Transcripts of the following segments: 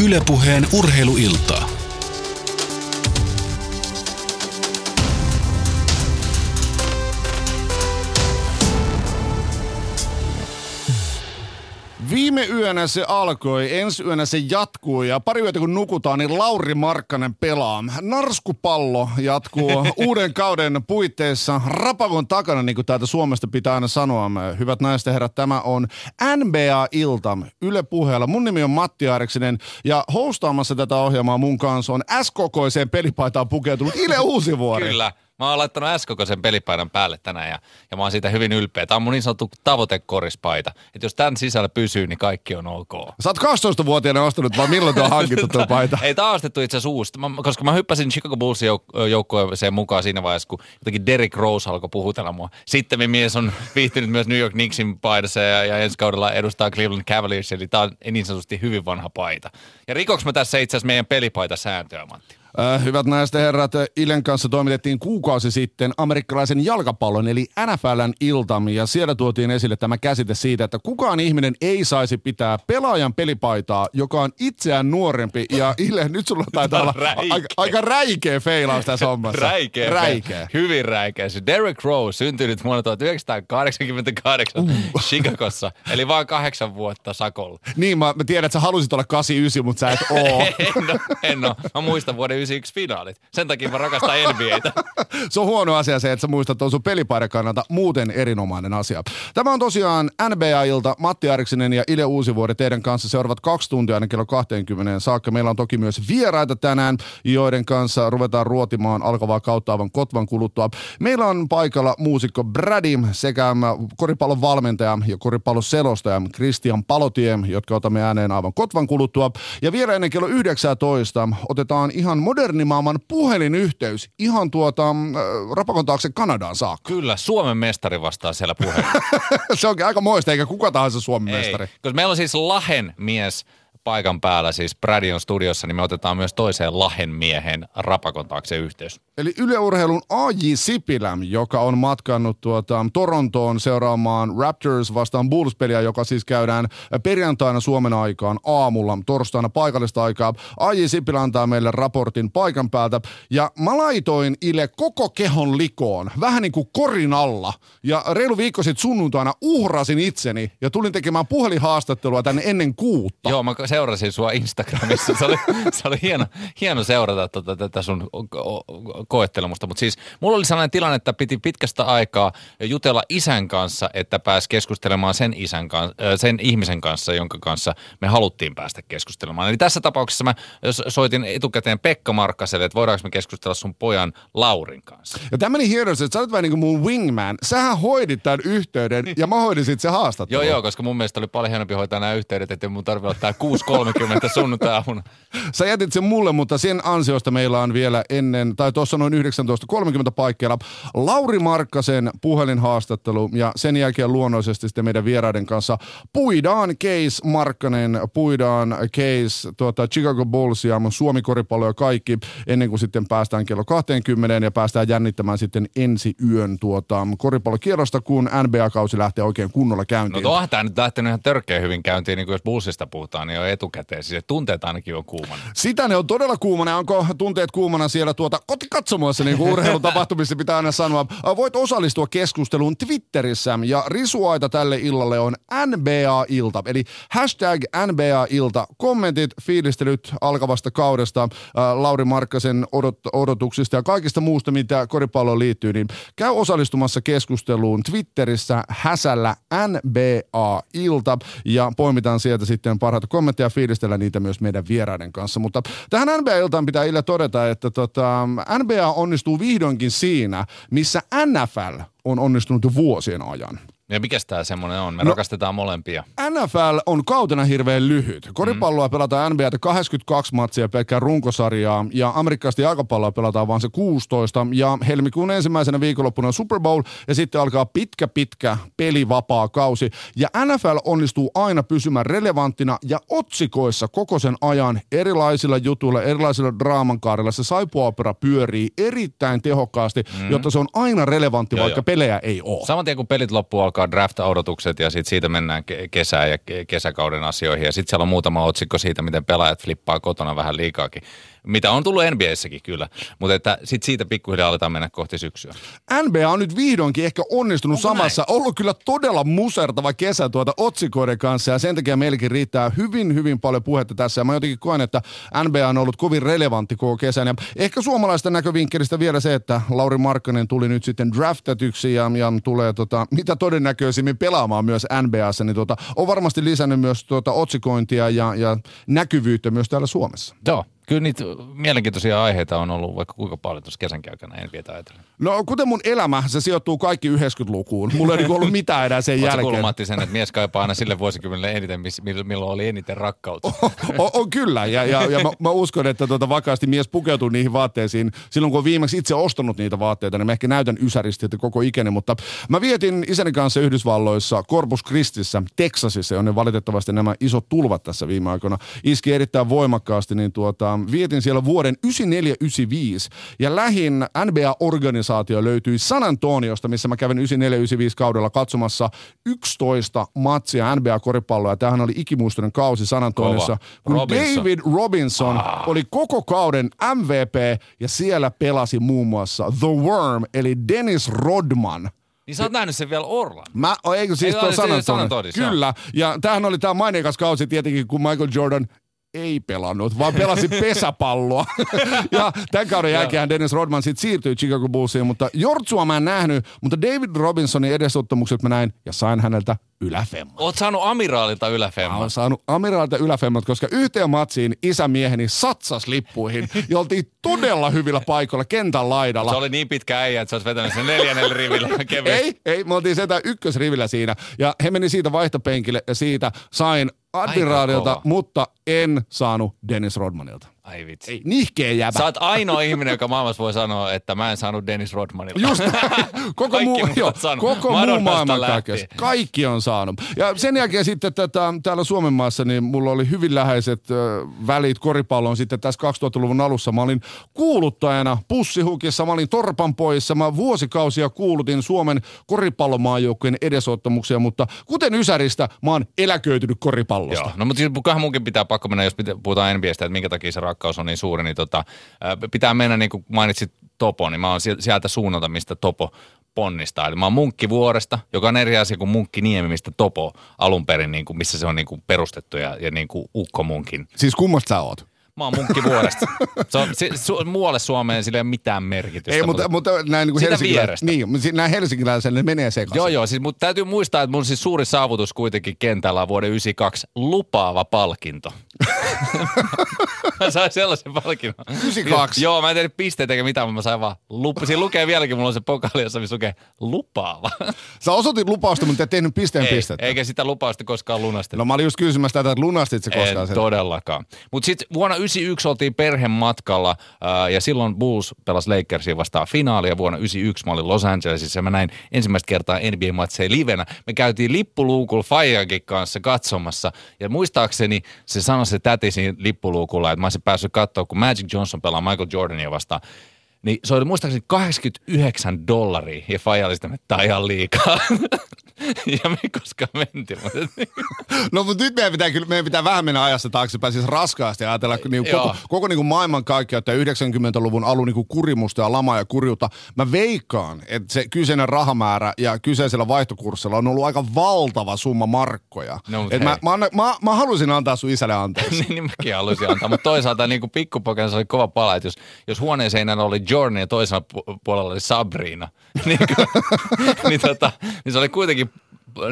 Ylepuheen urheiluiltaa. Viime yönä se alkoi, ensi yönä se jatkuu ja pari yötä kun nukutaan, niin Lauri Markkanen pelaa. Narskupallo jatkuu uuden kauden puitteissa rapakon takana, niin kuin täältä Suomesta pitää aina sanoa. Hyvät naiset ja herrat, tämä on NBA-ilta Yle puheella. Mun nimi on Matti Aariksinen ja hostaamassa tätä ohjelmaa mun kanssa on S-kokoiseen pelipaitaan pukeutunut Ile Uusivuori. Kyllä. Mä oon laittanut S-kokoisen pelipaidan päälle tänään ja, ja mä oon siitä hyvin ylpeä. Tämä on mun niin sanottu tavoitekorispaita. Että jos tämän sisällä pysyy, niin kaikki on ok. Sä oot 12-vuotiaana ostanut, vaan milloin tuo on hankittu tuo paita? Ei, tää on ostettu itse asiassa. Mä, koska mä hyppäsin Chicago Bullsin jouk- joukkueeseen mukaan siinä vaiheessa, kun jotenkin Derrick Rose alkoi puhutella mua. Sitten mies on viihtynyt myös New York Knicksin paidassa ja, ja ensi kaudella edustaa Cleveland Cavaliers, eli tää on niin sanotusti hyvin vanha paita. Ja rikoks mä tässä itse asiassa meidän pelipaita sääntöä, Matti? Äh, hyvät naiset ja herrat, Ilen kanssa toimitettiin kuukausi sitten amerikkalaisen jalkapallon eli NFLn iltami ja siellä tuotiin esille tämä käsite siitä, että kukaan ihminen ei saisi pitää pelaajan pelipaitaa, joka on itseään nuorempi ja Ile, nyt sulla taitaa olla räikeä. aika, aika räikeä feilaus tässä hommassa. Räikeä. Räikeä. Hyvin räikeä. Se Derrick Rose syntynyt vuonna 1988 Uh. Chicagossa, eli vain kahdeksan vuotta sakolla. Niin, mä, mä tiedän, että sä halusit olla 89, mutta sä et oo. en, oo, en oo. Mä muistan vuoden 91 finaalit. Sen takia mä rakastan NBAtä. se on huono asia se, että sä muistat tuon sun pelipaidan kannalta muuten erinomainen asia. Tämä on tosiaan NBA-ilta. Matti Ariksinen ja Ile Uusivuori teidän kanssa seuraavat kaksi tuntia aina kello 20 saakka. Meillä on toki myös vieraita tänään, joiden kanssa ruvetaan ruotimaan alkavaa kautta aivan kotvan kuluttua. Meillä on paikalla muusikko Brady sekä koripallon valmentaja ja koripallon selostaja Christian Palotie, jotka otamme ääneen aivan kotvan kuluttua. Ja vielä ennen kello 19 otetaan ihan modernimaailman puhelinyhteys ihan tuota äh, Rapakon taakse Kanadaan saakka. Kyllä, Suomen mestari vastaa siellä puheen. se onkin aika moista, eikä kuka tahansa Suomen Ei, mestari. koska meillä on siis Lahen mies paikan päällä, siis Bradion studiossa, niin me otetaan myös toiseen Lahen miehen rapakon taakse yhteys. Eli yleurheilun A.J. Sipilä, joka on matkannut tuota, Torontoon seuraamaan Raptors vastaan Bulls-peliä, joka siis käydään perjantaina Suomen aikaan aamulla, torstaina paikallista aikaa. A.J. Sipilä antaa meille raportin paikan päältä. Ja mä laitoin Ile koko kehon likoon, vähän niin kuin korin alla. Ja reilu viikko sitten sunnuntaina uhrasin itseni ja tulin tekemään puhelinhaastattelua tänne ennen kuutta. Joo, mä seurasin sua Instagramissa. Se oli, se oli hieno, hieno seurata tota, tätä sun koettelemusta. Mutta siis mulla oli sellainen tilanne, että piti pitkästä aikaa jutella isän kanssa, että pääsi keskustelemaan sen, isän kanssa, sen ihmisen kanssa, jonka kanssa me haluttiin päästä keskustelemaan. Eli tässä tapauksessa mä soitin etukäteen Pekka Markkaselle, että voidaanko me keskustella sun pojan Laurin kanssa. Ja tämä meni hienosti, että sä olet vähän niin kuin mun wingman. Sähän hoidit tämän yhteyden ja mä hoidin sit se haastattelu. Joo, joo, koska mun mielestä oli paljon hienompi hoitaa nämä yhteydet, että mun tarvitse ottaa 6.30 sunnuntai-aamuna. Sä jätit sen mulle, mutta sen ansiosta meillä on vielä ennen, tai tuossa noin 19.30 paikkeilla Lauri Markkasen puhelinhaastattelu ja sen jälkeen luonnollisesti sitten meidän vieraiden kanssa puidaan Case Markkanen, puidaan Case tuota, Chicago Bulls ja Suomi koripallo ja kaikki ennen kuin sitten päästään kello 20 ja päästään jännittämään sitten ensi yön tuota, koripallokierrosta, kun NBA-kausi lähtee oikein kunnolla No käyntiin. tuohan tämä nyt lähtenyt ihan törkeä hyvin käyntiin, niin kuin jos bussista puhutaan, niin jo etukäteen. Siis tunteet ainakin on kuumana. Sitä ne on todella kuumana. Onko tunteet kuumana siellä tuota kotikatsomoissa, niin kuin urheilutapahtumissa pitää aina sanoa. Voit osallistua keskusteluun Twitterissä ja risuaita tälle illalle on NBA-ilta. Eli hashtag NBA-ilta. Kommentit, fiilistelyt alkavasta kaudesta, ää, Lauri Markkasen odot- odotuksista ja kaikista muusta, mitä koripalloon liittyy, niin käy osallistumassa keskusteluun Twitterissä häsällä NBA-ilta ja poimitaan sieltä sitten parhaita kommentteja ja fiilistellä niitä myös meidän vieraiden kanssa. Mutta tähän NBA-iltaan pitää Ille todeta, että tota, NBA onnistuu vihdoinkin siinä, missä NFL on onnistunut jo vuosien ajan. Ja mikä tämä semmoinen on? Me No- rakastetaan molempia. NFL on kautena hirveän lyhyt. Koripalloa mm. pelataan NBAtä 82 matsia pelkkää runkosarjaa ja amerikkalaista jalkapalloa pelataan vaan se 16 ja helmikuun ensimmäisenä viikonloppuna on Super Bowl ja sitten alkaa pitkä pitkä pelivapaa kausi ja NFL onnistuu aina pysymään relevanttina ja otsikoissa koko sen ajan erilaisilla jutuilla, erilaisilla draamankaarilla. Se saipuopera pyörii erittäin tehokkaasti, mm. jotta se on aina relevantti, Joo, vaikka joo. pelejä ei ole. Saman tien kun pelit loppuu, alkaa alkaa draft-odotukset ja sit siitä mennään ke- kesään ja ke- kesäkauden asioihin. Ja sitten siellä on muutama otsikko siitä, miten pelaajat flippaa kotona vähän liikaakin. Mitä on tullut NBAssäkin kyllä, mutta että sit siitä pikkuhiljaa aletaan mennä kohti syksyä. NBA on nyt vihdoinkin ehkä onnistunut Onko samassa. Ollut kyllä todella musertava kesä tuota otsikoiden kanssa ja sen takia meilläkin riittää hyvin, hyvin paljon puhetta tässä. Ja mä jotenkin koen, että NBA on ollut kovin relevantti koko kesän. Ja ehkä suomalaisten näkövinkkelistä vielä se, että Lauri Markkanen tuli nyt sitten draftetyksi ja, ja tulee tota, mitä todennäköisimmin pelaamaan myös NBAssa, niin tota, on varmasti lisännyt myös tuota otsikointia ja, ja näkyvyyttä myös täällä Suomessa. Joo. Kyllä niitä mielenkiintoisia aiheita on ollut vaikka kuinka paljon tuossa kesän käykänä, en vietä ajatella. No kuten mun elämä, se sijoittuu kaikki 90-lukuun. Mulla ei niinku ollut mitään enää sen Oletko jälkeen. kuullut Matti sen, että mies kaipaa aina sille vuosikymmenelle eniten, milloin oli eniten rakkautta? on, on kyllä, ja, ja, ja mä, mä uskon, että tuota, vakaasti mies pukeutuu niihin vaatteisiin. Silloin kun on viimeksi itse ostanut niitä vaatteita, niin mä ehkä näytän ysäristi, että koko ikäni. Mutta mä vietin isäni kanssa Yhdysvalloissa Corpus Christissä, Texasissa, jonne valitettavasti nämä isot tulvat tässä viime aikoina iski erittäin voimakkaasti. Niin tuota, vietin siellä vuoden 94-95, ja lähin NBA-organisaatio löytyi San Antoniosta, missä mä kävin 94-95 kaudella katsomassa 11 matsia NBA-koripalloa. Tämähän oli ikimuistoinen kausi San Antoniossa, Kova. kun Robinson. David Robinson Ah. oli koko kauden MVP ja siellä pelasi muun muassa The Worm eli Dennis Rodman. Niin sä oot nähnyt sen vielä Orlan. Mä, eikö siis Ei, tuo oli San Antonio? Kyllä, ja tämähän oli tämä maineikas kausi tietenkin, kun Michael Jordan ei pelannut, vaan pelasi pesäpalloa. ja tämän kauden jälkeen Dennis Rodman sitten siirtyi Chicago Bullsiin, mutta Jortsua mä en nähnyt, mutta David Robinsonin edesottamukset mä näin ja sain häneltä yläfemman. Oot saanut amiraalilta Mä yläfemman. oon saanut amiraalilta yläfemmat, koska yhteen matsiin isämieheni satsas lippuihin ja oltiin todella hyvillä paikoilla kentän laidalla. Se oli niin pitkä äijä, että sä oot vetänyt sen neljännellä rivillä kevyesti. Ei, ei, me oltiin sitä ykkösrivillä siinä. Ja he meni siitä vaihtopenkille ja siitä sain Admiraalilta, mutta en saanut Dennis Rodmanilta. Ai vitsi. Ei, nihkeä jäbä. Sä oot ainoa ihminen, joka maailmassa voi sanoa, että mä en saanut Dennis Rodmanilta. Just, koko muu, saanut. koko muu maailman kaikessa. Kaikki on saanut. Ja sen jälkeen sitten tätä, täällä Suomen maassa, niin mulla oli hyvin läheiset ö, välit koripalloon sitten tässä 2000-luvun alussa. Mä olin kuuluttajana pussihukissa, mä olin torpan poissa. Mä vuosikausia kuulutin Suomen koripallomaajoukkueen edesottamuksia, mutta kuten Ysäristä, mä oon eläköitynyt koripallosta. Joo, no mutta siis munkin pitää pakko mennä, jos puhutaan NBAstä, että minkä takia se rakkaus on niin suuri, niin tota, ää, pitää mennä niin kuin mainitsit Topo, niin mä oon siel- sieltä suunnalta, mistä Topo ponnistaa. Eli mä oon Munkkivuoresta, joka on eri asia kuin Munkkiniemi, mistä Topo alun perin, niin kuin, missä se on niin kuin perustettu ja, ja niin kuin Ukkomunkin. Siis kummasta sä oot? Mä oon Munkkivuoresta. Se on, se, su, muualle Suomeen sillä ei ole mitään merkitystä. Ei, mutta, mutta näin niin Siitä helsinkiläisille, vierestä. niin, mutta si- näin helsinkiläisille ne menee sekaisin. Joo, joo. Siis, mutta täytyy muistaa, että mun siis suuri saavutus kuitenkin kentällä on vuoden 92 lupaava palkinto. mä sain sellaisen palkinnon. 92? Joo, mä en tehnyt pisteitä eikä mitään, mutta mä sain vaan lupa. Siinä lukee vieläkin, mulla on se pokaali, jossa missä lukee lupaava. Sä osoitit lupausta, mutta et tehnyt pisteen Ei, pistettä. eikä sitä lupausta koskaan lunastettu. No mä olin just kysymässä tätä, että lunastit se koskaan En sen. todellakaan. Mutta sitten vuonna 1991 oltiin perhematkalla ja silloin Bulls pelasi Lakersia vastaan finaalia. Vuonna 1991 mä olin Los Angelesissa ja mä näin ensimmäistä kertaa NBA-matseja livenä. Me käytiin lippuluukulla Fajankin kanssa katsomassa ja muistaakseni se sanoi se täti siinä lippuluukulla, että mä olisin päässyt katsoa, kun Magic Johnson pelaa Michael Jordania vastaan. Niin se oli muistaakseni 89 dollaria ja Faija oli sitä, että tämä ihan liikaa. ja me koskaan mentiin. Mutta No mutta nyt meidän pitää, kyllä, meidän pitää vähän mennä ajassa taaksepäin, siis raskaasti ajatella niin Joo. koko, koko niin kuin maailmankaikkeutta ja 90-luvun alun niin kurimusta ja lamaa ja kurjuutta. Mä veikkaan, että se kyseinen rahamäärä ja kyseisellä vaihtokurssilla on ollut aika valtava summa markkoja. No, Et mä, hei. mä, anna, mä, mä, haluaisin antaa sun isälle anteeksi. niin, niin mäkin haluaisin antaa, mutta toisaalta niin kuin pikkupokana se oli kova pala, että jos, jos huoneen seinällä oli Jordan ja toisella pu- puolella oli Sabrina, niin, kuin, niin, tota, niin se oli kuitenkin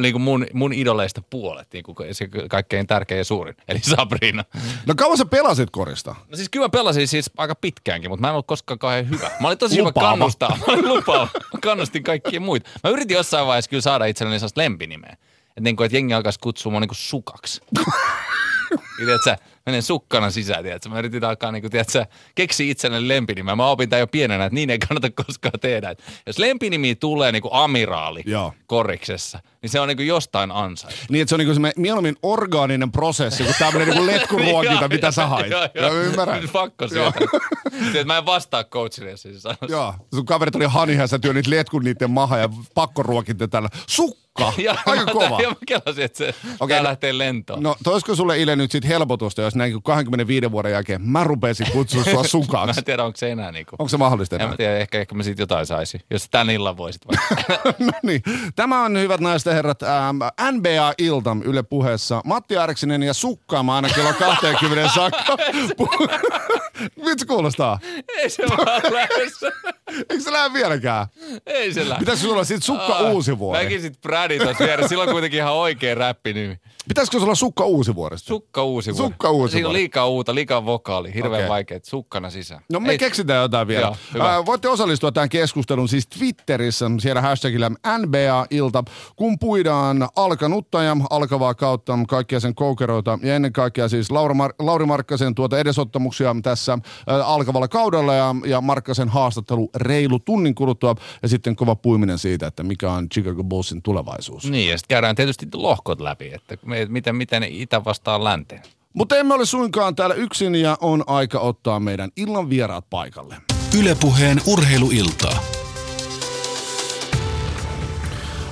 niin kuin mun, mun idoleista puolet, niin kuin se kaikkein tärkein ja suurin, eli Sabrina. No kauan sä pelasit korista? No siis kyllä mä pelasin siis aika pitkäänkin, mutta mä en ollut koskaan kauhean hyvä. Mä olin tosi Lupaava. hyvä kannustaa. Mä olin lupaava. Mä kannustin kaikkia muita. Mä yritin jossain vaiheessa kyllä saada itselleni sellaista lempinimeä. Että niin kuin, että jengi alkaisi kutsua mua niin kuin sukaksi. Ja tiedätkö, menen sukkana sisään, tiedätkö? Mä yritin alkaa niin kuin, tiedätkö, keksiä itselleni lempinimeä. Mä opin tämän jo pienenä, että niin ei kannata koskaan tehdä. Et jos lempinimi tulee niin kuin amiraali Joo. koriksessa, niin se on niin kuin jostain ansaittu. Niin, että se on niin kuin se mieluummin orgaaninen prosessi, kuin tämmöinen niin letkuruokinta, Joo, mitä sä joo, hait. joo, Mä joo. ymmärrän. Pakko sieltä. Sieltä mä en vastaa coachille, sanoo. Joo, sun kaverit oli haniha, sä työnnit letkun niiden maha ja pakkoruokinta tällä. Sukka! Sukka. Ja Aika mä- kova. Ja mä kelasin, että se okay, no- lähtee lentoon. No toisko sulle Ile nyt sit helpotusta, jos näin 25 vuoden jälkeen mä rupesin kutsua sua mä sukaksi? en tiedä, onko se enää niinku. Onko se mahdollista En enää? mä tiedä, ehkä, ehkä mä siitä jotain saisin. Jos tän illan voisit vaikka. no niin. Tämä on, hyvät naiset ja herrat, ähm, NBA-ilta Yle puheessa. Matti Arksinen ja sukkaama aina kello 20 saakka. Vitsi kuulostaa. Ei se vaan lähdössä. Eikö se lähde vieläkään? Ei se lähde. Pitäisikö sulla sit sukka uusi vuori? Mäkin sit Brady tuossa vieressä. Sillä on kuitenkin ihan oikea räppinimi. Pitäisikö sulla sukka uusi vuoresta? Sukka uusi vuori. Sukka uusi Siinä on liikaa uuta, liikaa vokaali. Hirveän okay. vaikea. Sukkana sisään. No me Ei- keksitään jotain vielä. Joo. Ää, voitte osallistua tähän keskusteluun siis Twitterissä, siellä hashtagillä NBA-ilta, kun puidaan alkanutta ja alkavaa kautta kaikkia sen koukeroita ja ennen kaikkea siis Laura Mar- Lauri Markkasen tuota edesottamuksia tässä ää, alkavalla kaudella ja, ja Markkasen haastattelu reilu tunnin kuluttua ja sitten kova puiminen siitä, että mikä on Chicago Bullsin tulevaisuus. Niin, ja sitten käydään tietysti lohkot läpi, että me- miten, miten itä vastaan länteen. Mutta emme ole suinkaan täällä yksin ja on aika ottaa meidän illan vieraat paikalle. Ylepuheen urheiluiltaa.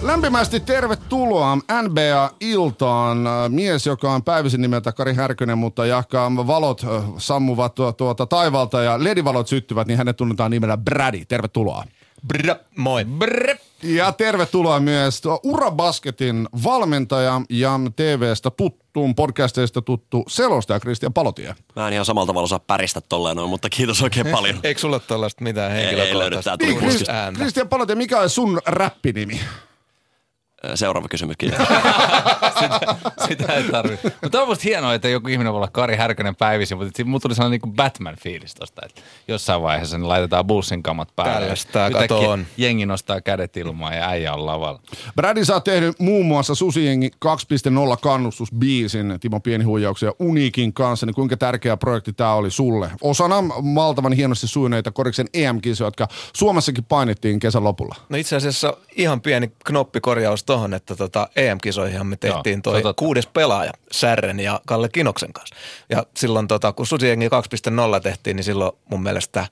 Lämpimästi tervetuloa NBA-iltaan. Mies, joka on päivisin nimeltä Kari Härkönen, mutta jahka valot äh, sammuvat tuo- tuota taivalta ja ledivalot syttyvät, niin hänet tunnetaan nimellä Brady. Tervetuloa. Brr, moi. Brrr. Ja tervetuloa myös Urabasketin valmentaja ja TVstä tuttuun, podcasteista tuttu selostaja Kristian Palotie. Mä en ihan samalla tavalla osaa päristä tolleen noin, mutta kiitos oikein paljon. Eikö sulla tällaista mitään Ei- ei löydy tää henkilökohtaista? Kristian Palotie, mikä on sun räppinimi? Seuraava kysymys, kiitos. sitä, sitä ei tarvi. Mutta on musta hienoa, että joku ihminen voi olla Kari Härkönen päivisin, mutta mulla tuli sellainen niin Batman-fiilis tosta, että jossain vaiheessa niin laitetaan bussin kamat päälle. Tällaista tää Yhtäkkiä kato on. Jengi nostaa kädet ilmaan ja äijä on lavalla. Brady, sä oot tehnyt muun muassa Susijengi 2.0 kannustusbiisin Timo Pienihuijauksen ja Uniikin kanssa, niin kuinka tärkeä projekti tämä oli sulle? Osana maltavan hienosti sujuneita Koriksen EM-kisoja, jotka Suomessakin painettiin kesän lopulla. No itse asiassa ihan pieni knoppikorjaus tohon, että tota EM-kisoihin me tehtiin Joo, toi kuudes pelaaja Särren ja Kalle Kinoksen kanssa. Ja silloin tota, kun Susiengi 2.0 tehtiin, niin silloin mun mielestä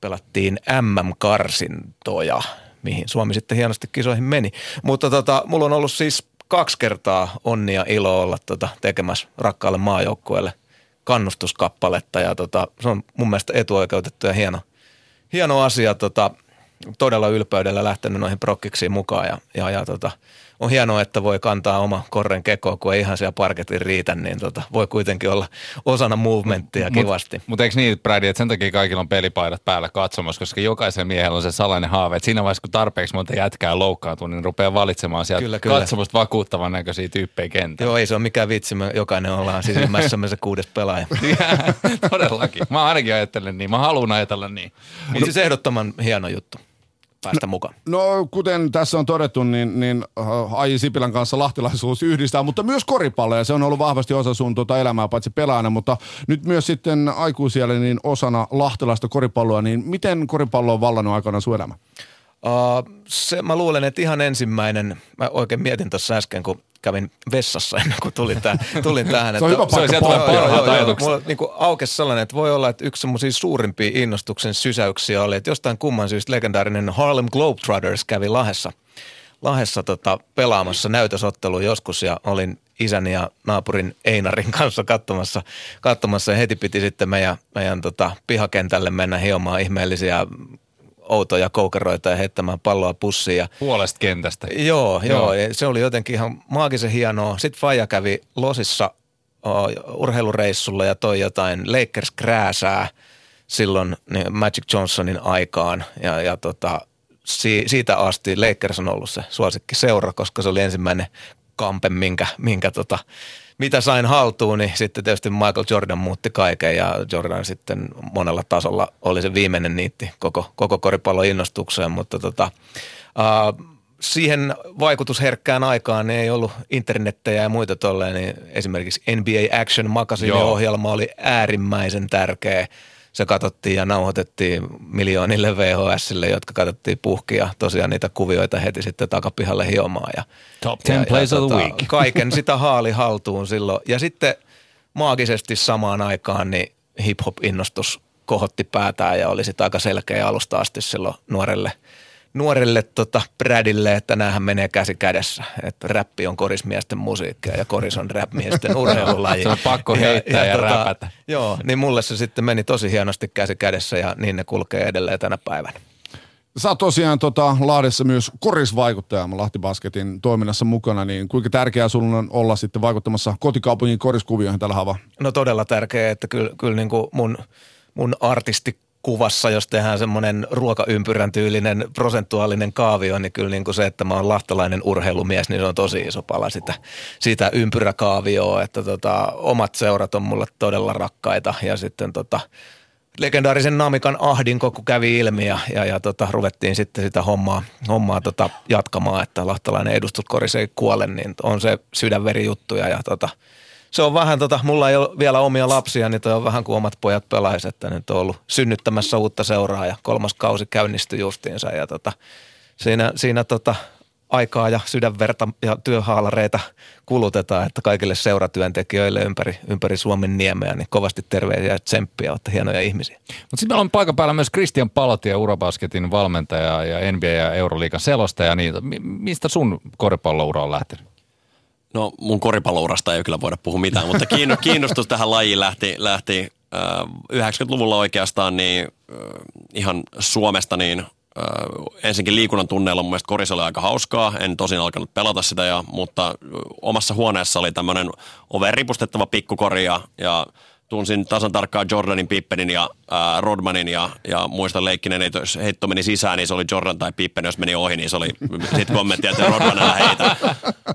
pelattiin MM-karsintoja, mihin Suomi sitten hienosti kisoihin meni. Mutta tota, mulla on ollut siis kaksi kertaa onnia ilo olla tota, tekemässä rakkaalle maajoukkueelle kannustuskappaletta ja tota, se on mun mielestä etuoikeutettu ja hieno, hieno asia. Tota, todella ylpeydellä lähtenyt noihin prokkiksiin mukaan ja, ja, ja tota, on hienoa, että voi kantaa oma korren kekoon, kun ei ihan siellä parketin riitä, niin tota, voi kuitenkin olla osana movementtia kivasti. Mutta eikö niin, Brady, että sen takia kaikilla on pelipaidat päällä katsomassa, koska jokaisen miehellä on se salainen haave, että siinä vaiheessa, kun tarpeeksi monta jätkää loukkaantuu, niin rupeaa valitsemaan sieltä Kyllä, kyllä. katsomusta vakuuttavan näköisiä tyyppejä kentällä. Joo, ei se ole mikään vitsi, me jokainen ollaan sisimmässämme se kuudes pelaaja. Todellakin. Mä ainakin ajattelen niin. Mä haluan ajatella niin. Mutta siis ehdottoman hieno juttu päästä mukaan. No kuten tässä on todettu, niin, niin äh, Aiji Sipilän kanssa lahtilaisuus yhdistää, mutta myös koripallo ja se on ollut vahvasti osa sun tuota elämää paitsi pelaajana, mutta nyt myös sitten aikuisiellä niin osana lahtilaista koripalloa, niin miten koripallo on vallannut aikana sun elämä? Uh, se, mä luulen, että ihan ensimmäinen, mä oikein mietin tuossa äsken, kun kävin vessassa ennen kuin tulin, tähän, tulin tähän. Se on hyvä paikka sieltä tulee parhaat ajatukset. Mulla niin aukesi sellainen, että voi olla, että yksi semmoisia suurimpia innostuksen sysäyksiä oli, että jostain kumman syystä legendaarinen Harlem Globetrotters kävi Lahessa, Lahessa tota, pelaamassa näytösottelu joskus ja olin isäni ja naapurin Einarin kanssa katsomassa, katsomassa ja heti piti sitten meidän, meidän tota, pihakentälle mennä hiomaan ihmeellisiä outoja koukeroita ja heittämään palloa pussiin ja Puolesta kentästä. Joo, Joo. joo. se oli jotenkin ihan maagisen hienoa. Sitten Faija kävi Losissa o, urheilureissulla ja toi jotain Lakers krääsää silloin niin Magic Johnsonin aikaan. Ja, ja tota, si, siitä asti Lakers on ollut se suosikki seura, koska se oli ensimmäinen kampe, minkä, minkä tota, mitä sain haltuun, niin sitten tietysti Michael Jordan muutti kaiken ja Jordan sitten monella tasolla oli se viimeinen niitti koko, koko koripallon innostukseen, mutta tota, uh, siihen vaikutusherkkään aikaan niin ei ollut internettejä ja muita tolleen, niin esimerkiksi NBA Action Magazine Joo. ohjelma oli äärimmäisen tärkeä. Se katsottiin ja nauhoitettiin miljoonille VHSille, jotka katsottiin puhkia tosiaan niitä kuvioita heti sitten takapihalle hiomaan. Ja, Top 10 plays of the week. Kaiken sitä haali haltuun silloin. Ja sitten maagisesti samaan aikaan niin hip-hop-innostus kohotti päätään ja oli sitten aika selkeä alusta asti silloin nuorelle, nuorille tota Bradille, että näähän menee käsi kädessä. Että räppi on korismiesten musiikkia ja koris on rapmiesten urheilulaji. Se on pakko heittää ja räpätä. Joo, niin mulle se sitten meni tosi hienosti käsi kädessä ja niin ne kulkee edelleen tänä päivänä. Sä oot tosiaan tota, Lahdessa myös korisvaikuttaja Lahti Basketin toiminnassa mukana, niin kuinka tärkeää sulla on olla sitten vaikuttamassa kotikaupungin koriskuvioihin tällä havaa? No todella tärkeää, että kyllä, kyllä niin kuin mun, mun artisti kuvassa, jos tehdään semmoinen ruokaympyrän tyylinen prosentuaalinen kaavio, niin kyllä niin kuin se, että mä oon lahtalainen urheilumies, niin se on tosi iso pala sitä, sitä ympyräkaavioa, että tota, omat seurat on mulle todella rakkaita ja sitten tota, legendaarisen Namikan ahdinko, kun kävi ilmi ja, ja, ja tota, ruvettiin sitten sitä hommaa, hommaa tota, jatkamaan, että lahtalainen edustuskorissa ei kuole, niin on se sydänverijuttuja ja tota, se on vähän, tota, mulla ei ole vielä omia lapsia, niin toi on vähän kuin omat pojat pelais, että nyt on ollut synnyttämässä uutta seuraa ja kolmas kausi käynnistyi justiinsa ja tota, siinä, siinä tota, aikaa ja sydänverta ja työhaalareita kulutetaan, että kaikille seuratyöntekijöille ympäri, ympäri Suomen niemeä, niin kovasti terveisiä ja tsemppiä, olette hienoja ihmisiä. Mutta sitten meillä on paikan päällä myös Christian Palotia, Urabasketin valmentaja ja NBA ja Euroliikan selostaja. Niin, mistä sun koripalloura on lähtenyt? No mun koripallourasta ei kyllä voida puhua mitään, mutta kiinnostus tähän lajiin lähti, lähti 90-luvulla oikeastaan niin ihan Suomesta niin ensinnäkin liikunnan tunneilla mun mielestä koris oli aika hauskaa. En tosin alkanut pelata sitä, ja, mutta omassa huoneessa oli tämmöinen oveen ripustettava pikkukori ja, ja tunsin tasan tarkkaan Jordanin, Pippenin ja ää, Rodmanin ja, ja muistan leikkinen, että jos heitto meni sisään, niin se oli Jordan tai Pippen, jos meni ohi, niin se oli sitten kommentti, että Rodman älä heitä.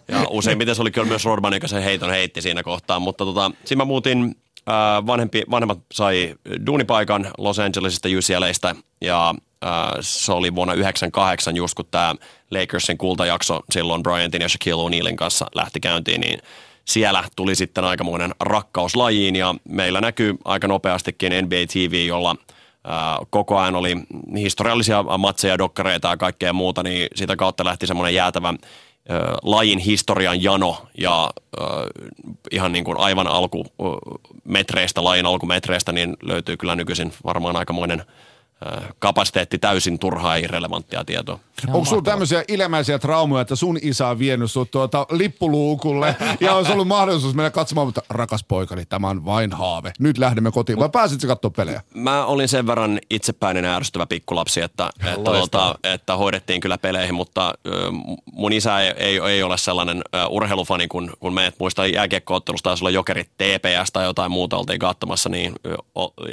Ja useimmiten se oli kyllä myös Rodman, joka sen heiton heitti siinä kohtaa, mutta tota, siinä mä muutin vanhempi, vanhemmat sai duunipaikan Los Angelesista UCLAista ja se oli vuonna 1998 just kun tämä Lakersin kultajakso silloin Bryantin ja Shaquille O'Nealin kanssa lähti käyntiin, niin siellä tuli sitten aikamoinen rakkaus lajiin ja meillä näkyy aika nopeastikin NBA TV, jolla koko ajan oli historiallisia matseja, dokkareita ja kaikkea muuta, niin sitä kautta lähti semmoinen jäätävä lajin historian jano ja ihan niin kuin aivan alkumetreistä, lajin alkumetreistä, niin löytyy kyllä nykyisin varmaan aikamoinen – kapasiteetti täysin turhaa irrelevanttia tietoa. Onko sulla tämmöisiä ilmeisiä traumoja, että sun isä on vienyt sut tuota lippuluukulle ja olisi ollut mahdollisuus mennä katsomaan, mutta rakas poikani, tämä on vain haave. Nyt lähdemme kotiin. Vai pääsitkö katsoa pelejä? Mä olin sen verran itsepäinen ärsyttävä pikkulapsi, että, että, tuota, että hoidettiin kyllä peleihin, mutta mun isä ei, ei, ei ole sellainen urheilufani, kun, kun me muista jääkiekkoottelusta taisi olla jokerit TPS tai jotain muuta oltiin katsomassa, niin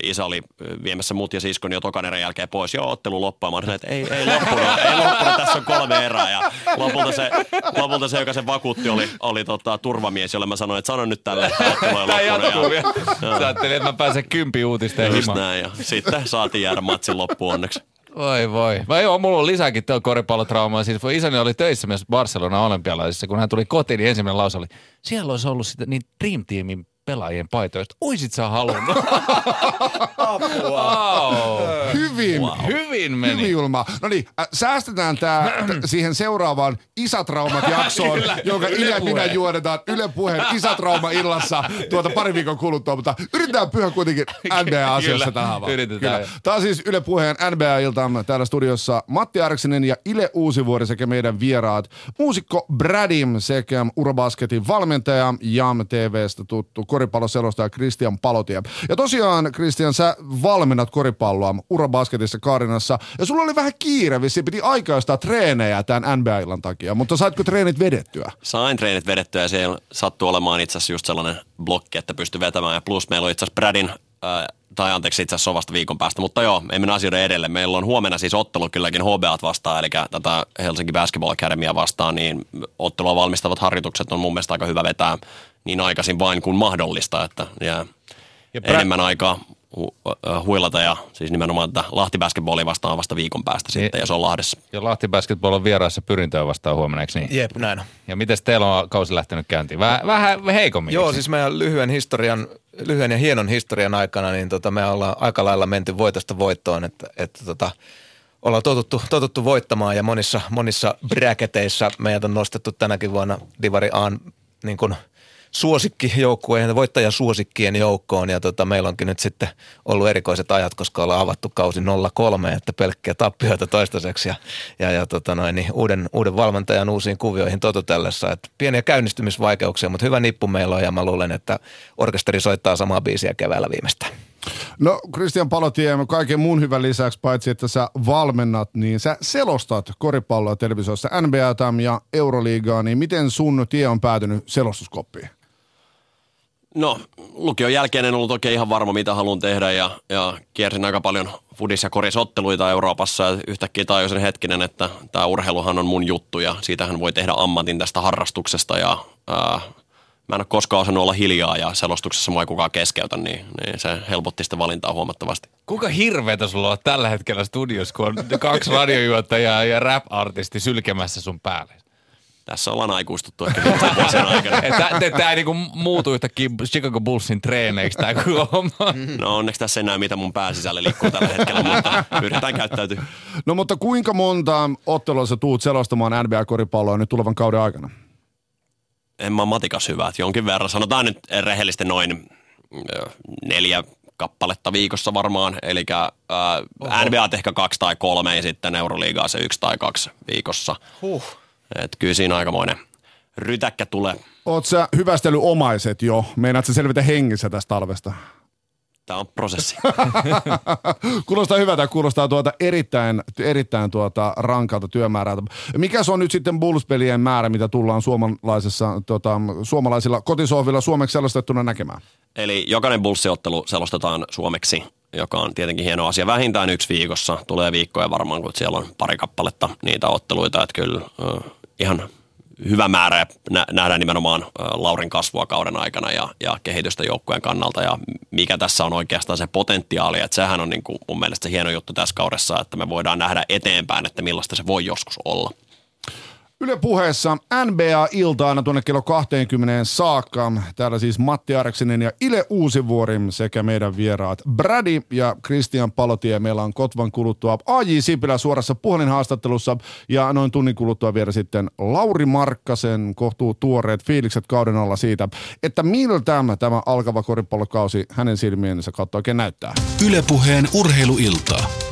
isä oli viemässä mut ja siskon jo tokan erän jälkeen pois. Joo, ottelu loppaamaan. Että ei, ei loppunut, ei loppunut, tässä on kolme erää. Ja lopulta se, lopulta se joka sen vakuutti, oli, oli tota, turvamies, jolle mä sanoin, että sano nyt tälle, että ottelu on loppunut. Ja, Sä ajattelin, että mä pääsen kympi uutisten Just näin, ja sitten saatiin jäädä matsin loppuun onneksi. Voi voi. Vai joo, mulla on lisääkin tuo koripallotraumaa. Siis isäni oli töissä myös Barcelona olympialaisissa. Kun hän tuli kotiin, niin ensimmäinen lause oli, siellä olisi ollut sitä niin Dream Teamin pelaajien paitoista. Oisit sä halunnut? wow. Hyvin. Wow. Hyvin meni. Hyvin Julma. No niin, äh, säästetään tää t- siihen seuraavaan Isätraumat jaksoon, jonka Yle ja minä juodetaan Yle Puheen Isätrauma-illassa tuota pari viikon kuluttua, mutta yritetään pyhä kuitenkin NBA-asioissa tähän vaan. Yritetään. Kyllä. Tämä on siis Yle Puheen NBA-iltamme täällä studiossa Matti Arksinen ja Ile Uusivuori sekä meidän vieraat. Muusikko Bradim sekä Urobasketin valmentaja Jam TVstä tuttu koripalloselostaja Christian Palotie. Ja tosiaan, Christian, sä valmennat koripalloa Urabasketissa Karinassa, ja sulla oli vähän kiire, vissi piti aikaistaa treenejä tämän NBA-illan takia, mutta saitko treenit vedettyä? Sain treenit vedettyä, ja siellä sattuu olemaan itse asiassa just sellainen blokki, että pystyi vetämään, ja plus meillä on itse asiassa Bradin äh, tai anteeksi itse asiassa vasta viikon päästä, mutta joo, ei mennä asioiden edelle. Meillä on huomenna siis ottelu kylläkin HBAt vastaan, eli tätä Helsinki Basketball Academia vastaan, niin ottelua valmistavat harjoitukset on mun mielestä aika hyvä vetää niin aikaisin vain kuin mahdollista, että jää ja prä- enemmän aikaa hu- huilata ja siis nimenomaan tätä Lahti Basketballia vastaan vasta viikon päästä sitten ja, ja se on Lahdessa. Ja Lahti Basketball on vieraassa pyrintöä vastaan huomenna, eikö niin? Jep, näin on. Ja miten teillä on kausi lähtenyt käyntiin? Väh, vähän heikommin. Joo, siis meidän lyhyen historian, lyhyen ja hienon historian aikana, niin tota, me ollaan aika lailla menty voitosta voittoon, että, että tota, ollaan totuttu, totuttu voittamaan ja monissa, monissa bracketeissa meidät on nostettu tänäkin vuonna Divari Aan niin kuin suosikkijoukkueen, voittajasuosikkien joukkoon ja tota, meillä onkin nyt sitten ollut erikoiset ajat, koska ollaan avattu kausi 03, että pelkkiä tappioita toistaiseksi ja, ja, ja tota noin, niin uuden, uuden valmentajan uusiin kuvioihin totutellessa. Et pieniä käynnistymisvaikeuksia, mutta hyvä nippu meillä on ja mä luulen, että orkesteri soittaa samaa biisiä keväällä viimeistään. No Christian Palotie, kaiken muun hyvän lisäksi, paitsi että sä valmennat, niin sä selostat koripalloa televisiossa NBAtä ja Euroliigaa, niin miten sun tie on päätynyt selostuskoppiin? No, lukion jälkeen en ollut oikein ihan varma, mitä haluan tehdä ja, ja kiersin aika paljon fudis- ja korisotteluita Euroopassa ja yhtäkkiä tajusin hetkinen, että tämä urheiluhan on mun juttu ja siitähän voi tehdä ammatin tästä harrastuksesta ja ää, mä en ole koskaan osannut olla hiljaa ja selostuksessa mua ei kukaan keskeytä, niin, niin se helpotti sitä valintaa huomattavasti. Kuinka hirveetä sulla on tällä hetkellä studiossa, kun on kaksi radiojuottajaa ja rap-artisti sylkemässä sun päälle? Tässä ollaan aikuistuttu ehkä vuosien aikana. Tämä ei niinku muutu yhtäkkiä Chicago Bullsin treeneiksi tämä homma. No onneksi tässä ei näe, mitä mun pääsisälle liikkuu tällä hetkellä, mutta yritetään käyttäytyä. No mutta kuinka monta ottelua sä tuut selostamaan NBA-koripalloa nyt tulevan kauden aikana? En mä matikas hyvä, että jonkin verran. Sanotaan nyt rehellisesti noin neljä kappaletta viikossa varmaan. Eli äh, NBA ehkä kaksi tai kolme ja sitten Euroliigaa se yksi tai kaksi viikossa. Huh. Et kyllä siinä aikamoinen rytäkkä tulee. Oot sä hyvästely omaiset jo? Meinaat sä selvitä hengissä tästä talvesta? Tämä on prosessi. kuulostaa hyvältä, kuulostaa tuota erittäin, erittäin tuota rankalta työmäärältä. Mikä se on nyt sitten Bulls-pelien määrä, mitä tullaan suomalaisessa, tuota, suomalaisilla kotisohvilla suomeksi selostettuna näkemään? Eli jokainen Bulls-ottelu selostetaan suomeksi joka on tietenkin hieno asia. Vähintään yksi viikossa. Tulee viikkoja varmaan, kun siellä on pari kappaletta niitä otteluita. Että kyllä ihan hyvä määrä ja nähdään nimenomaan Laurin kasvua kauden aikana ja, ja kehitystä joukkueen kannalta ja mikä tässä on oikeastaan se potentiaali, että sehän on niin kuin mun mielestä se hieno juttu tässä kaudessa, että me voidaan nähdä eteenpäin, että millaista se voi joskus olla. Yle puheessa NBA-ilta aina tuonne kello 20 saakka. Täällä siis Matti Areksinen ja Ile Uusivuori sekä meidän vieraat Brady ja Christian Palotie. Meillä on Kotvan kuluttua AJ Sipilä suorassa puhelinhaastattelussa ja noin tunnin kuluttua vielä sitten Lauri Markkasen kohtuu tuoreet fiilikset kauden alla siitä, että miltä tämä alkava koripallokausi hänen silmiensä kautta oikein näyttää. Ylepuheen urheiluiltaa.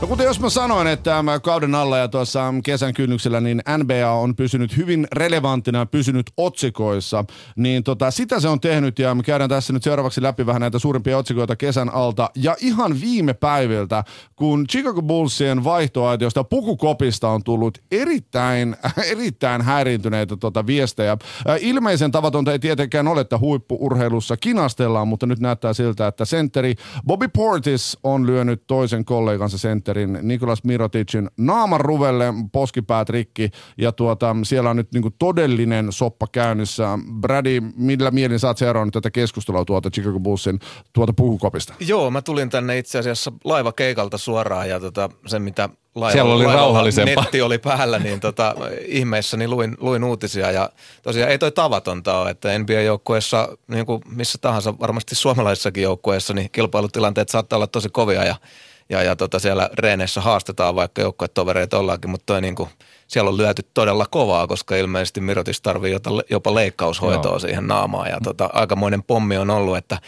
No kuten jos mä sanoin, että kauden alla ja tuossa kesän kynnyksellä, niin NBA on pysynyt hyvin relevanttina pysynyt otsikoissa, niin tota, sitä se on tehnyt ja me käydään tässä nyt seuraavaksi läpi vähän näitä suurimpia otsikoita kesän alta. Ja ihan viime päiviltä, kun Chicago Bullsien vaihtoaitiosta pukukopista on tullut erittäin, erittäin häiriintyneitä tota viestejä. Ilmeisen tavatonta ei tietenkään ole, että huippuurheilussa kinastellaan, mutta nyt näyttää siltä, että sentteri Bobby Portis on lyönyt toisen kollegansa sentteri Interin Nikolas Miroticin naaman ruvelle, poskipäät rikki ja tuota, siellä on nyt niinku todellinen soppa käynnissä. Brady, millä mielin sä oot seurannut tätä keskustelua tuota Chicago Bullsin tuota puhukopista? Joo, mä tulin tänne itse asiassa laiva keikalta suoraan ja tota, se mitä laiva, Siellä oli rauhallisempaa. netti oli päällä, niin tota, ihmeessä niin luin, luin uutisia ja tosiaan ei toi tavatonta ole, että NBA-joukkueessa, niin kuin missä tahansa, varmasti suomalaisissakin joukkueessa, niin kilpailutilanteet saattaa olla tosi kovia ja ja, ja tota siellä reeneissä haastetaan, vaikka joukkuetovereita ollaankin, mutta toi niin kuin, siellä on lyöty todella kovaa, koska ilmeisesti Mirotis tarvii jopa leikkaushoitoa Joo. siihen naamaan ja tota, aikamoinen pommi on ollut, että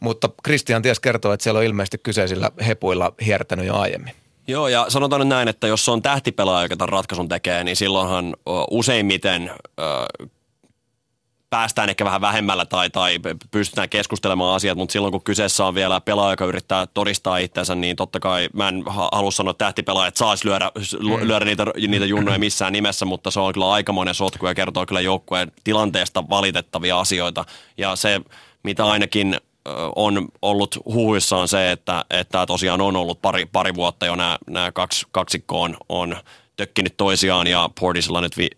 mutta Christian ties kertoo, että siellä on ilmeisesti kyseisillä hepuilla hiertänyt jo aiemmin. Joo, ja sanotaan nyt näin, että jos on tähtipelaaja, joka tämän ratkaisun tekee, niin silloinhan useimmiten päästään ehkä vähän vähemmällä tai, tai pystytään keskustelemaan asiat, mutta silloin kun kyseessä on vielä pelaaja, joka yrittää todistaa itsensä, niin totta kai mä en halua sanoa, että tähtipelaajat saisi lyödä, mm. lyödä niitä, niitä junnoja missään nimessä, mutta se on kyllä aikamoinen sotku ja kertoo kyllä joukkueen tilanteesta valitettavia asioita. Ja se, mitä ainakin on ollut huhuissaan se, että, että tosiaan on ollut pari, pari vuotta jo nämä, nämä kaksi, kaksikko on, on tökkinyt toisiaan ja Portisilla nyt vi,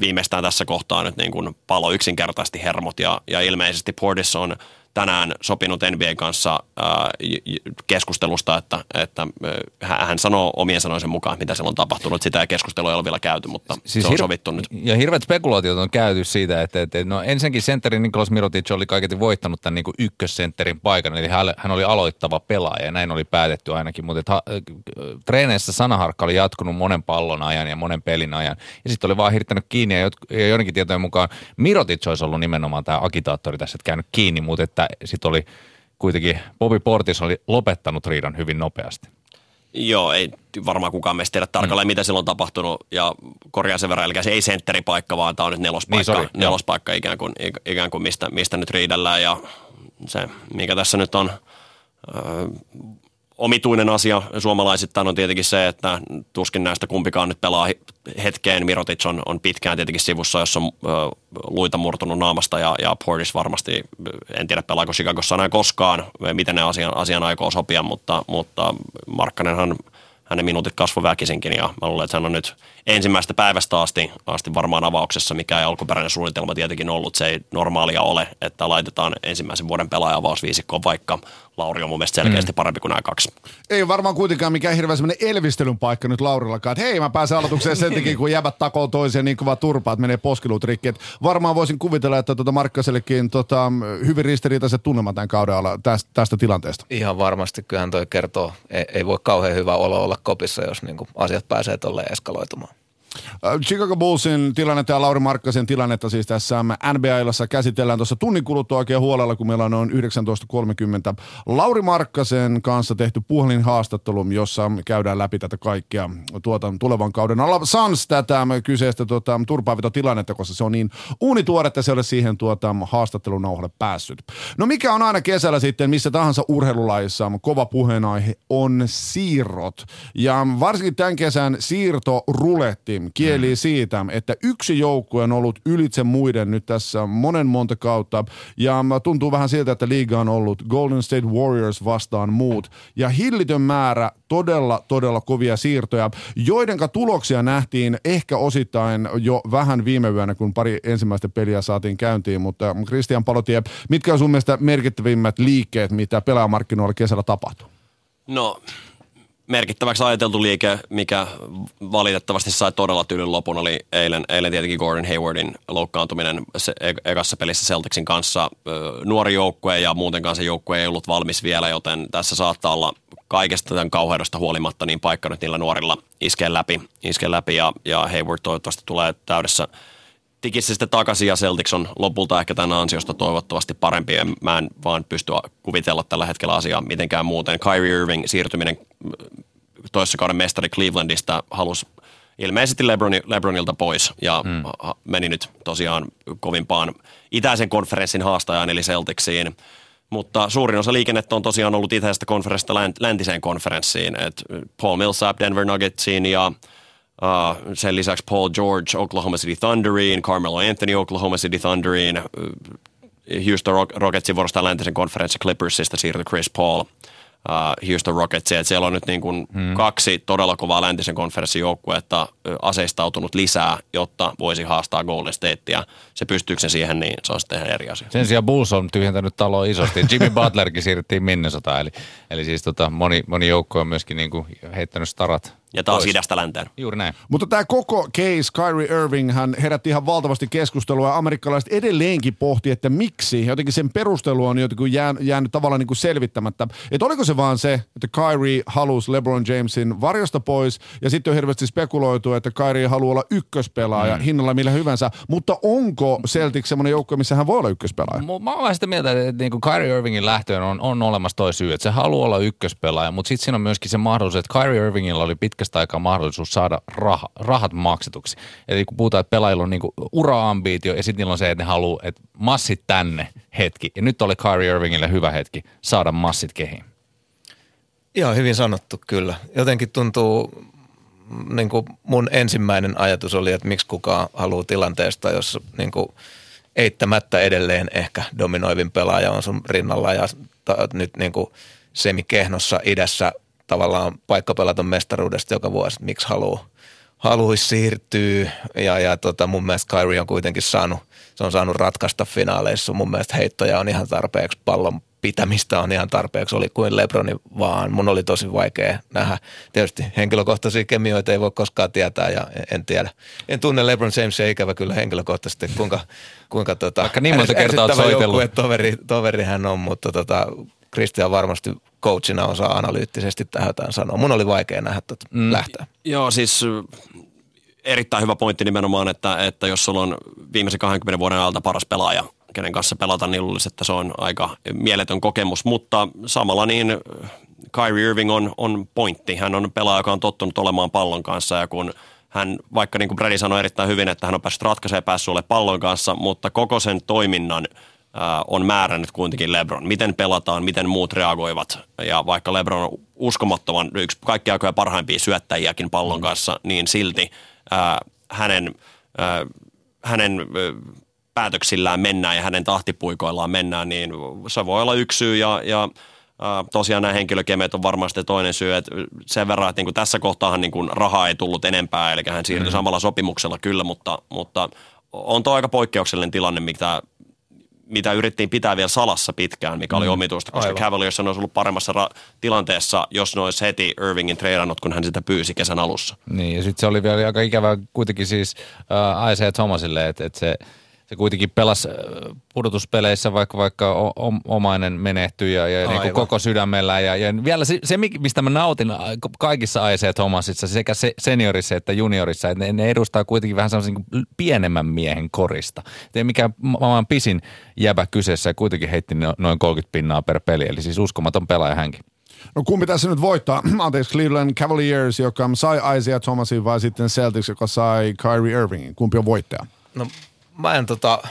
viimeistään tässä kohtaa nyt niin kuin palo yksinkertaisesti hermot ja, ja ilmeisesti Portis on tänään sopinut NBA kanssa ää, keskustelusta, että, että hän sanoo omien sanoisen mukaan, mitä siellä on tapahtunut. Sitä ei keskustelua ei ole vielä käyty, mutta siis se on hir- sovittu nyt. Ja hirveät spekulaatiot on käyty siitä, että, että no ensinnäkin sentteri Nikolas Mirotic oli kaiketi voittanut tämän niin ykkössentterin paikan, eli hän, oli aloittava pelaaja ja näin oli päätetty ainakin, mutta että, treeneissä sanaharkka oli jatkunut monen pallon ajan ja monen pelin ajan ja sitten oli vaan hirttänyt kiinni ja, ja joidenkin tietojen mukaan Mirotic olisi ollut nimenomaan tämä agitaattori tässä, että käynyt kiinni, mutta että sitten oli kuitenkin Bobby Portis oli lopettanut riidan hyvin nopeasti. Joo, ei varmaan kukaan meistä tiedä tarkalleen, mm. mitä silloin on tapahtunut, ja korjaa sen verran, eli se ei sentteripaikka, vaan tämä on nyt nelospaikka, niin, sorry, nelospaikka ikään kuin, ikään kuin mistä, mistä nyt riidellään, ja se, mikä tässä nyt on omituinen asia suomalaisittain on tietenkin se, että tuskin näistä kumpikaan nyt pelaa hetkeen. Mirotic on, on pitkään tietenkin sivussa, jossa on ö, luita murtunut naamasta ja, ja Portis varmasti, en tiedä pelaako Chicagossa enää koskaan, miten ne asian, asian aikoo sopia, mutta, mutta Markkanenhan hänen minuutit kasvoi väkisinkin ja mä luulen, että hän on nyt ensimmäistä päivästä asti, asti varmaan avauksessa, mikä ei alkuperäinen suunnitelma tietenkin ollut. Se ei normaalia ole, että laitetaan ensimmäisen vuoden pelaaja avausviisikkoon, vaikka Lauri on mun mielestä selkeästi mm. parempi kuin nämä kaksi. Ei varmaan kuitenkaan mikään hirveän semmoinen elvistelyn paikka nyt Laurillakaan, että hei mä pääsen aloitukseen sen takia, kun jäbät takoo toiseen niin kova turpaa, että menee poskiluut rikki. Et varmaan voisin kuvitella, että tuota Markkasellekin tota, hyvin ristiriitaiset tunnelmat tämän kauden alla tästä, tästä tilanteesta. Ihan varmasti, kyllähän toi kertoo, ei, ei voi kauhean hyvä olo olla kopissa, jos niin asiat pääsee tolleen eskaloitumaan. Äh, Chicago Bullsin tilannetta ja Lauri Markkasen tilannetta siis tässä NBA-ilassa käsitellään tuossa tunnin kuluttua oikein huolella, kun meillä on noin 19.30 Lauri Markkasen kanssa tehty puhelinhaastattelu, jossa käydään läpi tätä kaikkea tuota, tulevan kauden alla. Sans tätä kyseistä tuota, turpaavitotilannetta, koska se on niin uunituore, että se ole siihen tuota, haastattelunauhalle päässyt. No mikä on aina kesällä sitten missä tahansa urheilulajissa kova puheenaihe on siirrot. Ja varsinkin tämän kesän siirto ruletti kieli mm. siitä, että yksi joukkue on ollut ylitse muiden nyt tässä monen monta kautta. Ja tuntuu vähän siltä, että liiga on ollut Golden State Warriors vastaan muut. Ja hillitön määrä todella, todella kovia siirtoja, joidenka tuloksia nähtiin ehkä osittain jo vähän viime yönä, kun pari ensimmäistä peliä saatiin käyntiin. Mutta Christian Palotie, mitkä on sun mielestä merkittävimmät liikkeet, mitä pelaajamarkkinoilla kesällä tapahtuu? No merkittäväksi ajateltu liike, mikä valitettavasti sai todella tyylin lopun, oli eilen, eilen tietenkin Gordon Haywardin loukkaantuminen se, e- ekassa pelissä Celticsin kanssa. Nuori joukkue ja muutenkaan se joukkue ei ollut valmis vielä, joten tässä saattaa olla kaikesta tämän kauheudesta huolimatta niin paikka nyt niillä nuorilla iskee läpi, iskee läpi ja, ja Hayward toivottavasti tulee täydessä tikissä sitten takaisin ja Celtics on lopulta ehkä tämän ansiosta toivottavasti parempi. Mä en vaan pysty kuvitella tällä hetkellä asiaa mitenkään muuten. Kyrie Irving siirtyminen mm, toisessa kauden mestari Clevelandista halusi ilmeisesti Lebroni, Lebronilta pois ja mm. meni nyt tosiaan kovimpaan itäisen konferenssin haastajaan eli Celticsiin. Mutta suurin osa liikennettä on tosiaan ollut itäisestä konferenssista läntiseen konferenssiin. Et Paul Millsap Denver Nuggetsiin ja Uh, sen lisäksi Paul George Oklahoma City Thunderiin, Carmelo Anthony Oklahoma City Thunderiin, Houston Rocketsin vuorosta läntisen konferenssi Clippersista siirtyi Chris Paul uh, Houston Rocketsia. Et siellä on nyt niin kuin hmm. kaksi todella kovaa läntisen konferenssin joukkuetta aseistautunut lisää, jotta voisi haastaa Golden Statea. Se pystyykö se siihen, niin se on sitten ihan eri asia. Sen sijaan Bulls on tyhjentänyt taloa isosti. Jimmy Butlerkin siirrettiin Minnesota, eli, eli siis tota, moni, moni joukko on myöskin niin kuin heittänyt starat ja taas pois. idästä länteen. Juuri näin. Mutta tämä koko case, Kyrie Irving, hän herätti ihan valtavasti keskustelua ja amerikkalaiset edelleenkin pohti, että miksi. Jotenkin sen perustelu on jotenkin jäänyt, jäänyt tavallaan niin kuin selvittämättä. Että oliko se vaan se, että Kyrie halusi LeBron Jamesin varjosta pois ja sitten on hirveästi spekuloitu, että Kyrie haluaa olla ykköspelaaja mm. hinnalla millä hyvänsä. Mutta onko Celtics semmoinen joukko, missä hän voi olla ykköspelaaja? Mä oon sitä mieltä, että niin kuin Kyrie Irvingin lähtöön on, on olemassa toi syy, että se haluaa olla ykköspelaaja, mutta sitten siinä on myöskin se mahdollisuus, että Kyrie Irvingilla oli pitkä pitkästä aikaa mahdollisuus saada rah, rahat maksetuksi. Eli kun puhutaan, että pelaajilla on niinku ura-ambiitio ja sitten niillä on se, että ne haluaa, että massit tänne hetki. Ja nyt oli Kyrie Irvingille hyvä hetki saada massit kehiin. Joo, hyvin sanottu kyllä. Jotenkin tuntuu, niin kuin mun ensimmäinen ajatus oli, että miksi kukaan haluaa tilanteesta, jossa niin kuin eittämättä edelleen ehkä dominoivin pelaaja on sun rinnalla ja ta, nyt niin kuin semikehnossa idässä tavallaan paikka pelata mestaruudesta joka vuosi, että miksi haluaa haluaisi siirtyä ja, ja tota, mun mielestä Kyrie on kuitenkin saanut, se on saanut ratkaista finaaleissa. Mun mielestä heittoja on ihan tarpeeksi, pallon pitämistä on ihan tarpeeksi, oli kuin Lebroni vaan. Mun oli tosi vaikea nähdä. Tietysti henkilökohtaisia kemioita ei voi koskaan tietää ja en tiedä. En tunne Lebron Jamesia ikävä kyllä henkilökohtaisesti, kuinka, kuinka tota, Vaikka niin monta kertaa soitellut. Toveri, toveri hän on, mutta tota, Christian varmasti coachina osaa analyyttisesti tähän jotain sanoa. Mun oli vaikea nähdä tota mm. lähteä. Joo, siis erittäin hyvä pointti nimenomaan, että, että jos sulla on viimeisen 20 vuoden ajalta paras pelaaja, kenen kanssa pelata, niin luulisin, että se on aika mieletön kokemus. Mutta samalla niin Kyrie Irving on, on pointti. Hän on pelaaja, joka on tottunut olemaan pallon kanssa ja kun hän, vaikka niin kuin Brady sanoi erittäin hyvin, että hän on päässyt ratkaisemaan ja päässyt ole pallon kanssa, mutta koko sen toiminnan – on määrännyt kuitenkin LeBron. Miten pelataan, miten muut reagoivat. Ja vaikka LeBron on uskomattoman yksi kaikki aikojen parhaimpia syöttäjiäkin pallon kanssa, niin silti ää, hänen, ää, hänen päätöksillään mennään ja hänen tahtipuikoillaan mennään, niin se voi olla yksi syy ja, ja tosiaan nämä henkilökemet on varmasti toinen syy, että sen verran, että niin kuin tässä kohtaahan niin kuin rahaa ei tullut enempää, eli hän siirtyi mm. samalla sopimuksella kyllä, mutta, mutta on tuo aika poikkeuksellinen tilanne, mitä mitä yritettiin pitää vielä salassa pitkään, mikä oli mm. omituista, koska Aivan. Cavaliers olisi ollut paremmassa ra- tilanteessa, jos ne olisi heti Irvingin treidannut, kun hän sitä pyysi kesän alussa. Niin, ja sitten se oli vielä aika ikävä kuitenkin siis äh, Isaiah Thomasille, että et se – se kuitenkin pelasi äh, pudotuspeleissä, vaikka, vaikka omainen menehtyi ja, ja niin kuin koko sydämellä. Ja, ja vielä se, se, mistä mä nautin kaikissa Isaiah Thomasissa, sekä se, seniorissa että juniorissa, että ne, ne edustaa kuitenkin vähän sellaisen niin pienemmän miehen korista. Ei mikään maailman pisin jäbä kyseessä ja kuitenkin heitti noin 30 pinnaa per peli, eli siis uskomaton pelaaja hänkin. No kumpi tässä nyt voittaa? Anteeksi, Cleveland Cavaliers, joka sai Isaiah Thomasin vai sitten Celtics, joka sai Kyrie Irvingin? Kumpi on voittaja? No mä en tota,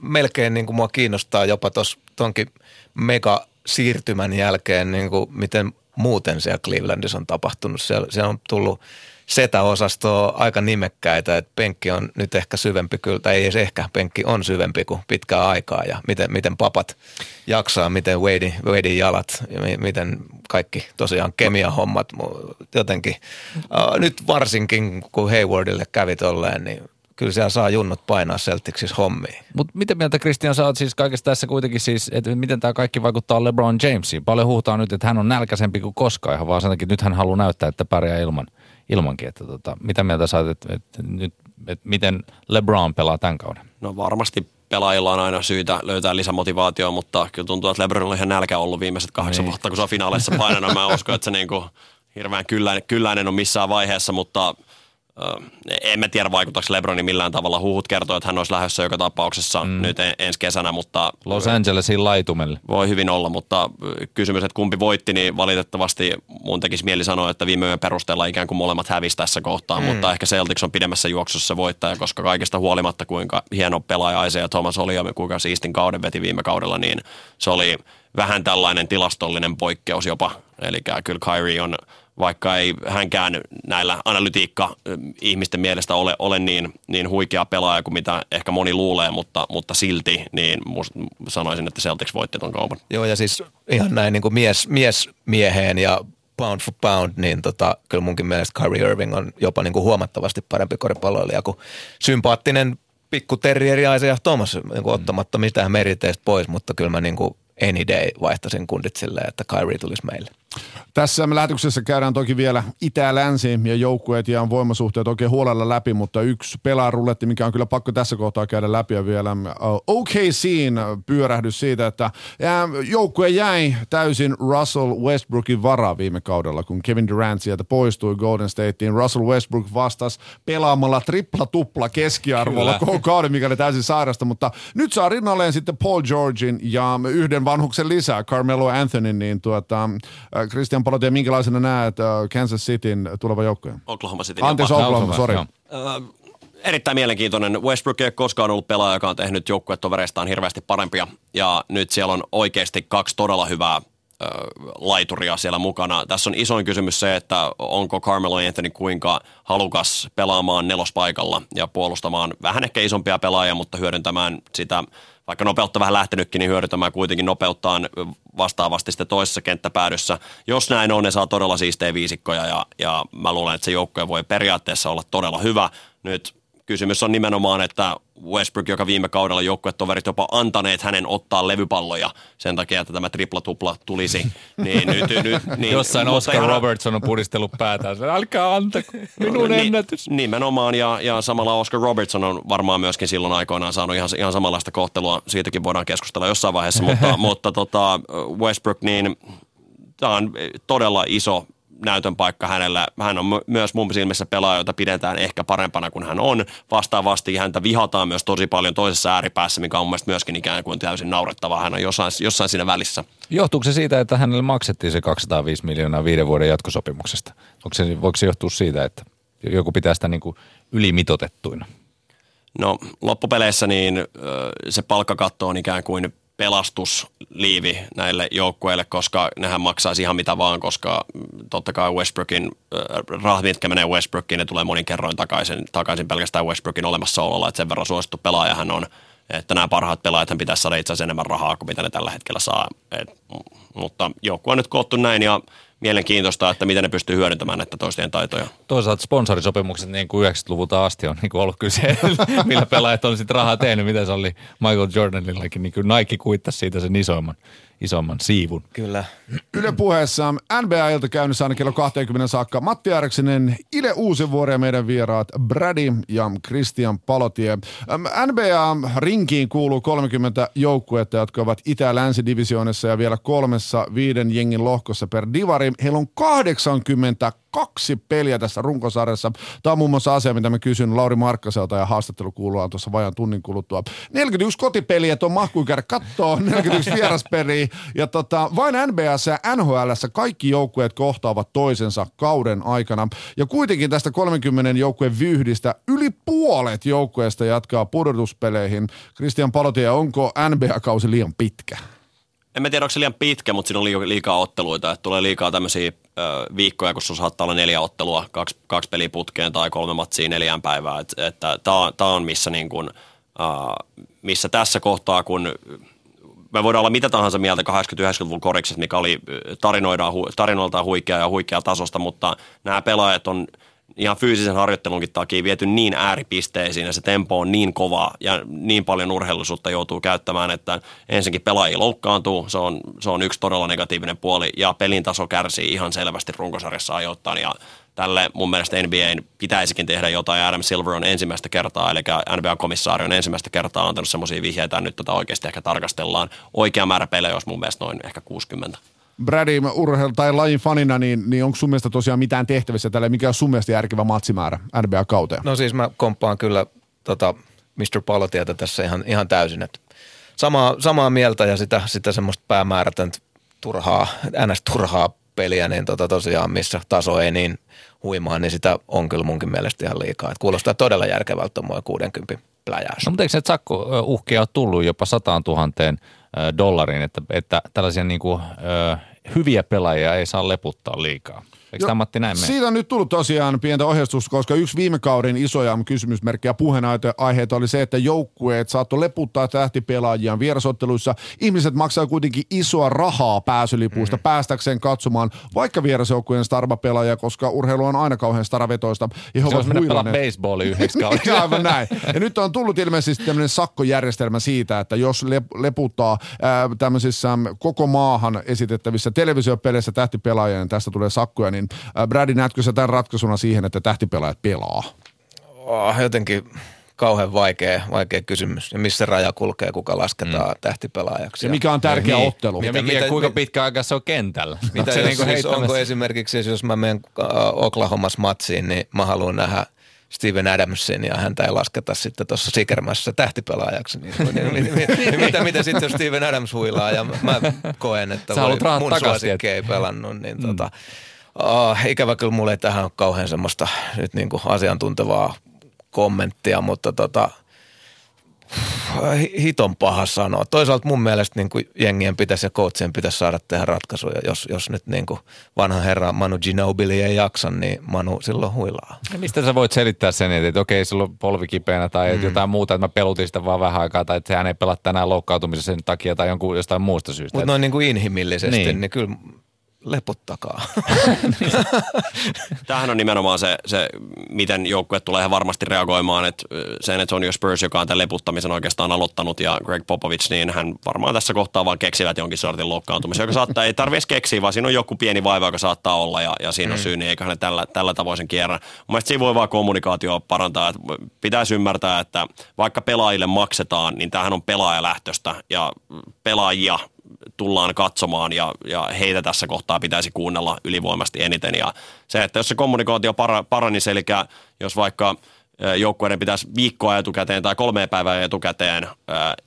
melkein niin kuin mua kiinnostaa jopa tuonkin mega siirtymän jälkeen, niin kuin miten muuten siellä Clevelandissa on tapahtunut. Siellä, siellä on tullut setäosastoa aika nimekkäitä, että penkki on nyt ehkä syvempi kyllä, tai ei edes ehkä, penkki on syvempi kuin pitkää aikaa ja miten, miten papat jaksaa, miten Wade, Wadein jalat ja miten kaikki tosiaan kemiahommat jotenkin. Uh, nyt varsinkin kun Haywardille kävi tolleen, niin kyllä siellä saa junnut painaa Celticsissa hommiin. Mutta miten mieltä Christian sä oot siis kaikessa tässä kuitenkin siis, että miten tämä kaikki vaikuttaa LeBron Jamesiin? Paljon huutaa nyt, että hän on nälkäisempi kuin koskaan ihan vaan sen takia, että nyt hän haluaa näyttää, että pärjää ilman, ilmankin. Että tota, mitä mieltä sä oot, että, että, nyt, että miten LeBron pelaa tämän kauden? No varmasti pelaajilla on aina syytä löytää lisämotivaatioa, mutta kyllä tuntuu, että LeBron on ihan nälkä ollut viimeiset kahdeksan niin. vuotta, kun se on finaaleissa painana. Mä uskon, että se niin kuin hirveän kylläinen, kylläinen on missään vaiheessa, mutta – en mä tiedä vaikuttaako Lebroni millään tavalla. Huhut kertoo, että hän olisi lähdössä joka tapauksessa mm. nyt ensi kesänä, mutta... Los Angelesin laitumelle. Voi hyvin olla, mutta kysymys, että kumpi voitti, niin valitettavasti mun tekisi mieli sanoa, että viime yön perusteella ikään kuin molemmat hävisi tässä kohtaa, mm. mutta ehkä Celtics on pidemmässä juoksussa voittaja, koska kaikista huolimatta kuinka hieno pelaaja Isaiah Thomas oli ja kuinka siistin kauden veti viime kaudella, niin se oli vähän tällainen tilastollinen poikkeus jopa. Eli kyllä Kyrie on vaikka ei hänkään näillä analytiikka-ihmisten mielestä ole, ole niin, niin huikea pelaaja kuin mitä ehkä moni luulee, mutta, mutta silti niin sanoisin, että Celtics voitti ton kaupan. Joo, ja siis ihan näin niin kuin mies, mies mieheen ja pound for pound, niin tota, kyllä munkin mielestä Kyrie Irving on jopa niin kuin huomattavasti parempi koripalloilija kuin sympaattinen pikku terrieri Isaiah Thomas, niin kuin ottamatta mitään meriteistä pois, mutta kyllä mä niin kuin any day vaihtaisin kundit silleen, että Kyrie tulisi meille. Tässä me lähetyksessä käydään toki vielä itä-länsi ja joukkueet ja voimasuhteet oikein huolella läpi, mutta yksi pelaaruletti, mikä on kyllä pakko tässä kohtaa käydä läpi ja vielä OKCin pyörähdys siitä, että joukkue jäi täysin Russell Westbrookin varaa viime kaudella, kun Kevin Durant sieltä poistui Golden Stateen. Russell Westbrook vastasi pelaamalla tripla-tupla keskiarvolla koko kauden, mikä oli täysin sairasta, mutta nyt saa rinnalleen sitten Paul Georgein ja yhden vanhuksen lisää, Carmelo Anthony, niin tuota, Äh, Christian Palotia, minkälaisena näet äh, Kansas Cityn tuleva joukkojen? Oklahoma City. Anteeksi, Oklahoma, sori. Äh, erittäin mielenkiintoinen. Westbrook ei ole koskaan ollut pelaaja, joka on tehnyt joukkuetovereistaan hirveästi parempia. Ja nyt siellä on oikeasti kaksi todella hyvää laituria siellä mukana. Tässä on isoin kysymys se, että onko Carmelo Anthony kuinka halukas pelaamaan nelospaikalla ja puolustamaan vähän ehkä isompia pelaajia, mutta hyödyntämään sitä, vaikka nopeutta vähän lähtenytkin, niin hyödyntämään kuitenkin nopeuttaan vastaavasti sitten toisessa kenttäpäädyssä. Jos näin on, ne saa todella siistejä viisikkoja ja, ja mä luulen, että se joukkue voi periaatteessa olla todella hyvä. Nyt kysymys on nimenomaan, että Westbrook, joka viime kaudella joukkuetoverit jopa antaneet hänen ottaa levypalloja sen takia, että tämä tripla-tupla tulisi. Niin, nyt, nyt, niin, Jossain Oscar ihan, Robertson on puristellut päätään. Älkää antako, minun niin, ennätys. Nimenomaan, ja, ja samalla Oscar Robertson on varmaan myöskin silloin aikoinaan saanut ihan, ihan samanlaista kohtelua. Siitäkin voidaan keskustella jossain vaiheessa, mutta, mutta tota Westbrook, niin tämä on todella iso näytön paikka hänellä. Hän on myös mun silmissä pelaaja, jota pidetään ehkä parempana kuin hän on. Vastaavasti häntä vihataan myös tosi paljon toisessa ääripäässä, mikä on mielestäni myöskin ikään kuin täysin naurettavaa. Hän on jossain, jossain siinä välissä. Johtuuko se siitä, että hänelle maksettiin se 205 miljoonaa viiden vuoden jatkosopimuksesta? Onko se, voiko se johtua siitä, että joku pitää sitä niin kuin ylimitotettuina? No loppupeleissä niin se palkkakatto on ikään kuin pelastusliivi näille joukkueille, koska nehän maksaisi ihan mitä vaan, koska totta kai Westbrookin, äh, rahat, mitkä menee Westbrookiin, ne tulee monin kerroin takaisin, takaisin pelkästään Westbrookin olemassaololla, että sen verran suosittu pelaaja hän on, että nämä parhaat pelaajat pitäisi saada itse asiassa enemmän rahaa kuin mitä ne tällä hetkellä saa. Et, mutta joukkue on nyt koottu näin ja mielenkiintoista, että miten ne pystyy hyödyntämään näitä toistien taitoja. Toisaalta sponsorisopimukset niin kuin 90-luvulta asti on niin kuin ollut kyse, millä pelaajat on sitten rahaa tehnyt, mitä se oli Michael Jordanillakin, niin kuin Nike kuittasi siitä sen isoimman isomman siivun. Kyllä. Yle puheessa NBA-ilta käynnissä aina kello 20 saakka. Matti Ääreksinen, Ile Uusivuori ja meidän vieraat Brady ja Christian Palotie. NBA-rinkiin kuuluu 30 joukkuetta, jotka ovat Itä- ja Länsi-divisioonissa ja vielä kolmessa viiden jengin lohkossa per divari. Heillä on 80 kaksi peliä tässä runkosarjassa. Tämä on muun muassa asia, mitä mä kysyn Lauri Markkaselta ja haastattelu kuuluu tuossa vajan tunnin kuluttua. 41 kotipeliä, tuon mahkuu käydä kattoo, 41 vieraspeliä. Ja tota, vain NBS ja NHL kaikki joukkueet kohtaavat toisensa kauden aikana. Ja kuitenkin tästä 30 joukkueen vyhdistä yli puolet joukkueesta jatkaa pudotuspeleihin. Christian Palotie, onko NBA-kausi liian pitkä? En mä tiedä, onko se liian pitkä, mutta siinä on liikaa otteluita. Että tulee liikaa tämmöisiä viikkoja, kun sulla saattaa olla neljä ottelua, kaksi, kaksi peliä putkeen tai kolme matsia neljään päivään. Että, tämä on missä, niin kuin, uh, missä tässä kohtaa, kun me voidaan olla mitä tahansa mieltä 80-90-luvun koriksesta, mikä oli tarinoiltaan huikea ja huikea tasosta, mutta nämä pelaajat on – ihan fyysisen harjoittelunkin takia viety niin ääripisteisiin ja se tempo on niin kova ja niin paljon urheilullisuutta joutuu käyttämään, että ensinnäkin pelaajia loukkaantuu, se on, se on yksi todella negatiivinen puoli ja pelin taso kärsii ihan selvästi runkosarjassa ajoittain ja tälle mun mielestä NBA pitäisikin tehdä jotain. Adam Silver on ensimmäistä kertaa, eli NBA-komissaari on ensimmäistä kertaa antanut semmoisia vihjeitä, nyt tätä oikeasti ehkä tarkastellaan. Oikea määrä pelejä olisi mun mielestä noin ehkä 60. Brady urheilu tai lajin fanina, niin, niin onko sun mielestä tosiaan mitään tehtävissä tällä? Mikä on sun mielestä järkevä matsimäärä NBA-kauteen? No siis mä komppaan kyllä tota Mr. Palotietä tässä ihan, ihan täysin. Että samaa, samaa mieltä ja sitä, sitä semmoista päämäärätöntä turhaa, ns. turhaa peliä, niin tota tosiaan missä taso ei niin huimaa, niin sitä on kyllä munkin mielestä ihan liikaa. Et kuulostaa todella järkevältä tuommoinen 60 pläjäys. No mutta eikö se uhkia ole tullut jopa 100 000 dollariin, että, että tällaisia niin kuin, hyviä pelaajia ei saa leputtaa liikaa. Eikö tämä Matti näin mene? Siitä on nyt tullut tosiaan pientä ohjeistusta, koska yksi viime kauden isoja kysymysmerkkejä puheenaiheita oli se, että joukkueet saattoi leputtaa tähtipelaajiaan vierasotteluissa. Ihmiset maksaa kuitenkin isoa rahaa pääsylipuista mm. päästäkseen katsomaan vaikka vierasjoukkueen starva-pelaajia, koska urheilu on aina kauhean staravetoista. Ja se on mennä baseballia yhdeksi kaudeksi. Aivan näin. Ja nyt on tullut ilmeisesti tämmöinen sakkojärjestelmä siitä, että jos leputtaa ää, tämmöisissä koko maahan esitettävissä televisiopeleissä tähtipelaajia, niin tästä tulee sakkoja, niin niin Brady, näetkö sä tämän ratkaisuna siihen, että tähtipelaajat pelaa? Oh, jotenkin kauhean vaikea, vaikea kysymys. Ja missä raja kulkee, kuka lasketaan mm. tähtipelaajaksi. Ja mikä on tärkeä niin. ottelu. Ja, mitä, ja kuinka pitkä aika se on kentällä. Mitä se jos, niin siis onko esimerkiksi, jos mä menen Oklahomas matsiin, niin mä haluan nähdä Steven Adamsin ja häntä ei lasketa sitten tuossa Sikermässä tähtipelaajaksi. Niin, niin, niin, niin, mitä, mitä sitten jos Steven Adams huilaa ja mä koen, että voi, mun suosikki ei pelannut, niin mm. tota, Oh, ikävä kyllä mulle ei tähän ole kauhean semmoista nyt niin kuin asiantuntevaa kommenttia, mutta tota, hiton paha sanoa. Toisaalta mun mielestä niin kuin jengien pitäisi ja coachien pitäisi saada tehdä ratkaisuja. Jos, jos nyt niin kuin vanha herra Manu Ginobili ei jaksa, niin Manu silloin huilaa. Ja mistä sä voit selittää sen, että, että okei, sulla on polvi kipeänä tai mm. jotain muuta, että mä pelutin sitä vaan vähän aikaa tai että hän ei pelaa tänään loukkaantumisen sen takia tai jonkun, jostain muusta syystä. Mutta noin niin kuin inhimillisesti, niin, niin kyllä leputtakaa. Tämähän on nimenomaan se, se miten joukkue tulee ihan varmasti reagoimaan, että sen, että Sonio Spurs, joka on tämän leputtamisen oikeastaan aloittanut ja Greg Popovich, niin hän varmaan tässä kohtaa vaan keksivät jonkin sortin loukkaantumisen, joka saattaa, ei tarvitse keksiä, vaan siinä on joku pieni vaiva, joka saattaa olla ja, ja siinä on mm. syy, niin eiköhän ne tällä, tällä tavoin sen kierrä. Mun mielestä siinä voi vaan kommunikaatio parantaa, että pitäisi ymmärtää, että vaikka pelaajille maksetaan, niin tämähän on pelaajalähtöstä ja pelaajia tullaan katsomaan ja, ja heitä tässä kohtaa pitäisi kuunnella ylivoimasti eniten. Ja se, että jos se kommunikaatio para, paranisi, eli jos vaikka – joukkueiden pitäisi viikkoa etukäteen tai kolme päivää etukäteen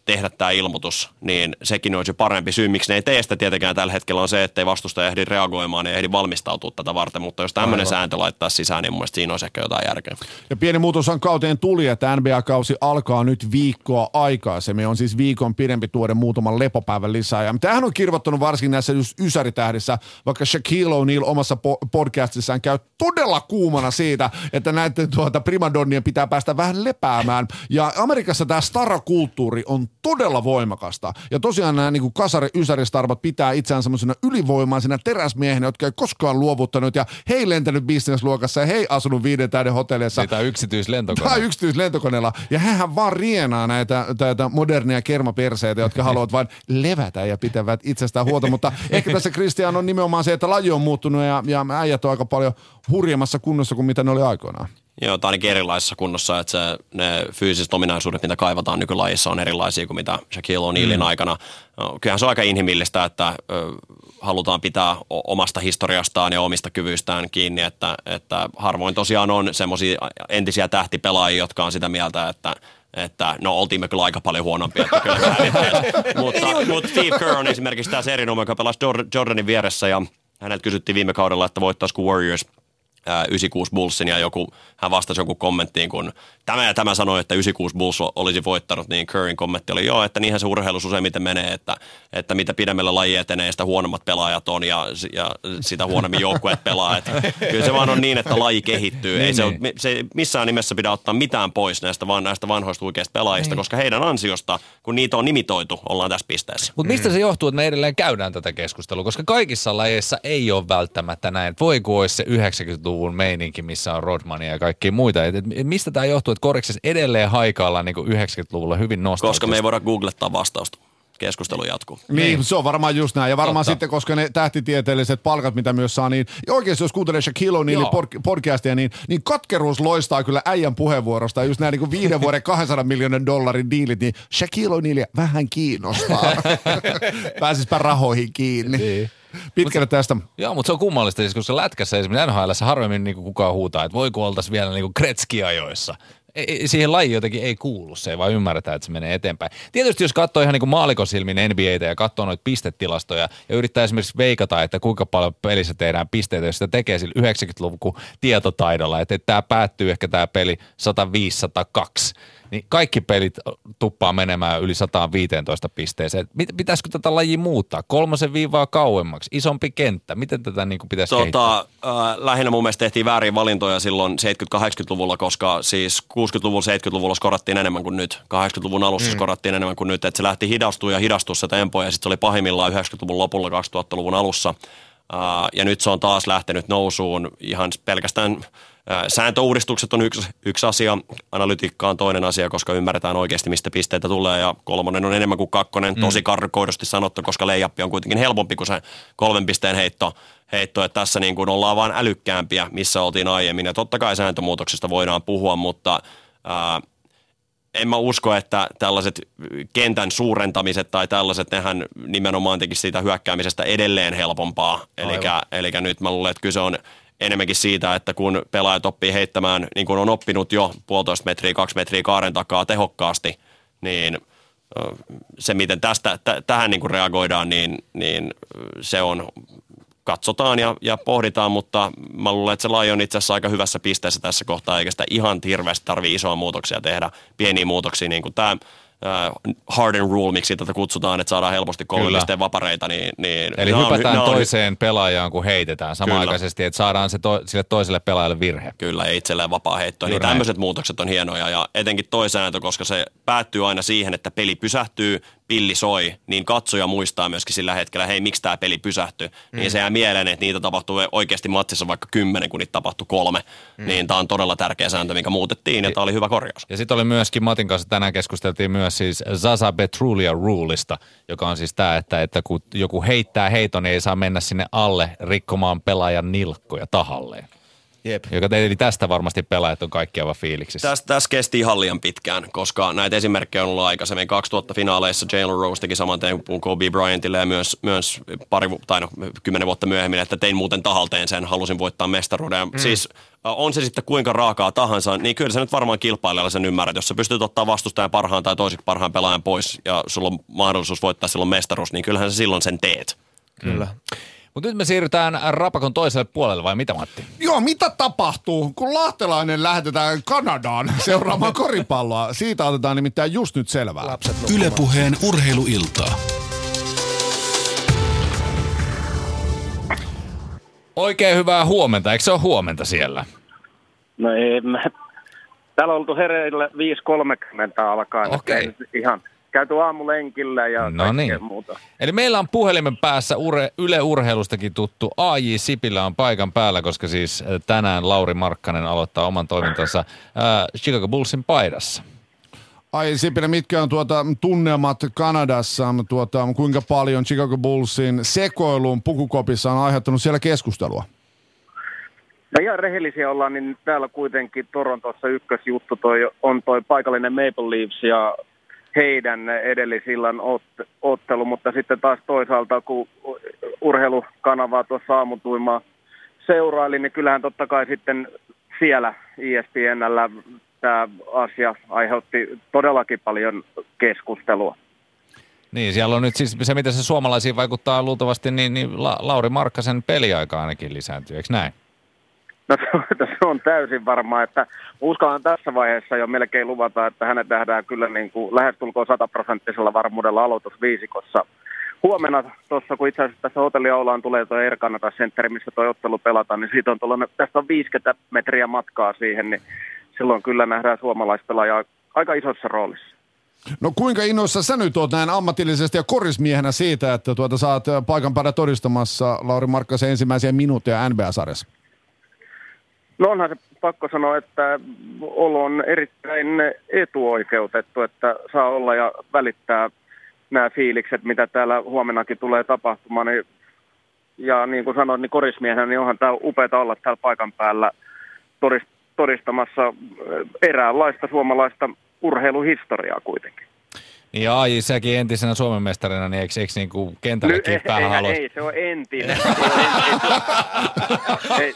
tehdä tämä ilmoitus, niin sekin olisi parempi syy, miksi ne ei tee sitä tietenkään tällä hetkellä on se, että ei vastusta ehdi reagoimaan ja ehdi valmistautua tätä varten, mutta jos tämmöinen sääntö laittaa sisään, niin mun mielestä siinä olisi ehkä jotain järkeä. Ja pieni on kauteen tuli, että NBA-kausi alkaa nyt viikkoa aikaisemmin, on siis viikon pidempi tuoda muutaman lepopäivän lisää. Ja tämähän on kirvoittanut varsinkin näissä just ysäritähdissä, vaikka Shaquille O'Neal omassa po- podcastissaan käy todella kuumana siitä, että näiden tuota primadonnien pitää päästä vähän lepäämään. Ja Amerikassa tämä starakulttuuri on todella voimakasta. Ja tosiaan nämä niin kasari ysäristarvat pitää itseään semmoisena ylivoimaisena teräsmiehenä, jotka ei koskaan luovuttanut ja hei lentänyt bisnesluokassa ja hei asunut viiden täyden hotelleissa. Niin, tai yksityislentokoneella. Tai yksityislentokoneella. Ja hän vaan rienaa näitä, näitä modernia kermaperseitä, jotka haluavat vain levätä ja pitävät itsestään huolta. Mutta ehkä tässä Kristian on nimenomaan se, että laji on muuttunut ja, ja äijät on aika paljon hurjemmassa kunnossa kuin mitä ne oli aikoinaan. Joo, tai ainakin erilaisessa kunnossa, että se, ne fyysiset ominaisuudet, mitä kaivataan nykylajissa, on erilaisia kuin mitä Shaquille O'Nealin mm. aikana. No, kyllähän se on aika inhimillistä, että ö, halutaan pitää omasta historiastaan ja omista kyvyistään kiinni, että, että harvoin tosiaan on semmoisia entisiä tähtipelaajia, jotka on sitä mieltä, että että no oltiin me kyllä aika paljon huonompia, että kyllä mutta, mutta Steve Kerr on esimerkiksi tässä erinomainen, joka pelasi Jordanin vieressä ja häneltä kysyttiin viime kaudella, että voittaisiko Warriors – 96 Bullsin ja joku, hän vastasi joku kommenttiin, kun tämä ja tämä sanoi, että 96 Bulls olisi voittanut, niin Curryn kommentti oli joo, että niinhän se urheilus useimmiten menee, että, että mitä pidemmällä laji etenee, sitä huonommat pelaajat on ja, ja sitä huonommin joukkueet pelaa. Että kyllä se vaan on niin, että laji kehittyy. Ei se, ole, niin. se missään nimessä pidä ottaa mitään pois näistä, vaan näistä vanhoista huikeista pelaajista, niin. koska heidän ansiosta, kun niitä on nimitoitu, ollaan tässä pisteessä. Mutta mistä mm. se johtuu, että me edelleen käydään tätä keskustelua? Koska kaikissa lajeissa ei ole välttämättä näin. Voi kun olisi se 90-luvun meininki, missä on Rodmania ja kaikki muita. Et, et mistä tämä johtuu, että Koriksessa edelleen haikaillaan niin 90-luvulla hyvin nostalgista? Koska me ei voida googlettaa vastausta keskustelu jatkuu. Niin, niin, se on varmaan just näin. Ja varmaan Totta. sitten, koska ne tähtitieteelliset palkat, mitä myös saa, niin oikeasti jos kuuntelee Shaquille O'Nealin podcastia, niin, niin katkeruus loistaa kyllä äijän puheenvuorosta. Ja just nämä niin viiden vuoden 200 miljoonan dollarin diilit, niin Shaquille O'Nealia vähän kiinnostaa. Pääsispä rahoihin kiinni. Niin. Pitkälle tästä. Joo, mutta se on kummallista, siis koska lätkässä esimerkiksi NHL harvemmin niin kukaan huutaa, että voiko oltaisiin vielä niin Kretski-ajoissa ei, siihen lajiin jotenkin ei kuulu, se ei vaan ymmärretä, että se menee eteenpäin. Tietysti jos katsoo ihan niin kuin maalikosilmin NBAtä ja katsoo noita pistetilastoja ja yrittää esimerkiksi veikata, että kuinka paljon pelissä tehdään pisteitä, jos sitä tekee sillä 90-luvun tietotaidolla, että, että tämä päättyy ehkä tämä peli 105-102 niin kaikki pelit tuppaa menemään yli 115 pisteeseen. Pitäisikö tätä lajia muuttaa? Kolmosen viivaa kauemmaksi, isompi kenttä. Miten tätä niin kuin pitäisi tota, kehittää? Äh, lähinnä mun mielestä tehtiin väärin valintoja silloin 70-80-luvulla, koska siis 60-luvulla, 70-luvulla skorattiin enemmän kuin nyt. 80-luvun alussa mm. skorattiin enemmän kuin nyt. Että se lähti hidastua ja hidastua se tempo ja sitten se oli pahimmillaan 90-luvun lopulla, 2000-luvun alussa. Uh, ja nyt se on taas lähtenyt nousuun ihan pelkästään Sääntöuudistukset on yksi, yksi asia, analytiikka on toinen asia, koska ymmärretään oikeasti, mistä pisteitä tulee, ja kolmonen on enemmän kuin kakkonen, mm. tosi karkoidusti sanottu, koska leijappi on kuitenkin helpompi kuin se kolmen pisteen heitto, heitto että tässä niin kuin ollaan vaan älykkäämpiä, missä oltiin aiemmin, ja totta kai sääntömuutoksista voidaan puhua, mutta ää, en mä usko, että tällaiset kentän suurentamiset tai tällaiset, nehän nimenomaan tekisi siitä hyökkäämisestä edelleen helpompaa. Eli nyt mä luulen, että kyse on enemmänkin siitä, että kun pelaajat oppii heittämään, niin kuin on oppinut jo puolitoista metriä, kaksi metriä kaaren takaa tehokkaasti, niin se, miten tästä, t- tähän niin kuin reagoidaan, niin, niin se on, katsotaan ja, ja pohditaan, mutta mä luulen, että se laji on itse asiassa aika hyvässä pisteessä tässä kohtaa, eikä sitä ihan hirveästi tarvitse isoa muutoksia tehdä, pieniä muutoksia, niin kuin tämä uh, hard and rule, miksi tätä kutsutaan, että saadaan helposti pisteen vapareita. Niin, niin Eli on- hypätään on- toiseen pelaajaan, kun heitetään samaaikaisesti, että saadaan se to, sille toiselle pelaajalle virhe. Kyllä, ja itselleen vapaa heitto. Niin tämmöiset muutokset on hienoja ja etenkin toi sääntö, koska se päättyy aina siihen, että peli pysähtyy, pilli soi, niin katsoja muistaa myöskin sillä hetkellä, hei, miksi tämä peli pysähtyi. Mm. Niin se jää mieleen, että niitä tapahtuu oikeasti matsissa vaikka kymmenen, kun niitä tapahtui kolme. Mm. Niin tämä on todella tärkeä sääntö, mikä muutettiin ja tämä oli hyvä korjaus. Ja sitten oli myöskin Matin kanssa tänään keskusteltiin myös siis Zaza Petrulia rulista, joka on siis tämä, että, että kun joku heittää heiton, niin ei saa mennä sinne alle rikkomaan pelaajan nilkkoja tahalleen. Jep. Joka eli tästä varmasti pelaajat on kaikki aivan fiiliksissä. Tässä täs kesti ihan liian pitkään, koska näitä esimerkkejä on ollut aikaisemmin. 2000 finaaleissa Jalen Rose teki saman teen kuin Kobe Bryantille ja myös, myös pari, tai no, kymmenen vuotta myöhemmin, että tein muuten tahalteen sen, halusin voittaa mestaruuden. Mm. Siis on se sitten kuinka raakaa tahansa, niin kyllä sä nyt varmaan kilpailijalla sen ymmärrät. Jos sä pystyt ottaa vastustajan parhaan tai toiseksi parhaan pelaajan pois ja sulla on mahdollisuus voittaa silloin mestaruus, niin kyllähän sä silloin sen teet. Kyllä. Mutta nyt me siirrytään Rapakon toiselle puolelle, vai mitä Matti? Joo, mitä tapahtuu, kun lahtelainen lähetetään Kanadaan seuraamaan koripalloa? Siitä otetaan nimittäin just nyt selvää. Lapset. Ylepuheen urheiluiltaa. Oikein hyvää huomenta, eikö se ole huomenta siellä? No ei, mä, täällä on oltu hereillä 5.30 alkaen. Okei. ei nyt Ihan käyty aamulenkillä ja No niin. muuta. Eli meillä on puhelimen päässä ure, Yle Urheilustakin tuttu AJ Sipilä on paikan päällä, koska siis äh, tänään Lauri Markkanen aloittaa oman toimintansa äh, Chicago Bullsin paidassa. Ai Sipilä, mitkä on tuota tunnelmat Kanadassa? Tuota, kuinka paljon Chicago Bullsin sekoilun pukukopissa on aiheuttanut siellä keskustelua? No ihan rehellisiä ollaan, niin täällä kuitenkin Torontossa ykkösjuttu toi, on toi paikallinen Maple Leafs ja heidän edellisillan ot- ottelu, mutta sitten taas toisaalta, kun urheilukanavaa tuossa aamutuimaa seuraili, niin kyllähän totta kai sitten siellä E ESPNllä tämä asia aiheutti todellakin paljon keskustelua. Niin, siellä on nyt siis se, miten se suomalaisiin vaikuttaa luultavasti, niin, niin La- Lauri Markkasen peliaika ainakin lisääntyy, eikö näin? No se on, täysin varmaa, että uskallan tässä vaiheessa jo melkein luvata, että hänet nähdään kyllä niin kuin lähestulkoon sataprosenttisella varmuudella aloitusviisikossa. Huomenna tuossa, kun itse asiassa tässä hotelliaulaan tulee tuo Air Canada Center, missä tuo ottelu pelataan, niin siitä on tuollainen, tästä on 50 metriä matkaa siihen, niin silloin kyllä nähdään suomalaispelaajaa aika isossa roolissa. No kuinka innoissa sä nyt oot näin ammatillisesti ja korismiehenä siitä, että tuota saat paikan päällä todistamassa Lauri Markkasen ensimmäisiä minuutteja NBA-sarjassa? No onhan se pakko sanoa, että olo on erittäin etuoikeutettu, että saa olla ja välittää nämä fiilikset, mitä täällä huomenakin tulee tapahtumaan. Niin, ja niin kuin sanoin, niin korismiehenä, niin onhan tämä upeata olla täällä paikan päällä todist- todistamassa eräänlaista suomalaista urheiluhistoriaa kuitenkin. Niin ja AJ, säkin entisenä Suomen mestarina, niin eikö, eikö niin kuin kentällekin ei, vähän ei, halua... ei, se on entinen. Se on entinen. ei,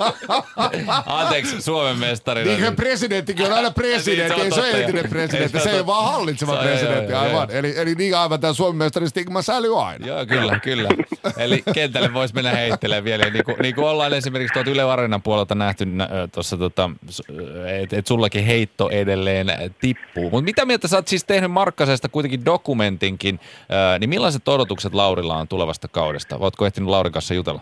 Anteeksi, Suomen mestarina. Niin presidenttikin on aina presidentti, Niin, ei se ole entinen presidentti, se se ei on ole vaan hallitseva presidentti, joo, joo, aivan. Eli, eli niin aivan tämä Suomen mestarin stigma säilyy aina. Joo, kyllä, kyllä. Eli kentälle voisi mennä heittelemään vielä. Niin kuin, niin kuin ollaan esimerkiksi tuolta Yle Areenan puolelta nähty tuossa, tota, että et sullakin heitto edelleen tippuu. Mutta mitä mieltä sä oot siis tehnyt Markkasesta kuitenkin dokumentinkin, niin millaiset odotukset Laurilla on tulevasta kaudesta? Ootko ehtinyt Laurin kanssa jutella?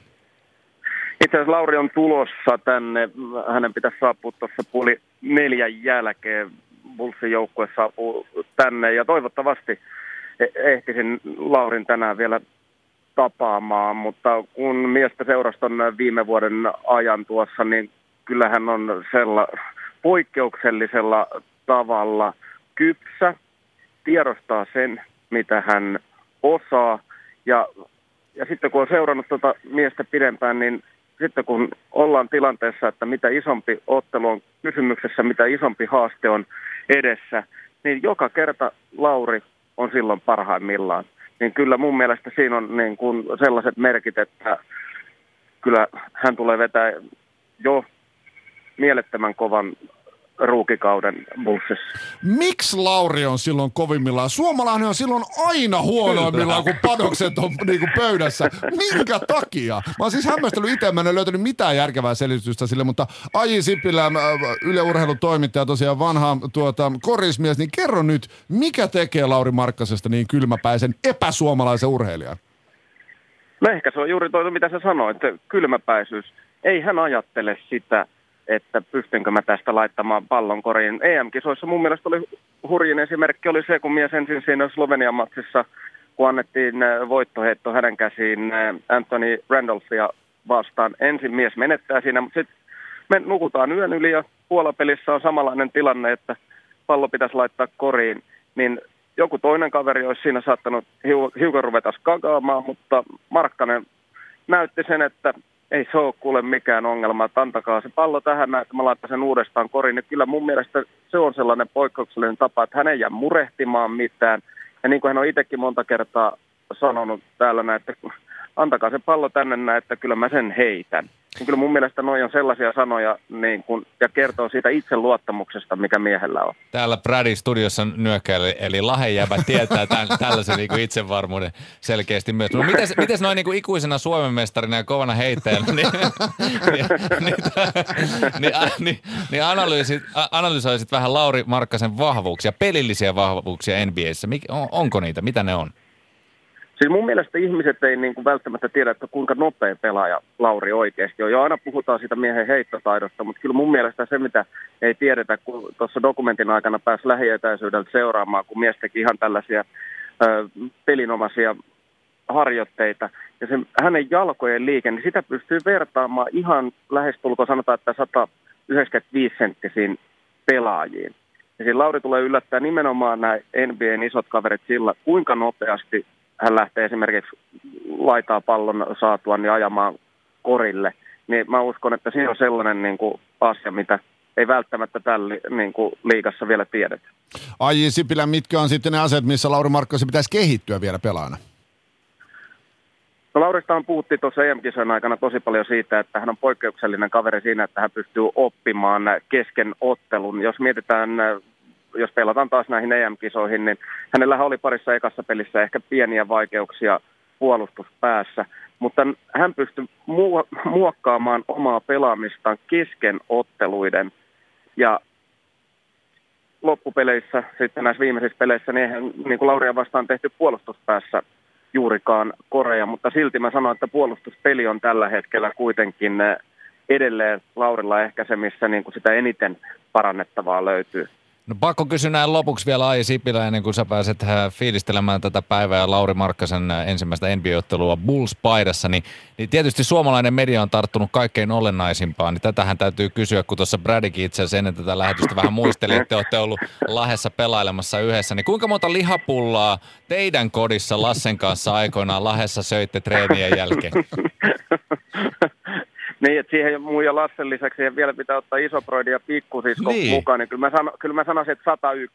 Itse asiassa Lauri on tulossa tänne. Hänen pitäisi saapua tuossa puoli neljän jälkeen. Bullsin joukkue saapuu tänne ja toivottavasti e- ehtisin Laurin tänään vielä tapaamaan, mutta kun miestä seuraston viime vuoden ajan tuossa, niin kyllähän on sella poikkeuksellisella tavalla kypsä, tiedostaa sen, mitä hän osaa ja ja sitten kun on seurannut tuota miestä pidempään, niin sitten kun ollaan tilanteessa, että mitä isompi ottelu on kysymyksessä, mitä isompi haaste on edessä, niin joka kerta Lauri on silloin parhaimmillaan. Niin kyllä mun mielestä siinä on niin kuin sellaiset merkit, että kyllä hän tulee vetää jo mielettömän kovan ruukikauden Bullsissa. Miksi Lauri on silloin kovimmillaan? Suomalainen on silloin aina huonoimmillaan, kun padokset on niin kuin pöydässä. Minkä takia? Mä oon siis hämmästellyt itse, mä en löytänyt mitään järkevää selitystä sille, mutta Aji Sipilä, äh, Yle Urheilun toimittaja, tosiaan vanha tuota, korismies, niin kerro nyt, mikä tekee Lauri Markkasesta niin kylmäpäisen epäsuomalaisen urheilijan? No ehkä se on juuri toi, mitä sä sanoit, että kylmäpäisyys. Ei hän ajattele sitä, että pystynkö mä tästä laittamaan pallon koriin. EM-kisoissa mun mielestä oli hurjin esimerkki oli se, kun mies ensin siinä Slovenian matsissa, kun annettiin äh, voittoheitto hänen käsiin äh, Anthony Randolphia vastaan. Ensin mies menettää siinä, mutta sitten me nukutaan yön yli ja puolapelissä on samanlainen tilanne, että pallo pitäisi laittaa koriin, niin joku toinen kaveri olisi siinä saattanut hiukan ruveta skagaamaan, mutta Markkanen näytti sen, että ei se ole kuule mikään ongelma, että antakaa se pallo tähän, että mä laitan sen uudestaan koriin. Ja kyllä mun mielestä se on sellainen poikkeuksellinen tapa, että hän ei jää murehtimaan mitään. Ja niin kuin hän on itsekin monta kertaa sanonut täällä, että antakaa se pallo tänne että kyllä mä sen heitän. Niin kyllä mun mielestä noin on sellaisia sanoja niin kun, ja kertoo siitä itseluottamuksesta, mikä miehellä on. Täällä Brady studiossa nyökkäili, eli lahejävä tietää tämän, tällaisen niin kuin itsevarmuuden selkeästi myös. No mites, mites noin niin ikuisena Suomen mestarina ja kovana heittäjänä, niin, niin, niin, niin, niin, niin analyysit, analysoisit vähän Lauri Markkasen vahvuuksia, pelillisiä vahvuuksia NBAssä. Mik, on, onko niitä? Mitä ne on? Siis mun mielestä ihmiset ei niin kuin välttämättä tiedä, että kuinka nopea pelaaja Lauri oikeasti on. Jo aina puhutaan siitä miehen heittotaidosta, mutta kyllä mun mielestä se, mitä ei tiedetä, kun tuossa dokumentin aikana pääsi lähietäisyydeltä seuraamaan, kun mies teki ihan tällaisia ö, pelinomaisia harjoitteita. Ja se, hänen jalkojen liike, niin sitä pystyy vertaamaan ihan lähestulkoon sanotaan, että 195 senttisiin pelaajiin. Ja siinä Lauri tulee yllättää nimenomaan nämä NBAn isot kaverit sillä, kuinka nopeasti hän lähtee esimerkiksi laitaa pallon saatua niin ajamaan korille, niin mä uskon, että siinä on sellainen niin kuin asia, mitä ei välttämättä tällä niin kuin liigassa vielä tiedetä. Aji Sipilä, mitkä on sitten ne asiat, missä Lauri Markkosi pitäisi kehittyä vielä pelaajana? No on puhuttiin tuossa EM-kisojen aikana tosi paljon siitä, että hän on poikkeuksellinen kaveri siinä, että hän pystyy oppimaan kesken ottelun. Jos mietitään jos pelataan taas näihin EM-kisoihin, niin hänellä oli parissa ekassa pelissä ehkä pieniä vaikeuksia puolustuspäässä, mutta hän pystyi muokkaamaan omaa pelaamistaan kesken otteluiden ja loppupeleissä, sitten näissä viimeisissä peleissä, niin eihän niin kuin Lauria vastaan tehty puolustuspäässä juurikaan Korea, mutta silti mä sanoin, että puolustuspeli on tällä hetkellä kuitenkin edelleen Laurilla ehkä se, missä niin kuin sitä eniten parannettavaa löytyy. No pakko kysyä näin lopuksi vielä Ai Sipilä ennen kuin sä pääset äh, fiilistelemään tätä päivää ja Lauri Markkasen äh, ensimmäistä NBA-ottelua Bulls-paidassa, niin, niin tietysti suomalainen media on tarttunut kaikkein olennaisimpaan, niin tätähän täytyy kysyä, kun tuossa Bradikin itse asiassa ennen tätä lähetystä vähän muisteli, että te olette ollut Lahessa pelailemassa yhdessä, niin kuinka monta lihapullaa teidän kodissa Lassen kanssa aikoinaan Lahessa söitte treenien jälkeen? Niin, että siihen mun ja Lassen lisäksi siihen vielä pitää ottaa isoproidi ja pikkusisko niin. mukaan, niin kyllä mä, sano, kyllä mä sanoisin, että 101.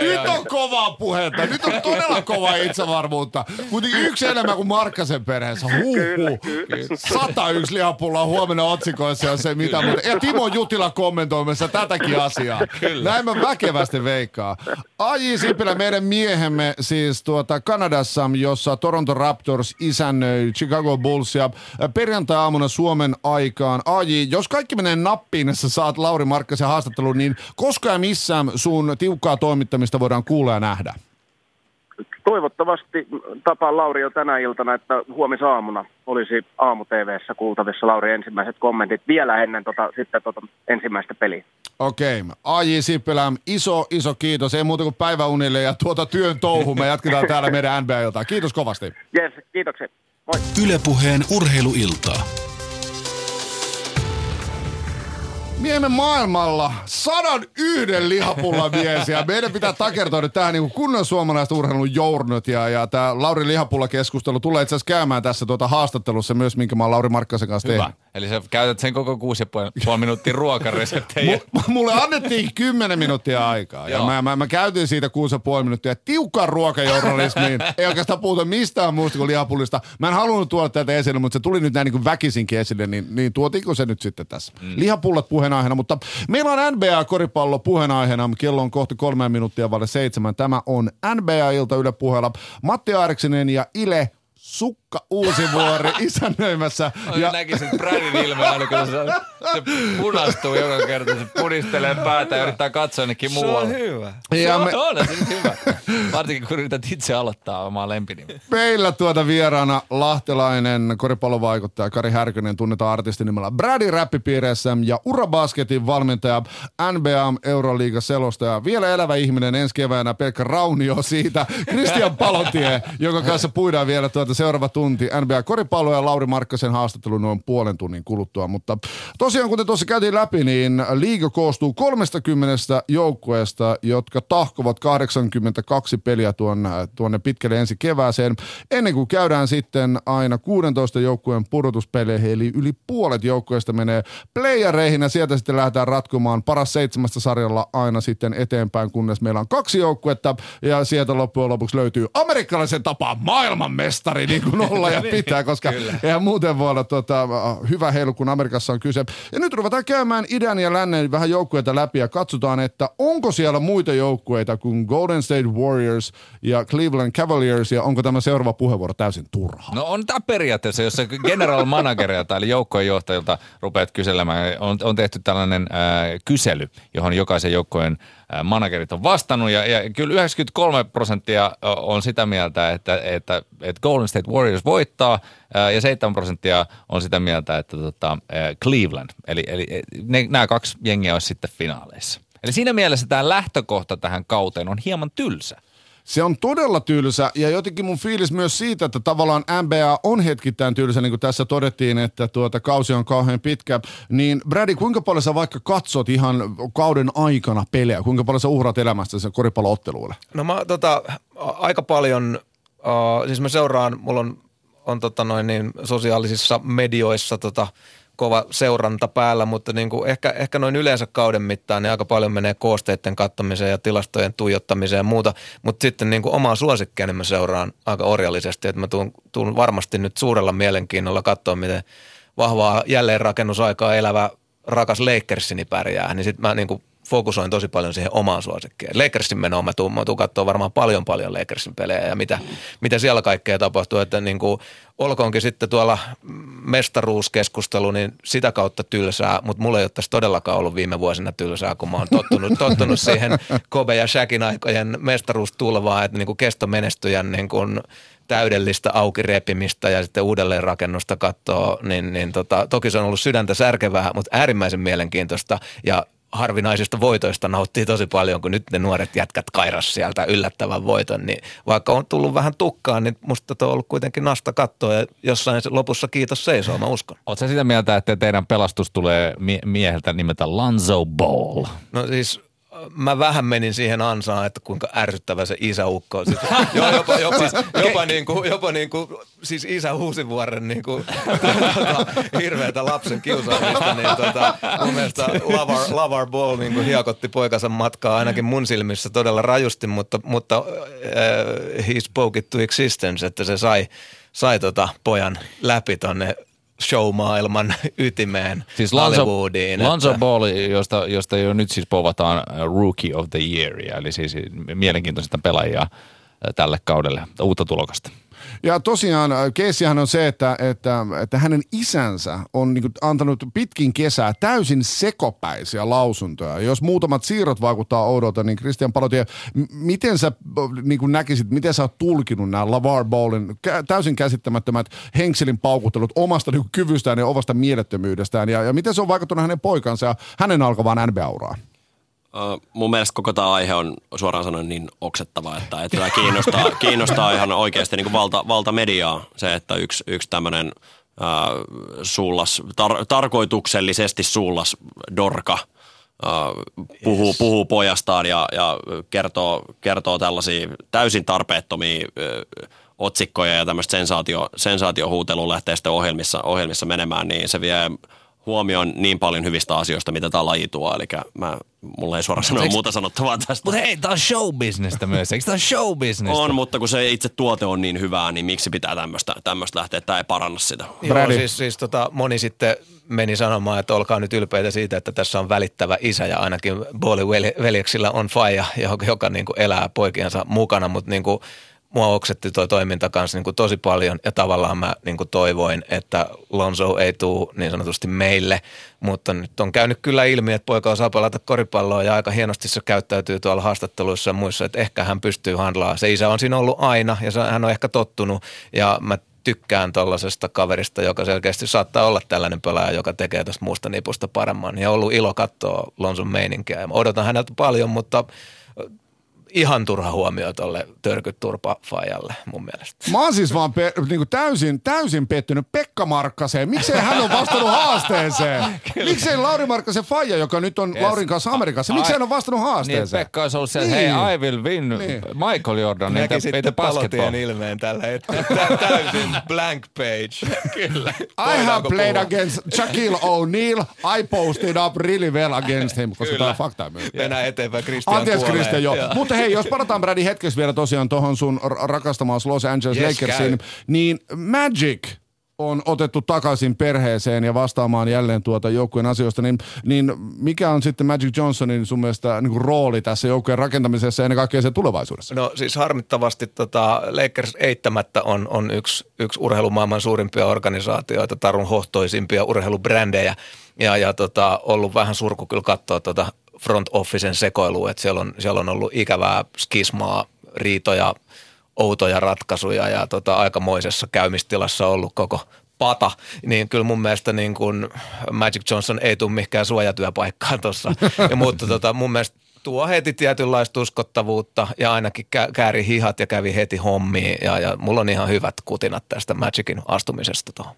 Nyt on kovaa puhetta, nyt on todella kovaa itsevarmuutta. Kuitenkin yksi enemmän kuin Markkasen perheessä, huhu. 101 lihapulla huomenna otsikoissa ja se mitä muuta. Ja Timo Jutila kommentoimassa tätäkin asiaa. Kyllä. Näin mä väkevästi veikkaa. Aji Sipilä, meidän miehemme siis tuota Kanadassa, jossa Toronto Raptors isännöi Chicago Bulls ja perjantai-aamuna Suomen aikaan. Aji, jos kaikki menee nappiin, että saat Lauri Markkasen haastattelun, niin koska ja missään sun tiukkaa toimittamista voidaan kuulla ja nähdä? Toivottavasti tapaan Lauri jo tänä iltana, että huomisaamuna olisi aamu TVssä kuultavissa Lauri ensimmäiset kommentit vielä ennen tota, sitten tota ensimmäistä peliä. Okei. Okay. AJ Sippelä, iso, iso kiitos. Ei muuta kuin päiväunille ja tuota työn touhu. Me jatketaan täällä meidän NBA-iltaa. Kiitos kovasti. Yes, kiitokset. Moi. Ylepuheen urheiluiltaa. Miemme maailmalla sadan yhden lihapulla mies ja meidän pitää takertoa nyt tähän niin kunnon suomalaista urheilun journot ja, ja tämä Lauri Lihapulla keskustelu tulee itse asiassa käymään tässä tuota haastattelussa myös, minkä mä oon Lauri Markkasen kanssa Hyvä. tehnyt. Eli sä käytät sen koko kuusi ja puoli minuuttia ruokareseptejä. M- mulle annettiin kymmenen minuuttia aikaa ja mä, mä, mä, käytin siitä kuusi ja puoli minuuttia. Tiukkaan ruokajournalismiin. Ei oikeastaan puhuta mistään muusta kuin lihapullista. Mä en halunnut tuoda tätä esille, mutta se tuli nyt näin niin kuin väkisinkin esille, niin, niin tuotiinko se nyt sitten tässä? Mm. Lihapullat puheen puheenaiheena, mutta meillä on NBA-koripallo puheenaiheena. Kello on kohta kolme minuuttia vaille seitsemän. Tämä on NBA-ilta Yle puheella. Matti Aariksinen ja Ile Sukka Uusivuori isännöimässä. Ja... Ja Näkisin Bradin ilme aina, kun se, se punastuu joka kerta, se pudistelee päätä ja yrittää katsoa jonnekin Se on muualle. hyvä. Se Ja on, me- on, se nyt hyvä. Varsinkin kun yrität itse aloittaa omaa lempinimeä. meillä tuota vieraana lahtelainen koripallovaikuttaja Kari Härkönen tunnetaan artistin nimellä Brady räppipiireissä ja Urabasketin valmentaja NBA Euroliiga selostaja. Vielä elävä ihminen ensi keväänä pelkkä raunio siitä. Christian Palotie, jonka kanssa puidaan vielä tuota seuraava tunti NBA koripallo ja Lauri Markkasen haastattelu noin puolen tunnin kuluttua. Mutta tosiaan kuten tuossa käytiin läpi, niin liiga koostuu 30 joukkueesta, jotka tahkovat 82 peliä tuon, tuonne pitkälle ensi kevääseen. Ennen kuin käydään sitten aina 16 joukkueen pudotuspeleihin, eli yli puolet joukkueesta menee playereihin ja sieltä sitten lähdetään ratkomaan paras seitsemästä sarjalla aina sitten eteenpäin, kunnes meillä on kaksi joukkuetta ja sieltä loppujen lopuksi löytyy amerikkalaisen tapaan maailmanmestari niin kuin olla ja pitää, koska eihän muuten voi olla tota, hyvä heilu, kun Amerikassa on kyse. Ja nyt ruvetaan käymään idän ja lännen vähän joukkueita läpi ja katsotaan, että onko siellä muita joukkueita kuin Golden State Warriors ja Cleveland Cavaliers ja onko tämä seuraava puheenvuoro täysin turha? No on tämä periaatteessa, jos se general managerilta eli joukkojen johtajilta rupeat kyselemään, on, on tehty tällainen äh, kysely, johon jokaisen joukkojen managerit on vastannut ja, ja kyllä 93 prosenttia on sitä mieltä, että, että, että Golden State Warriors voittaa ja 7 prosenttia on sitä mieltä, että tota, Cleveland, eli, eli ne, nämä kaksi jengiä olisi sitten finaaleissa. Eli siinä mielessä tämä lähtökohta tähän kauteen on hieman tylsä. Se on todella tylsä ja jotenkin mun fiilis myös siitä, että tavallaan NBA on hetkittäin tylsä, niin kuin tässä todettiin, että tuota kausi on kauhean pitkä. Niin Brady, kuinka paljon sä vaikka katsot ihan kauden aikana pelejä? Kuinka paljon sä uhraat elämästä sen koripallootteluille? No mä tota, aika paljon, uh, siis mä seuraan, mulla on, on tota noin niin, sosiaalisissa medioissa tota, kova seuranta päällä, mutta niin kuin ehkä, ehkä noin yleensä kauden mittaan niin aika paljon menee koosteiden kattamiseen ja tilastojen tuijottamiseen ja muuta, mutta sitten niin kuin omaa suosikkia niin mä seuraan aika orjallisesti, että mä tuun, tuun varmasti nyt suurella mielenkiinnolla katsoa, miten vahvaa jälleenrakennusaikaa elävä rakas Lakersini pärjää, niin sitten mä niin kuin fokusoin tosi paljon siihen omaan suosikkeen. Lakersin menoon mä tuun, mä tuun katsoa varmaan paljon paljon Lakersin pelejä ja mitä, mitä siellä kaikkea tapahtuu, että niin kuin, olkoonkin sitten tuolla mestaruuskeskustelu, niin sitä kautta tylsää, mutta mulla ei ole tässä todellakaan ollut viime vuosina tylsää, kun mä oon tottunut, tottunut siihen Kobe ja Shaqin aikojen mestaruustulvaan, että niin kuin kestomenestyjän niin kuin täydellistä aukirepimistä ja sitten uudelleenrakennusta katsoo, niin, niin tota, toki se on ollut sydäntä särkevää, mutta äärimmäisen mielenkiintoista ja harvinaisista voitoista nauttii tosi paljon, kun nyt ne nuoret jätkät kairas sieltä yllättävän voiton, niin vaikka on tullut vähän tukkaan, niin musta on ollut kuitenkin nasta kattoa ja jossain lopussa kiitos seisoo, mä uskon. Oletko sitä mieltä, että teidän pelastus tulee mie- mieheltä nimeltä Lanzo Ball? No siis mä vähän menin siihen ansaan, että kuinka ärsyttävä se isäukko on. Siis, joo, jopa, jopa, jopa, niin kuin, jopa niin kuin, siis isä Uusivuoren niin kuin, tota, hirveätä lapsen kiusaamista, niin tota, mun mielestä Lavar, Lavar Ball niin kuin hiekotti poikansa matkaa ainakin mun silmissä todella rajusti, mutta, mutta uh, he spoke it to existence, että se sai, sai tota pojan läpi tonne showmaailman ytimeen Siis Lonzo, Hollywoodiin. Lonzo että- Ball, josta, josta jo nyt siis povataan uh, Rookie of the Year, eli siis mielenkiintoista pelaajia uh, tälle kaudelle, uutta tulokasta. Ja tosiaan äh, keissihän on se, että, että, että hänen isänsä on niin kuin antanut pitkin kesää täysin sekopäisiä lausuntoja. Jos muutamat siirrot vaikuttaa oudolta, niin Christian Palotie, m- miten sä niin kuin näkisit, miten sä oot tulkinut nämä LaVar Ballin täysin käsittämättömät henkselin paukuttelut omasta niin kuin kyvystään ja omasta mielettömyydestään ja, ja miten se on vaikuttanut hänen poikansa ja hänen alkavaan NBA-uraan? Mun mielestä koko tämä aihe on suoraan sanoen niin oksettava, että, että tämä kiinnostaa, kiinnostaa ihan oikeasti niin kuin valta, valtamediaa se, että yksi, yksi tämmöinen suullas, tar, tarkoituksellisesti suullas dorka uh, puhuu, yes. puhuu pojastaan ja, ja kertoo, kertoo tällaisia täysin tarpeettomia uh, otsikkoja ja tämmöistä sensaatio, sensaatiohuutelua lähtee sitten ohjelmissa, ohjelmissa menemään, niin se vie huomioon niin paljon hyvistä asioista, mitä tämä laji tuo. Eli mä, mulla ei suoraan sanoa muuta sanottavaa tästä. Mutta hei, tää on showbusinessta myös, eikö tää on showbusinessta? On, mutta kun se itse tuote on niin hyvää, niin miksi pitää tämmöistä lähteä, että tämä ei paranna sitä. Joo, siis, siis tota, moni sitten meni sanomaan, että olkaa nyt ylpeitä siitä, että tässä on välittävä isä ja ainakin veljeksillä on faija, joka, joka niin kuin elää poikiansa mukana, mutta niin kuin mua oksetti toi toiminta kanssa niin kuin tosi paljon ja tavallaan mä niin kuin toivoin, että Lonzo ei tule niin sanotusti meille, mutta nyt on käynyt kyllä ilmi, että poika osaa pelata koripalloa ja aika hienosti se käyttäytyy tuolla haastatteluissa ja muissa, että ehkä hän pystyy handlaamaan. Se isä on siinä ollut aina ja hän on ehkä tottunut ja mä tykkään tuollaisesta kaverista, joka selkeästi saattaa olla tällainen pelaaja, joka tekee tästä muusta nipusta paremman. Ja on ollut ilo katsoa Lonson meininkiä. Ja odotan häneltä paljon, mutta ihan turha huomio tuolle törkyt turpafajalle mun mielestä. Mä oon siis vaan pe- niinku täysin, täysin pettynyt Pekka Markkaseen. Miksei hän ole vastannut haasteeseen? Miksei Lauri Markkasen faija, joka nyt on Yes. Laurin kanssa Amerikassa, miksei hän ole vastannut Niin, haasteeseen? Pekka olisi ollut siellä, Niin. hei, I will win Niin. Michael Jordan, niin Näki te, palotien ilmeen tällä hetkellä. Tä- Täysin blank page. Kyllä. I have played puhua? against Shaquille O'Neal. I posted up really well against him, koska tämä on fakta myös. Mennään eteenpäin, Christian Anteeksi. Kriste, joo. Joo. Mutta hei, jos palataan Brady hetkeksi vielä tosiaan tuohon sun r- rakastamaasi Los Angeles Yes, Lakersiin, käy. niin Magic on otettu takaisin perheeseen ja vastaamaan jälleen tuota joukkueen asioista, niin, niin mikä on sitten Magic Johnsonin sun mielestä niin kuin rooli tässä joukkueen rakentamisessa ja ennen kaikkea sen tulevaisuudessa? No siis harmittavasti tota, Lakers eittämättä on, on yksi, yksi urheilumaailman suurimpia organisaatioita, tarun hohtoisimpia urheilubrändejä ja, ja tota, ollut vähän surku kyllä katsoa tota front officen sekoilua, että siellä on, siellä on ollut ikävää skismaa, riitoja, outoja ratkaisuja ja tota, aikamoisessa käymistilassa ollut koko pata, niin kyllä mun mielestä niin kuin Magic Johnson ei tule mihinkään suojatyöpaikkaan tuossa. Mutta tota, mun mielestä tuo heti tietynlaista uskottavuutta ja ainakin kä- kääri hihat ja kävi heti hommiin. Ja, ja mulla on ihan hyvät kutinat tästä Magicin astumisesta tuohon.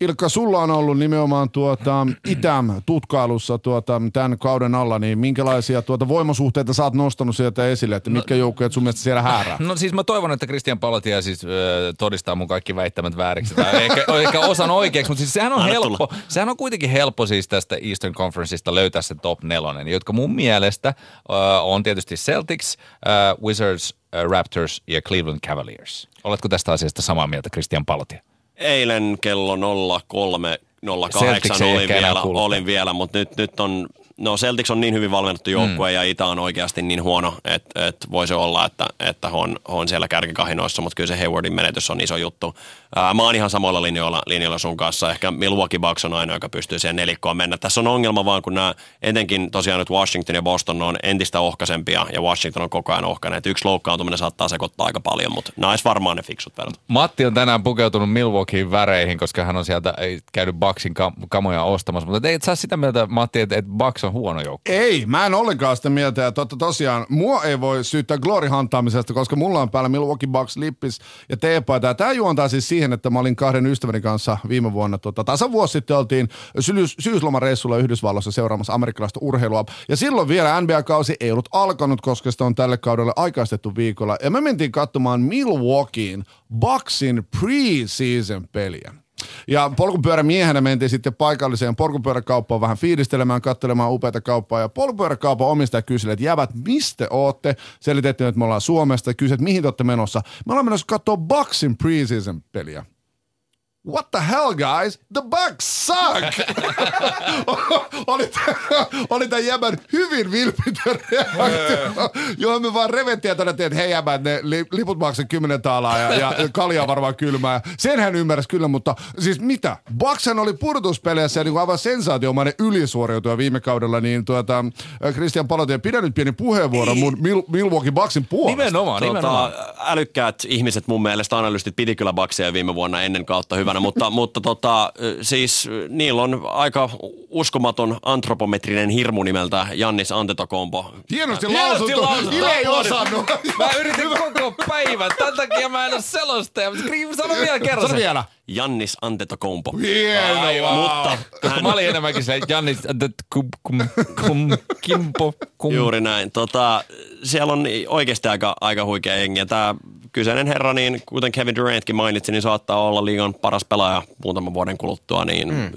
Ilkka, sulla on ollut nimenomaan tuota ITAM-tutkailussa tuota, tämän kauden alla, niin minkälaisia tuota voimasuhteita sä oot nostanut sieltä esille, että mitkä joukkueet sun mielestä siellä häärää? No siis mä toivon, että Christian Palotia siis äh, todistaa mun kaikki väittämät vääriksi. Tai ehkä, ehkä osan oikeaksi, mutta siis sehän on Anna helppo. Sehän on kuitenkin helppo siis tästä Eastern Conferenceista löytää se top nelonen, jotka mun mielestä äh, on tietysti Celtics, äh, Wizards, Raptors ja Cleveland Cavaliers. Oletko tästä asiasta samaa mieltä, Christian Palotia? Eilen kello 03.08 Celtics ei olin vielä, olin vielä, mutta nyt, nyt on, no Celtics on niin hyvin valmennettu joukkue mm. ja Itä on oikeasti niin huono, että, että voisi olla, että, että on, on siellä kärkikahinoissa, mutta kyllä se Haywardin menetys on iso juttu. Ää, mä oon ihan samoilla linjoilla, linjoilla sun kanssa, ehkä Milwaukee Bucks on ainoa, joka pystyy siihen nelikkoon mennä. Tässä on ongelma vaan, kun nämä etenkin tosiaan nyt Washington ja Boston on entistä ohkaisempia ja Washington on koko ajan ohkainen. Yksi loukkaantuminen saattaa sekoittaa aika paljon, mutta olisi varmaan ne fiksut verrat. Matti on tänään pukeutunut Milwaukeein väreihin, koska hän on sieltä ei, käynyt Bucksin kam- kamoja ostamassa. Mutta et saa sitä mieltä, Matti, että, että Bucks on huono joukko. Ei, mä en ollenkaan sitä mieltä. Ja totta tosiaan, mua ei voi syyttää glory-hantaamisesta, koska mulla on päällä Milwaukee Bucks lippis ja teepaita. Tää juontaa siis siihen, että mä olin kahden ystäväni kanssa viime vuonna, tota, tasan vuosi sitten oltiin syys- syyslomareissulla Yhdysvalloissa seuraamassa amerikkalaista urheilua. Ja silloin vielä NBA-kausi ei ollut alkanut, koska sitä on tälle kaudelle aikaistettu viikolla. Ja me mentiin katsomaan Milwaukeein Bucksin pre-season peliä. Ja polkupyörämiehenä mentiin sitten paikalliseen polkupyöräkauppaan vähän fiilistelemään, katselemaan upeita kauppaa. Ja polkupyöräkaupan omistaja kyseli, että jävät, mistä ootte? Selitettiin, että me ollaan Suomesta. Kysyi, että mihin te olette menossa? Me ollaan menossa katsoa Bucksin preseason peliä. What the hell, guys? The Bucks suck! oli, oli tämän jäbän hyvin vilpitön reaktio, johon me vaan revettiin ja todettiin, että hei jäbät, ne li- liput maksaa 10 taalaa ja, ja kalja varmaan kylmää. Sen hän ymmärsi kyllä, mutta siis mitä? Buckshan oli pudotuspeleissä ja niin kuin aivan sensaatiomainen ylisuoriutuja viime kaudella, niin tuota, Christian Palotie, pidä nyt pieni puheenvuoro mun Mil- Milwaukee Bucksin puolesta. Nimenomaan, nimenomaan. Tota, älykkäät ihmiset mun mielestä analystit piti kyllä Baksia viime vuonna ennen kautta hyvänä, mutta, mutta tota, siis niillä on aika uskomaton antropometrinen hirmu nimeltä Jannis Antetokounmpo. Hienosti Hienosti lausuttu. Ile ei osannut. Mä yritin koko päivän, tämän takia mä en ole selostaja. Sano vielä kerran Sano vielä. Jannis Antetokounmpo. Hienoa. Mutta Koska mä olin enemmänkin se Jannis, kum. Juuri näin. Tota, siellä on oikeasti aika, aika huikea jengi. Ja Tämä kyseinen herra, niin kuten Kevin Durantkin mainitsi, niin saattaa olla liigan paras pelaaja muutaman vuoden kuluttua. Niin mm.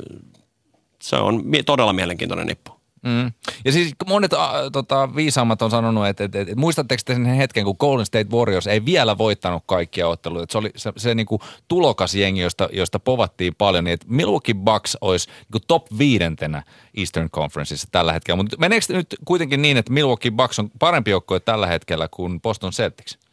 se on todella mielenkiintoinen nippu. Mm. Ja siis monet äh, tota, viisaammat on sanonut, että, että, että muistatteko te sen hetken, kun Golden State Warriors ei vielä voittanut kaikkia otteluita. Se oli se, se niin kuin tulokas jengi, josta, josta povattiin paljon, niin että Milwaukee Bucks olisi niin kuin top viidentenä Eastern Conferenceissa tällä hetkellä. Mutta meneekö nyt kuitenkin niin, että Milwaukee Bucks on parempi joukkue tällä hetkellä kuin Boston Celtics?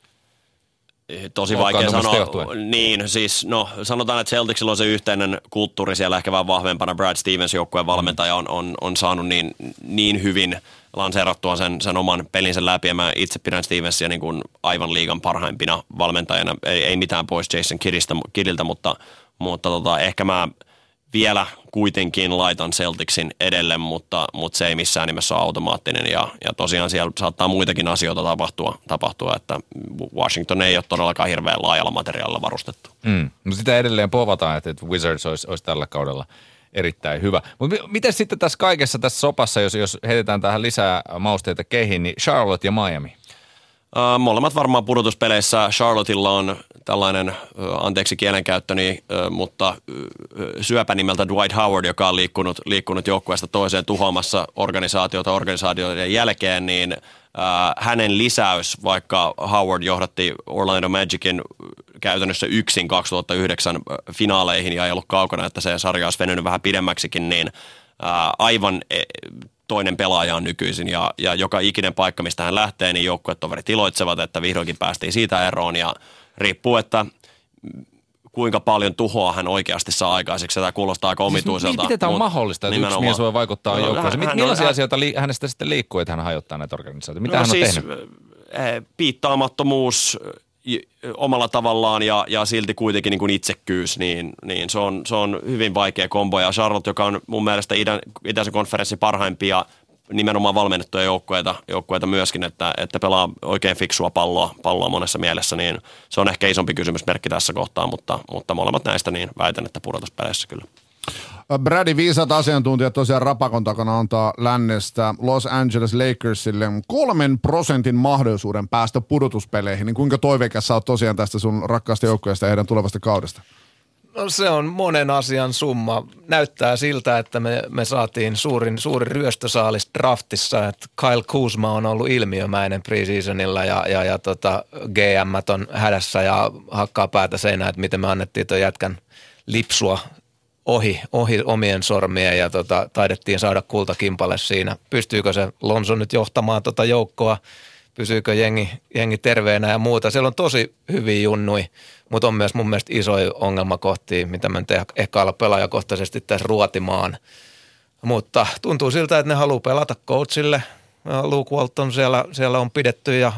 Tosi vaikea sanoa. Niin, siis no sanotaan, että Celticsilla on se yhteinen kulttuuri siellä ehkä vähän vahvempana. Brad Stevens joukkueen valmentaja on, on, on saanut niin, niin hyvin lanseerattua sen, sen oman pelinsä läpi. Ja mä itse pidän Stevensia niin kuin aivan liigan parhaimpina valmentajana. Ei, ei mitään pois Jason Kiddiltä, mutta, mutta tota, ehkä mä vielä kuitenkin laitan Celticsin edelle, mutta, mutta se ei missään nimessä ole automaattinen ja, ja tosiaan siellä saattaa muitakin asioita tapahtua, tapahtua, että Washington ei ole todellakaan hirveän laajalla materiaalilla varustettu. Mm. No sitä edelleen povataan, että, Wizards olisi, olisi tällä kaudella erittäin hyvä. Mutta miten sitten tässä kaikessa tässä sopassa, jos, jos heitetään tähän lisää mausteita kehiin, niin Charlotte ja Miami? Molemmat varmaan pudotuspeleissä. Charlottella on tällainen, anteeksi kielenkäyttöni, uh, mutta uh, syöpä nimeltä Dwight Howard, joka on liikkunut, liikkunut joukkueesta toiseen tuhoamassa organisaatiota organisaatioiden jälkeen, niin hänen lisäys, vaikka Howard johdatti Orlando Magicin käytännössä yksin 2009 finaaleihin ja ei ollut kaukana, että se sarja olisi venynyt vähän pidemmäksikin, niin aivan e, toinen pelaaja on nykyisin ja, ja joka ikinen paikka, mistä hän lähtee, niin joukkuetoverit iloitsevat, että vihdoinkin päästiin siitä eroon ja riippuu, että kuinka paljon tuhoa hän oikeasti saa aikaiseksi. Tämä kuulostaa aika omituiselta. Siis, miten tämä on mahdollista, että yksi mies voi vaikuttaa no, joukkueeseen? Hän, Millaisia hän, asioita li, hänestä sitten liikkuu, että hän hajottaa näitä organisaatioita? Mitä no, hän on siis, tehnyt? Piittaamattomuus, omalla tavallaan ja, ja silti kuitenkin niin kuin itsekkyys, niin, niin se, on, se on hyvin vaikea kombo. Ja Charlotte, joka on mun mielestä idän, itäisen konferenssin parhaimpia nimenomaan valmennettuja joukkueita, joukkueita myöskin, että, että pelaa oikein fiksua palloa, palloa monessa mielessä, niin se on ehkä isompi kysymysmerkki tässä kohtaa, mutta, mutta molemmat näistä niin väitän, että pudotuspeleissä kyllä. Brady viisaat asiantuntijat tosiaan rapakon takana antaa lännestä Los Angeles Lakersille kolmen prosentin mahdollisuuden päästä pudotuspeleihin. Niin kuinka toiveikas sä oot tosiaan tästä sun rakkaasta joukkueesta ja heidän tulevasta kaudesta? No se on monen asian summa. Näyttää siltä, että me, me saatiin suurin, suurin ryöstösaalis draftissa, että Kyle Kuzma on ollut ilmiömäinen preseasonilla ja, ja, ja tota, GM on hädässä ja hakkaa päätä seinään, että miten me annettiin tuon jätkän lipsua ohi, ohi omien sormien ja tota, taidettiin saada kultakimpale siinä. Pystyykö se Lonso nyt johtamaan tota joukkoa? Pysyykö jengi, jengi terveenä ja muuta? Siellä on tosi hyviä junnui, mutta on myös mun mielestä isoja ongelmakohtia, mitä mä nyt ehkä olla pelaajakohtaisesti tässä ruotimaan. Mutta tuntuu siltä, että ne haluaa pelata coachille. Luke Walton siellä, siellä on pidetty ja,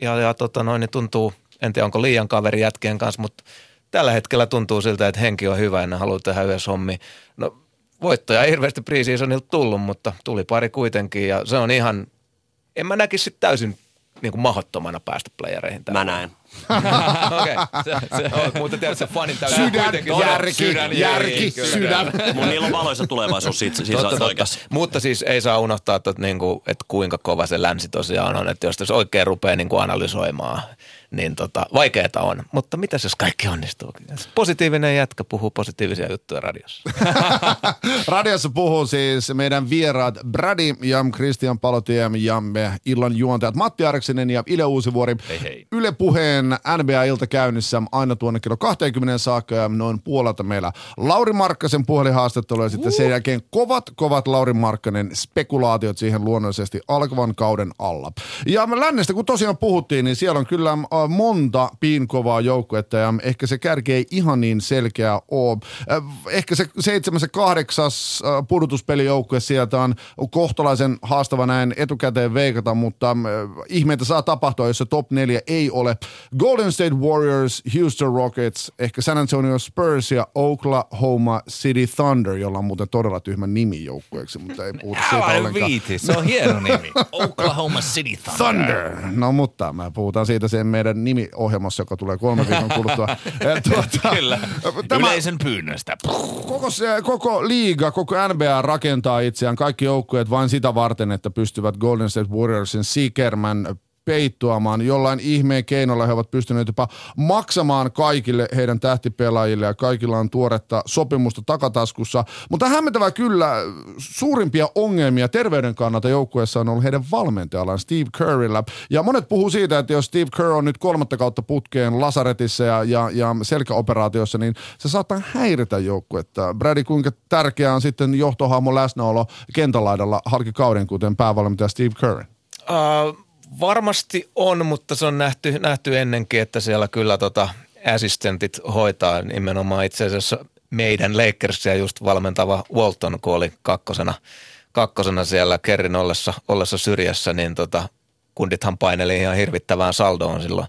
ja, ja tota noin, niin tuntuu, en tiedä onko liian kaveri jätkien kanssa, mutta tällä hetkellä tuntuu siltä, että henki on hyvä ja ne haluaa tehdä yhdessä hommi. No voittoja ei hirveästi preseasonilta tullut, mutta tuli pari kuitenkin ja se on ihan, en mä näkisi täysin niin kuin mahdottomana päästä playereihin. Mä näen. Okei. Okay. mutta tiedät se fanin täytyy sydän, järki, sydän, järki, sydän. Mun niillä on valoisa tulevaisuus siitä, siitä totta, totta. Mutta siis ei saa unohtaa, että, niin kuin, että kuinka kova se länsi tosiaan on. Että jos tässä oikein rupeaa niin kuin analysoimaan niin tota, vaikeeta on. Mutta mitä jos kaikki onnistuu? Positiivinen jätkä puhuu positiivisia juttuja radiossa. radiossa puhuu siis meidän vieraat Brady ja Christian Palotiem ja me illan juontajat Matti Arksinen ja Ile Uusivuori. Hei hei. Yle Puheen NBA-ilta käynnissä aina tuonne kello 20 saakka ja noin puolelta meillä Lauri Markkasen puhelinhaastattelu ja sitten sen jälkeen kovat, kovat Lauri Markkanen spekulaatiot siihen luonnollisesti alkavan kauden alla. Ja lännestä kun tosiaan puhuttiin, niin siellä on kyllä monta piinkovaa joukkuetta ja ehkä se kärki ei ihan niin selkeä ole. Ehkä se seitsemäs ja kahdeksas pudotuspelijoukkue sieltä on kohtalaisen haastava näin etukäteen veikata, mutta ihmeitä saa tapahtua, jos se top neljä ei ole. Golden State Warriors, Houston Rockets, ehkä San Antonio Spurs ja Oklahoma City Thunder, jolla on muuten todella tyhmä nimi joukkueeksi, mutta ei puhuta siitä ollenkaan. Se on hieno nimi. Oklahoma City Thunder. Thunder. No mutta me puhutaan siitä sen meidän nimiohjelmassa, joka tulee kolme viikon kuluttua. tuota, Kyllä, tämä, yleisön pyynnöstä. Koko, se, koko liiga, koko NBA rakentaa itseään, kaikki joukkueet vain sitä varten, että pystyvät Golden State Warriorsin Seakerman peittoamaan. Jollain ihmeen keinolla he ovat pystyneet jopa maksamaan kaikille heidän tähtipelaajille ja kaikilla on tuoretta sopimusta takataskussa. Mutta hämmentävää kyllä suurimpia ongelmia terveyden kannalta joukkueessa on ollut heidän valmentajallaan Steve Kerrillä. Ja monet puhuu siitä, että jos Steve Kerr on nyt kolmatta kautta putkeen lasaretissa ja, ja, ja selkäoperaatiossa, niin se saattaa häiritä joukkuetta. Brady, kuinka tärkeää on sitten johtohahmon läsnäolo kentälaidalla halkikauden, kuten päävalmentaja Steve Kerr? Uh, varmasti on, mutta se on nähty, nähty ennenkin, että siellä kyllä tota assistentit hoitaa nimenomaan itse asiassa meidän Lakersia just valmentava Walton, kun oli kakkosena, kakkosena siellä Kerrin ollessa, ollessa syrjässä, niin tota, kundithan paineli ihan hirvittävään saldoon silloin.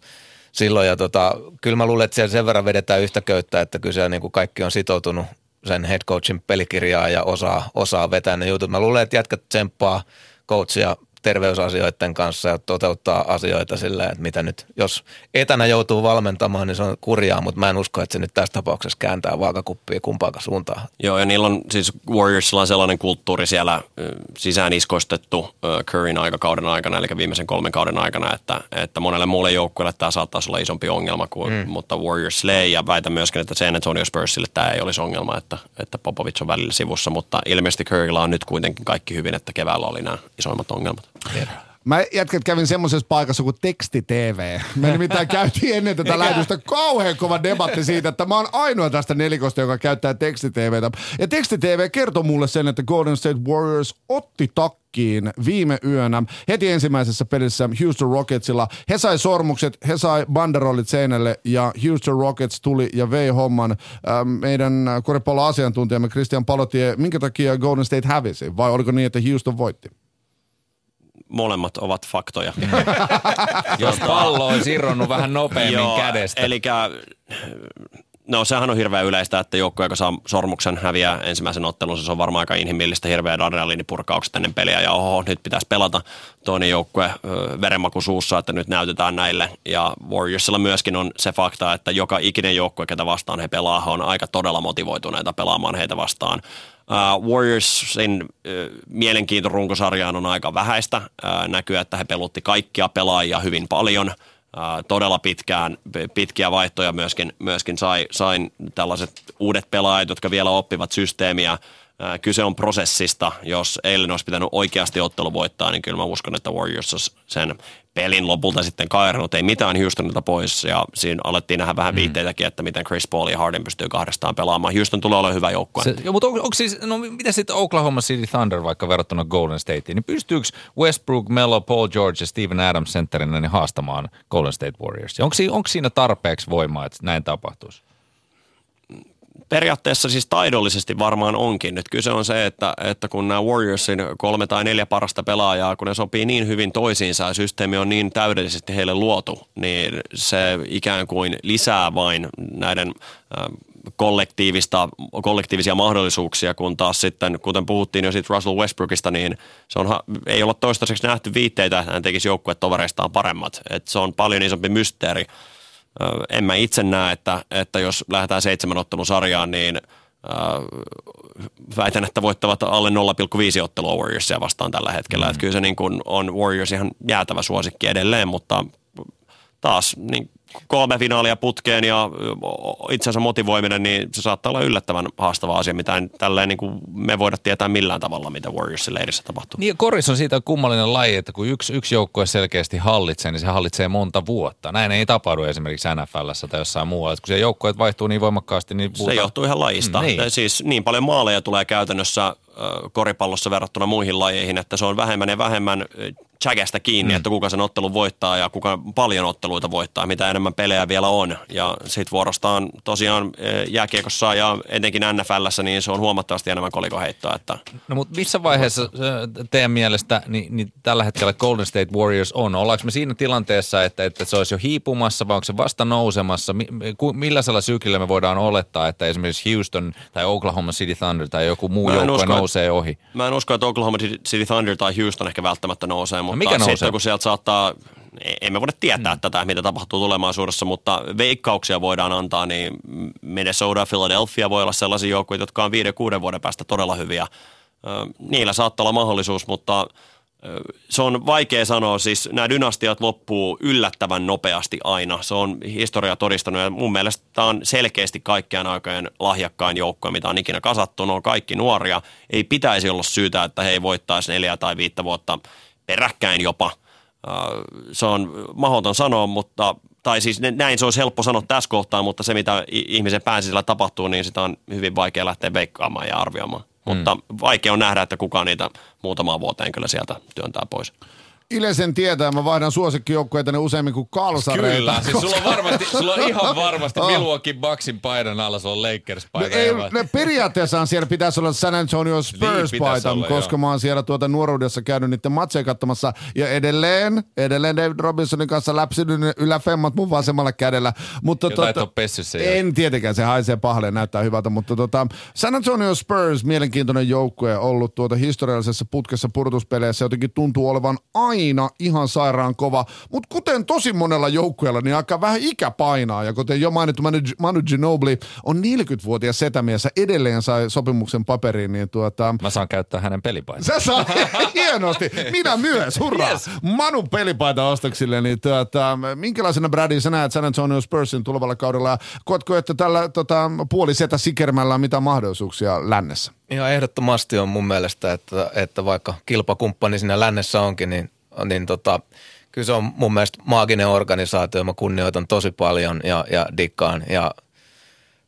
silloin ja tota, kyllä mä luulen, että siellä sen verran vedetään yhtä köyttä, että kyllä siellä niin kuin kaikki on sitoutunut sen head coachin pelikirjaa ja osaa, osaa vetää ne jutut. Mä luulen, että jätkät tsemppaa coachia terveysasioiden kanssa ja toteuttaa asioita silleen, että mitä nyt, jos etänä joutuu valmentamaan, niin se on kurjaa, mutta mä en usko, että se nyt tässä tapauksessa kääntää vaakakuppia kumpaankaan suuntaan. Joo, ja niillä on siis Warriorsilla on sellainen kulttuuri siellä sisään iskostettu Curryn aikakauden aikana, eli viimeisen kolmen kauden aikana, että, että monelle muulle joukkueelle tämä saattaisi olla isompi ongelma, kuin, mm. mutta Warriors Slay ja väitän myöskin, että San Antonio Spursille tämä ei olisi ongelma, että, että Popovic on välillä sivussa, mutta ilmeisesti Currylla on nyt kuitenkin kaikki hyvin, että keväällä oli nämä isoimmat ongelmat. Mä jätket kävin semmoisessa paikassa kuin teksti-TV. Me nimittäin käytiin ennen tätä lähetystä kauhean kova debatti siitä, että mä oon ainoa tästä nelikosta, joka käyttää teksti-TVtä. Ja teksti-TV kertoi mulle sen, että Golden State Warriors otti takkiin viime yönä heti ensimmäisessä pelissä Houston Rocketsilla. He sai sormukset, he sai banderollit seinälle ja Houston Rockets tuli ja vei homman. Ähm, meidän koripallo-asiantuntijamme Christian Palotie, minkä takia Golden State hävisi? Vai oliko niin, että Houston voitti? Molemmat ovat faktoja. Jos pallo olisi irronnut vähän nopeammin Joo, kädestä. Eli No sehän on hirveän yleistä, että joukko, joka saa sormuksen häviää ensimmäisen ottelun, se on varmaan aika inhimillistä, hirveä adrenaliinipurkaukset ennen peliä ja oho, nyt pitäisi pelata toinen joukkue verenmaku suussa, että nyt näytetään näille. Ja Warriorsilla myöskin on se fakta, että joka ikinen joukkue, ketä vastaan he pelaa, on aika todella motivoituneita pelaamaan heitä vastaan. Uh, Warriorsin uh, mielenkiinto runkosarjaan on aika vähäistä. Uh, näkyy, että he pelutti kaikkia pelaajia hyvin paljon. Todella pitkään, pitkiä vaihtoja myöskin, myöskin sai, sain tällaiset uudet pelaajat, jotka vielä oppivat systeemiä. Kyse on prosessista. Jos eilen olisi pitänyt oikeasti ottelu voittaa, niin kyllä mä uskon, että Warriors sen pelin lopulta sitten kairannut. Ei mitään Houstonilta pois ja siinä alettiin nähdä vähän mm. viitteitäkin, että miten Chris Paul ja Harden pystyy kahdestaan pelaamaan. Houston tulee olemaan hyvä joukkue. Se, joo, mutta on, onko siis, no mitä sitten Oklahoma City Thunder vaikka verrattuna Golden Stateen, niin pystyykö Westbrook, Melo, Paul George ja Steven Adams centerinä niin haastamaan Golden State Warriors? Onko, onko siinä tarpeeksi voimaa, että näin tapahtuisi? Periaatteessa siis taidollisesti varmaan onkin. Nyt kyse on se, että, että kun nämä Warriorsin kolme tai neljä parasta pelaajaa, kun ne sopii niin hyvin toisiinsa ja systeemi on niin täydellisesti heille luotu, niin se ikään kuin lisää vain näiden kollektiivista, kollektiivisia mahdollisuuksia, kun taas sitten, kuten puhuttiin jo siitä Russell Westbrookista, niin se on, ei olla toistaiseksi nähty viitteitä, että hän tekisi joukkuetovereistaan paremmat. Et se on paljon isompi mysteeri en mä itse näe, että, että jos lähdetään seitsemän ottelun sarjaan, niin väitän, että voittavat alle 0,5 ottelua Warriorsia vastaan tällä hetkellä. Mm. Että kyllä se niin kuin on Warriors ihan jäätävä suosikki edelleen, mutta taas niin kolme finaalia putkeen ja itsensä motivoiminen, niin se saattaa olla yllättävän haastava asia, mitä en, tälleen niin kuin me voida tietää millään tavalla, mitä Warriorsin leirissä tapahtuu. Niin, koris on siitä kummallinen laji, että kun yksi, yksi joukkue selkeästi hallitsee, niin se hallitsee monta vuotta. Näin ei tapahdu esimerkiksi NFLssä tai jossain muualla. Että kun se joukkueet vaihtuu niin voimakkaasti, niin puhutaan... Se johtuu ihan lajista. Mm, niin. Siis niin paljon maaleja tulee käytännössä koripallossa verrattuna muihin lajeihin, että se on vähemmän ja vähemmän chagasta kiinni, mm. että kuka sen ottelun voittaa ja kuka paljon otteluita voittaa, mitä enemmän pelejä vielä on. Ja sitten vuorostaan tosiaan jääkiekossa ja etenkin NFLssä, niin se on huomattavasti enemmän kolikoheittoa. Että no mutta missä vaiheessa teidän mielestä niin, niin tällä hetkellä Golden State Warriors on? Ollaanko me siinä tilanteessa, että, että se olisi jo hiipumassa vai onko se vasta nousemassa? Millaisella syklillä me voidaan olettaa, että esimerkiksi Houston tai Oklahoma City Thunder tai joku muu joukkue nousee ohi? Mä en usko, että Oklahoma City Thunder tai Houston ehkä välttämättä nousee, mutta no mikä nousee? sitten kun sieltä saattaa, emme voida tietää mm. tätä, mitä tapahtuu tulevaisuudessa, mutta veikkauksia voidaan antaa, niin Minnesota ja Philadelphia voi olla sellaisia joukkoja, jotka on viiden, kuuden vuoden päästä todella hyviä. Niillä saattaa olla mahdollisuus, mutta se on vaikea sanoa, siis nämä dynastiat loppuu yllättävän nopeasti aina. Se on historia todistanut ja mun mielestä tämä on selkeästi kaikkien aikojen lahjakkain joukko, mitä on ikinä kasattu. Ne on kaikki nuoria. Ei pitäisi olla syytä, että he ei voittaisi neljä tai viittä vuotta peräkkäin jopa. Se on mahdoton sanoa, mutta tai siis näin se olisi helppo sanoa tässä kohtaa, mutta se mitä ihmisen pääsisällä tapahtuu, niin sitä on hyvin vaikea lähteä veikkaamaan ja arvioimaan. Mm. Mutta vaikea on nähdä, että kukaan niitä muutamaan vuoteen kyllä sieltä työntää pois. Ilesen tietää, mä vaihdan suosikkijoukkueita ne useammin kuin kalsareita. Kyllä, siis sulla on, varmasti, sulla on ihan varmasti oh. Milwaukee Bucksin paidan alla, se on Lakers paita. Ei, ne periaatteessa siellä pitäisi olla San Antonio Spurs niin, paita, olla, koska joo. mä oon siellä tuota nuoruudessa käynyt niiden matseja katsomassa. Ja edelleen, edelleen David Robinsonin kanssa läpsinyt yläfemmat mun vasemmalla kädellä. Mutta tota, en tietenkään, se haisee pahalle näyttää hyvältä. Mutta tota, San Antonio Spurs, mielenkiintoinen joukkue, ollut tuota historiallisessa putkessa purtuspeleissä, jotenkin tuntuu olevan aina aina ihan sairaan kova, mutta kuten tosi monella joukkueella, niin aika vähän ikä painaa. Ja kuten jo mainittu, Manu, Ginobili on 40-vuotias setämies ja edelleen sai sopimuksen paperiin. Niin tuota... Mä saan käyttää hänen pelipaitaa. Sä saa hienosti. Minä myös, hurraa. Yes. Manu pelipaita ostoksille. Niin tuota, minkälaisena Brady sä näet San Antonio Spursin tulevalla kaudella? Koetko, että tällä tota, puolisetä sikermällä on mitä mahdollisuuksia lännessä? Ihan ehdottomasti on mun mielestä, että, että vaikka kilpakumppani siinä lännessä onkin, niin niin tota, kyllä se on mun mielestä maaginen organisaatio. Mä kunnioitan tosi paljon ja, ja dikkaan. Ja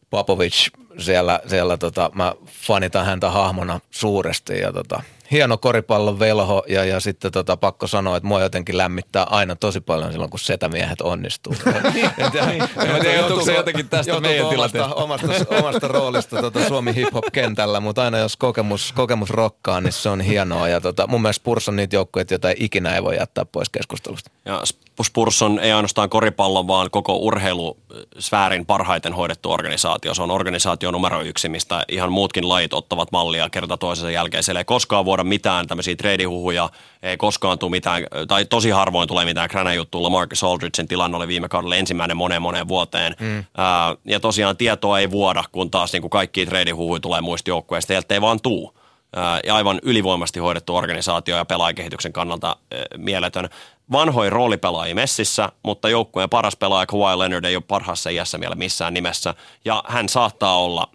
Popovic siellä, siellä tota, mä fanitan häntä hahmona suuresti ja tota, hieno koripallon velho ja, ja sitten tota, pakko sanoa, että mua jotenkin lämmittää aina tosi paljon silloin, kun setämiehet onnistuu. en tiedä, en tiedä johtuuko se jotenkin tästä meidän tilanteesta. Omasta, omasta roolista tota, Suomi hip-hop-kentällä, mutta aina jos kokemus, kokemus rokkaa, niin se on hienoa. Ja tota, mun mielestä Spurs on niitä joukkoja, joita ikinä ei voi jättää pois keskustelusta. Ja Spurs on ei ainoastaan koripallon, vaan koko urheilusfäärin parhaiten hoidettu organisaatio. Se on organisaatio numero yksi, mistä ihan muutkin lajit ottavat mallia kerta toisensa jälkeen. Siellä ei koskaan vuoda mitään tämmöisiä treidihuhuja, ei koskaan tule mitään, tai tosi harvoin tulee mitään kränä juttua. Lamarcus Aldridgein tilanne oli viime kaudella ensimmäinen moneen moneen vuoteen. Mm. Ää, ja tosiaan tietoa ei vuoda, kun taas niin kuin kaikki treidihuhuja tulee muista joukkueista. Heiltä ei vaan tuu ja aivan ylivoimasti hoidettu organisaatio ja pelaajakehityksen kannalta mieletön. Vanhoin roolipelaaja messissä, mutta joukkueen paras pelaaja Kawhi Leonard ei ole parhaassa iässä vielä missään nimessä. Ja hän saattaa olla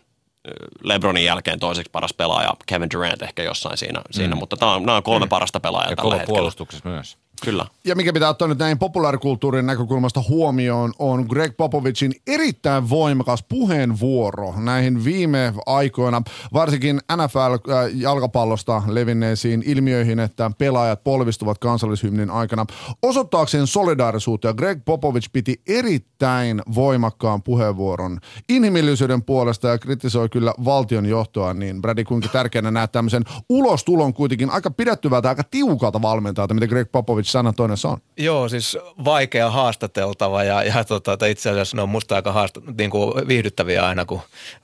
LeBronin jälkeen toiseksi paras pelaaja, Kevin Durant ehkä jossain siinä, mm. siinä mutta tämä on, nämä on kolme mm. parasta pelaajaa ja tällä hetkellä. puolustuksessa myös. Kyllä. Ja mikä pitää ottaa nyt näin populaarikulttuurin näkökulmasta huomioon, on Greg Popovicin erittäin voimakas puheenvuoro näihin viime aikoina, varsinkin NFL-jalkapallosta levinneisiin ilmiöihin, että pelaajat polvistuvat kansallishymnin aikana. Osoittaakseen solidaarisuutta ja Greg Popovic piti erittäin voimakkaan puheenvuoron inhimillisyyden puolesta ja kritisoi kyllä valtion johtoa, niin Brady, kuinka tärkeänä näet tämmöisen ulostulon kuitenkin aika pidettyvältä, aika tiukalta valmentajalta, mitä Greg Popovic San Antonio on? Joo, siis vaikea haastateltava ja, ja tota, itse asiassa ne on musta aika haasta, niin kuin viihdyttäviä aina, kun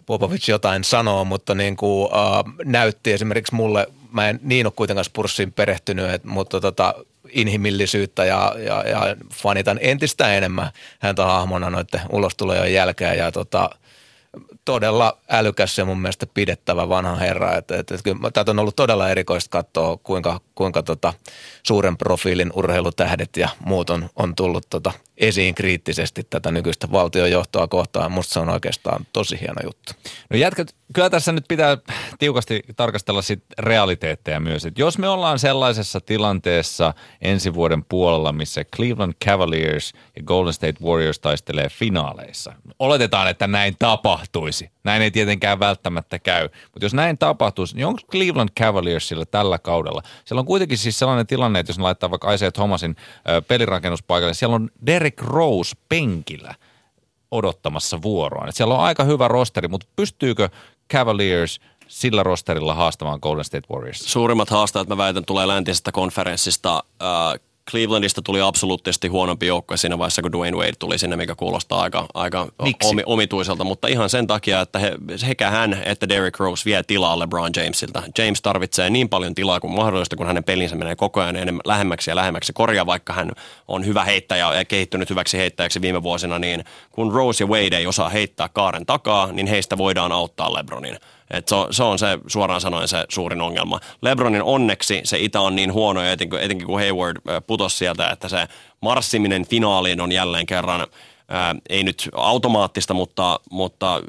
Popovic jotain sanoo, mutta niin kuin, äh, näytti esimerkiksi mulle, mä en niin ole kuitenkaan Spurssiin perehtynyt, et, mutta tota, inhimillisyyttä ja, ja, ja fanitan entistä enemmän häntä hahmona noiden ulostulojen jälkeen ja tota, todella älykäs ja mun mielestä pidettävä vanha herra. Et, et, et, kyllä, tämä on ollut todella erikoista katsoa, kuinka, kuinka tota, suuren profiilin urheilutähdet ja muut on, on tullut tota, esiin kriittisesti tätä nykyistä valtionjohtoa kohtaan. Musta se on oikeastaan tosi hieno juttu. No jätkät, kyllä tässä nyt pitää tiukasti tarkastella sit realiteetteja myös. Et jos me ollaan sellaisessa tilanteessa ensi vuoden puolella, missä Cleveland Cavaliers ja Golden State Warriors taistelee finaaleissa. Oletetaan, että näin tapahtuisi. Näin ei tietenkään välttämättä käy. Mutta jos näin tapahtuisi, niin onko Cleveland Cavaliersilla tällä kaudella? Siellä on kuitenkin siis sellainen tilanne, että jos ne laittaa vaikka Isaiah Thomasin pelirakennuspaikalle, siellä on Derek Rose penkillä odottamassa vuoroa. Et siellä on aika hyvä rosteri, mutta pystyykö Cavaliers sillä rosterilla haastamaan Golden State Warriors? Suurimmat haastajat, mä väitän, tulee läntisestä konferenssista. Äh, Clevelandista tuli absoluuttisesti huonompi joukkue siinä vaiheessa, kun Dwayne Wade tuli sinne, mikä kuulostaa aika, aika omi, omituiselta, mutta ihan sen takia, että he, sekä hän että Derrick Rose vie tilaa LeBron Jamesilta. James tarvitsee niin paljon tilaa kuin mahdollista, kun hänen pelinsä menee koko ajan enemmän lähemmäksi ja lähemmäksi. Korjaa, vaikka hän on hyvä heittäjä ja kehittynyt hyväksi heittäjäksi viime vuosina, niin kun Rose ja Wade ei osaa heittää kaaren takaa, niin heistä voidaan auttaa LeBronin Et se, on, se on se suoraan sanoen se suurin ongelma. Lebronin onneksi se itä on niin huono, etenkin, etenkin kun Hayward putosi sieltä, että se marssiminen finaaliin on jälleen kerran ää, ei nyt automaattista, mutta, mutta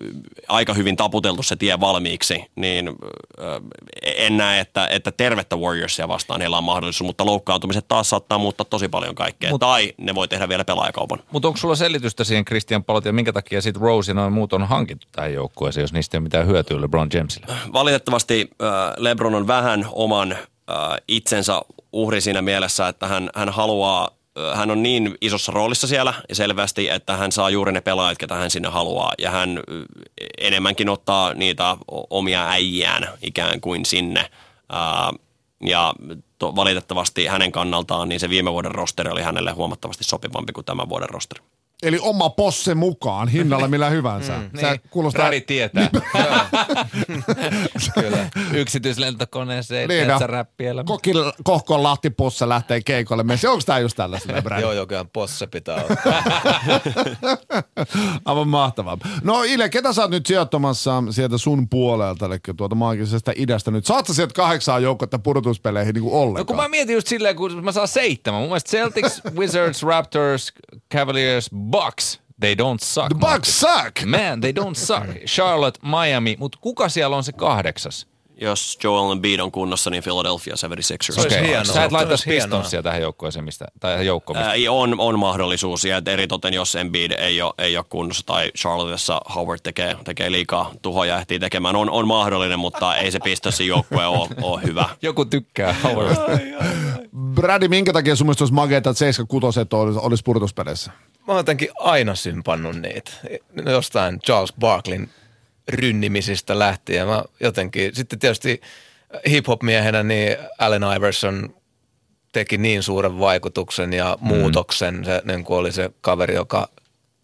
aika hyvin taputeltu se tie valmiiksi, niin ää, en näe, että, että tervettä Warriorsia vastaan heillä on mahdollisuus, mutta loukkaantumiset taas saattaa muuttaa tosi paljon kaikkea. Mut- tai ne voi tehdä vielä pelaajakaupan. Mutta onko sulla selitystä siihen Christian Palot ja minkä takia sitten Rose ja noin muut on hankittu tähän joukkueeseen, jos niistä ei ole mitään hyötyä LeBron Jamesille? Valitettavasti äh, LeBron on vähän oman äh, itsensä uhri siinä mielessä, että hän, hän haluaa hän on niin isossa roolissa siellä ja selvästi, että hän saa juuri ne pelaajat, ketä hän sinne haluaa. Ja hän enemmänkin ottaa niitä omia äijiään ikään kuin sinne. Ja to, valitettavasti hänen kannaltaan niin se viime vuoden rosteri oli hänelle huomattavasti sopivampi kuin tämän vuoden rosteri. Eli oma posse mukaan, hinnalla millä hyvänsä. Mm, Sä Niin, kuulostaa... Brady tietää. Kyllä. Yksityislentokoneeseen, Niin, no. räppielämä. Kokki kohkoon lahtipussa lähtee keikolle. Mennessä. Onko tämä just tällaista? Brad? Joo, joo, kyllä posse pitää ottaa. Aivan mahtavaa. No Ile, ketä sä oot nyt sijoittamassa sieltä sun puolelta, eli tuolta maagisesta idästä nyt? Saat sä sieltä kahdeksaa joukkoa pudotuspeleihin niin kuin No ollenkaan? kun mä mietin just silleen, kun mä saan seitsemän. Mun mielestä Celtics, Wizards, Raptors, Cavaliers, Bucks, they don't suck. The Bucks suck! Man, they don't suck. Charlotte, Miami, mutta kuka siellä on se kahdeksas? Jos Joel Embiid on kunnossa, niin Philadelphia 76ers. Se olisi hienoa. Sä et Se laittaisi. Pistonsia tähän joukkueeseen, mistä, tai joukkoon, mistä. Ää, on, on mahdollisuus, ja eritoten jos Embiid ei ole, ei ole kunnossa tai Charlottessa Howard tekee, tekee liikaa tuhoja ja ehtii tekemään, on, on mahdollinen, mutta ei se Pistonsin joukkue ole, ole hyvä. Joku tykkää Howardista. Brady, minkä takia sun mielestä olisi makeeta, että 76 olisi, olisi pudotuspeleissä? Mä oon jotenkin aina sympannut niitä. Jostain Charles Barklin rynnimisistä lähtien. Mä jotenkin, sitten tietysti hip-hop-miehenä niin Allen Iverson teki niin suuren vaikutuksen ja muutoksen. Se niin kuin oli se kaveri, joka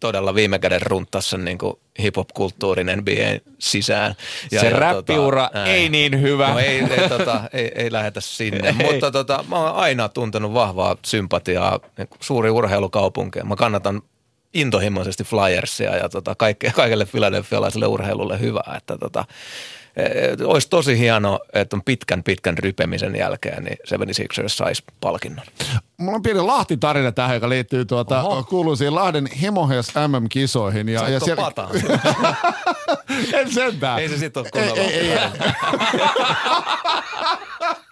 todella viime käden runttasi sen niin hip-hop-kulttuurin NBA sisään. Se räppiura näin. ei niin hyvä. No ei, ei, tota, ei, ei lähetä sinne, Ei. mutta tota, mä oon aina tuntenut vahvaa sympatiaa, niin suuri urheilukaupunki. Mä kannatan intohimoisesti Flyersia ja tota, kaikke, kaikelle filadelfialaiselle urheilulle hyvää. Että tota, eh, olisi tosi hieno, että on pitkän pitkän rypemisen jälkeen, niin 76ers saisi palkinnon. Mulla on pieni Lahti-tarina tähän, joka liittyy tuota, kuuluisiin Lahden Hemohes MM-kisoihin. Ja, ja Saitko pataan? en sentään. Ei se sit oo ei, kunnolla. ei, ei, ei.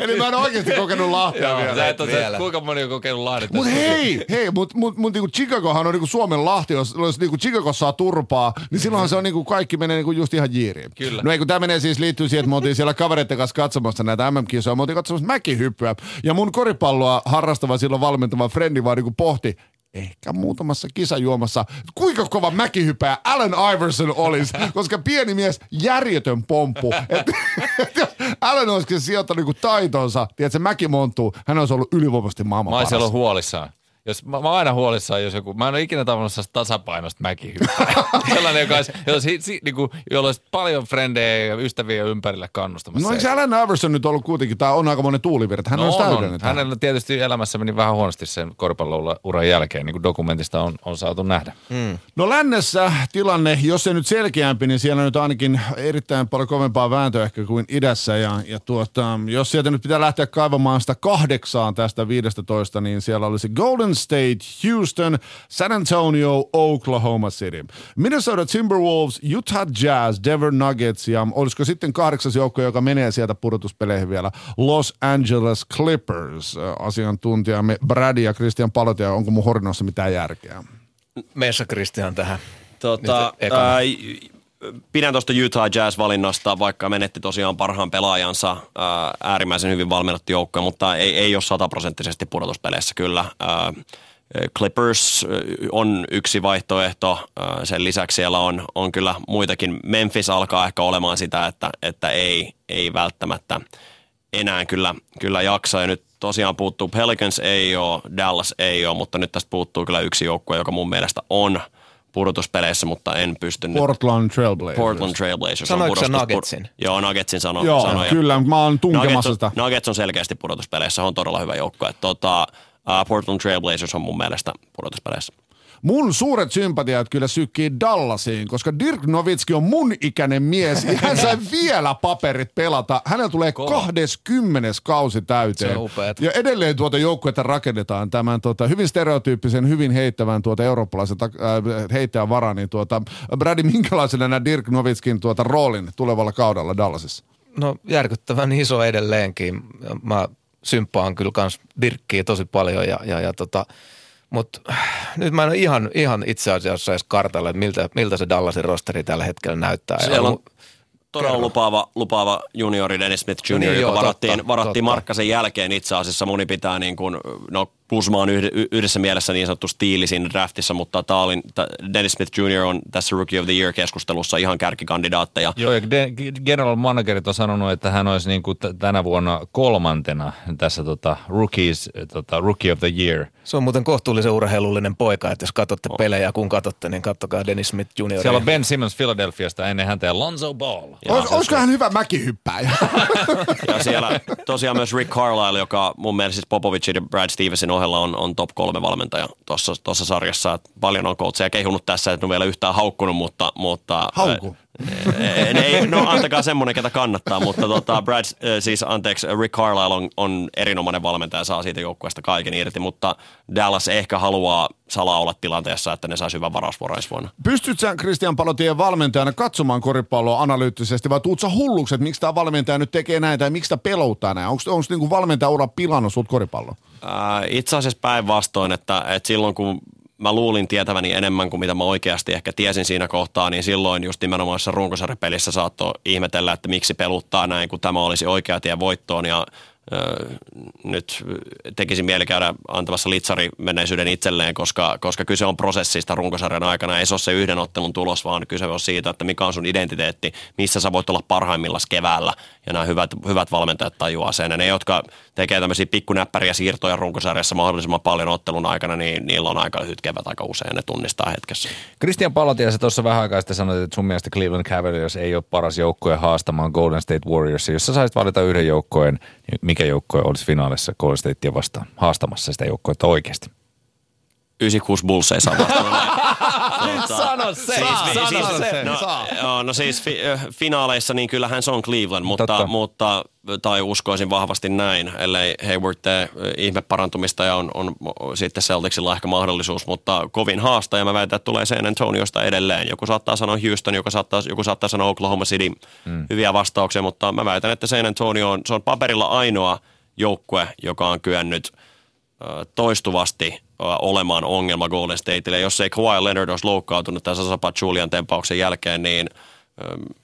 Eli mä en oikeasti kokenut Lahtea Joo, vielä. sä et ole, vielä. kuinka moni on kokeillut Lahden Mut hei, hei, mut, mut, mut niinku Chicagohan on niinku Suomen Lahti, jos, jos niinku Chicago saa turpaa, niin silloinhan se on niinku kaikki menee niinku just ihan jiiriin. Kyllä. No ei kun tämä menee siis liittyy siihen, että me oltiin siellä kavereiden kanssa katsomassa näitä MM-kisoja, me oltiin katsomassa mäkihyppyä, ja mun koripalloa harrastava silloin valmentava frendi vaan niinku pohti, ehkä muutamassa kisajuomassa, kuinka kova mäkihyppäjä Allen Iverson olisi, koska pieni mies, järjetön pomppu. Et, et jos Allen olisikin sijoittanut niinku taitonsa, tiedätkö, mäkimonttuu, hän olisi ollut ylivoimaisesti maailman Mä olisin ollut huolissaan. Jos, mä, mä oon aina huolissaan, jos joku, mä en ole ikinä tavannut sellaista tasapainosta mäkihyppää. Sellainen, joka olisi, jos, si, si, niinku, jolla olisi paljon frendejä ja ystäviä ympärillä kannustamassa. No eikö se Allen Iverson nyt ollut kuitenkin, tämä on aika monen tuulivirta, hän no, on, on, täydellinen. Hänellä tietysti elämässä meni vähän huonosti sen koripallouran jälkeen, niin kuin dokumentista on, on saatu nähdä. Mm. No lännessä tilanne, jos ei nyt selkeämpi, niin siellä nyt ainakin erittäin paljon kovempaa vääntöä ehkä kuin idässä. Ja, ja tuota, jos sieltä nyt pitää lähteä kaivamaan sitä kahdeksaan tästä 15, niin siellä olisi Golden State, Houston, San Antonio, Oklahoma City. Minnesota Timberwolves, Utah Jazz, Denver Nuggets ja olisiko sitten kahdeksas joukko, joka menee sieltä pudotuspeleihin vielä, Los Angeles Clippers. Asiantuntijamme Brady ja Christian Palotia, onko mun horinossa mitään järkeä? Meessä Kristian tähän. Tota, ekana. ää, pidän tuosta Utah Jazz-valinnasta, vaikka menetti tosiaan parhaan pelaajansa, ää, äärimmäisen hyvin valmennettu joukko, mutta ei, ei ole sataprosenttisesti pudotuspeleissä kyllä. Ää, Clippers on yksi vaihtoehto, sen lisäksi siellä on, on kyllä muitakin. Memphis alkaa ehkä olemaan sitä, että, että ei, ei välttämättä enää kyllä, kyllä jaksa. Ja nyt tosiaan puuttuu Pelicans ei ole, Dallas ei ole, mutta nyt tästä puuttuu kyllä yksi joukkue, joka mun mielestä on pudotuspeleissä, mutta en pysty nyt. Portland Trailblazers. Portland Trailblazers. Sanoiko on sä Nuggetsin? Joo, Nuggetsin sano, Joo, sanoja. kyllä, mä oon tunkemassa Nuggets sitä. on, Nuggets on selkeästi pudotuspeleissä, on todella hyvä joukkue. Tota, uh, Portland Trailblazers on mun mielestä pudotuspeleissä. Mun suuret sympatiat kyllä sykkii Dallasiin, koska Dirk Nowitzki on mun ikäinen mies ja hän sai vielä paperit pelata. Hänellä tulee 20 kausi täyteen. Ja edelleen tuota joukkuetta rakennetaan tämän tota, hyvin stereotyyppisen, hyvin heittävän tuota eurooppalaisen äh, heittäjän varaan. Niin tuota, Brady, minkälaisena nämä Dirk Nowitzkin tuota roolin tulevalla kaudella Dallasissa? No järkyttävän iso edelleenkin. Mä symppaan kyllä kans Dirkkiä tosi paljon ja, ja, ja tota, mutta nyt mä en ole ihan, ihan itse asiassa edes kartalla, että miltä, miltä se Dallasin rosteri tällä hetkellä näyttää. Siellä on todella lupaava, lupaava juniori Dennis Smith Jr., niin, joka joo, varattiin, totta, varattiin totta. Markkasen jälkeen itse asiassa. Moni pitää niin kuin, no Kuzma on yhde- y- yhdessä mielessä niin sanottu stiili siinä draftissa, mutta tää oli, tää Dennis Smith Jr. on tässä Rookie of the Year-keskustelussa ihan kärkikandidaatteja. Joo, ja de- general managerit on sanonut, että hän olisi niin kuin t- tänä vuonna kolmantena tässä tota, rookies, tota, Rookie of the Year. Se on muuten kohtuullisen urheilullinen poika, että jos katsotte pelejä, kun katsotte, niin kattokaa Dennis Smith Jr. Siellä on Ben Simmons Philadelphiasta ennen häntä ja Lonzo Ball. Olis, olisiko hän hyvä mäkihyppääjä? Ja siellä tosiaan myös Rick Carlisle, joka mun mielestä siis Popovicin ja Brad Stevensin ohella on, on top kolme valmentaja tuossa, sarjassa. Paljon on coacheja kehunut tässä, että en ole vielä yhtään haukkunut, mutta... mutta Hauku. Ei, ei, no antakaa semmoinen, ketä kannattaa, mutta tota, Brad, äh, siis anteeksi, Rick Carlisle on, on erinomainen valmentaja, saa siitä joukkueesta kaiken irti, mutta Dallas ehkä haluaa salaa olla tilanteessa, että ne saisi hyvän varausvuoron ensi vuonna. Pystyt sä Christian Palotien valmentajana katsomaan koripalloa analyyttisesti vai tuut sä hulluksi, että miksi tämä valmentaja nyt tekee näin tai miksi tämä pelottaa näin? Onko niinku valmentajaura pilannut sut koripalloa? Ää, itse asiassa päinvastoin, että, että silloin kun mä luulin tietäväni enemmän kuin mitä mä oikeasti ehkä tiesin siinä kohtaa, niin silloin just nimenomaan runkosarjapelissä saattoi ihmetellä, että miksi peluttaa näin, kun tämä olisi oikea tie voittoon. Ja nyt tekisin mieli käydä antamassa litsari menneisyyden itselleen, koska, koska kyse on prosessista runkosarjan aikana. Ei se ole se yhden ottelun tulos, vaan kyse on siitä, että mikä on sun identiteetti, missä sä voit olla parhaimmillaan keväällä. Ja nämä hyvät, hyvät valmentajat tajuaa sen. Ja ne, jotka tekee tämmöisiä pikkunäppäriä siirtoja runkosarjassa mahdollisimman paljon ottelun aikana, niin niillä on aika lyhyt kevät aika usein. Ne tunnistaa hetkessä. Christian Palotia, sä tuossa vähän aikaa sitten sanoit, että sun mielestä Cleveland Cavaliers ei ole paras joukkue haastamaan Golden State Warriors. Jos sä saisit valita yhden joukkueen, mikä joukkue olisi finaalissa Golden Statea vastaan haastamassa sitä joukkuetta oikeasti? 96 Bulls ei saa. Sano se! Siis, siis, no, joo, no siis fi, finaaleissa niin kyllähän se on Cleveland, mutta, Totta. mutta tai uskoisin vahvasti näin, ellei Hayward tee ihme parantumista ja on, on sitten Celticsilla ehkä mahdollisuus, mutta kovin haastaja mä väitän, että tulee San Antoniosta edelleen. Joku saattaa sanoa Houston, joku saattaa, joku saattaa sanoa Oklahoma City, mm. hyviä vastauksia, mutta mä väitän, että San Antonio on, se on paperilla ainoa joukkue, joka on kyennyt toistuvasti olemaan ongelma Golden Stateille. Jos ei Kawhi Leonard olisi loukkaantunut tässä Sapat Julian tempauksen jälkeen, niin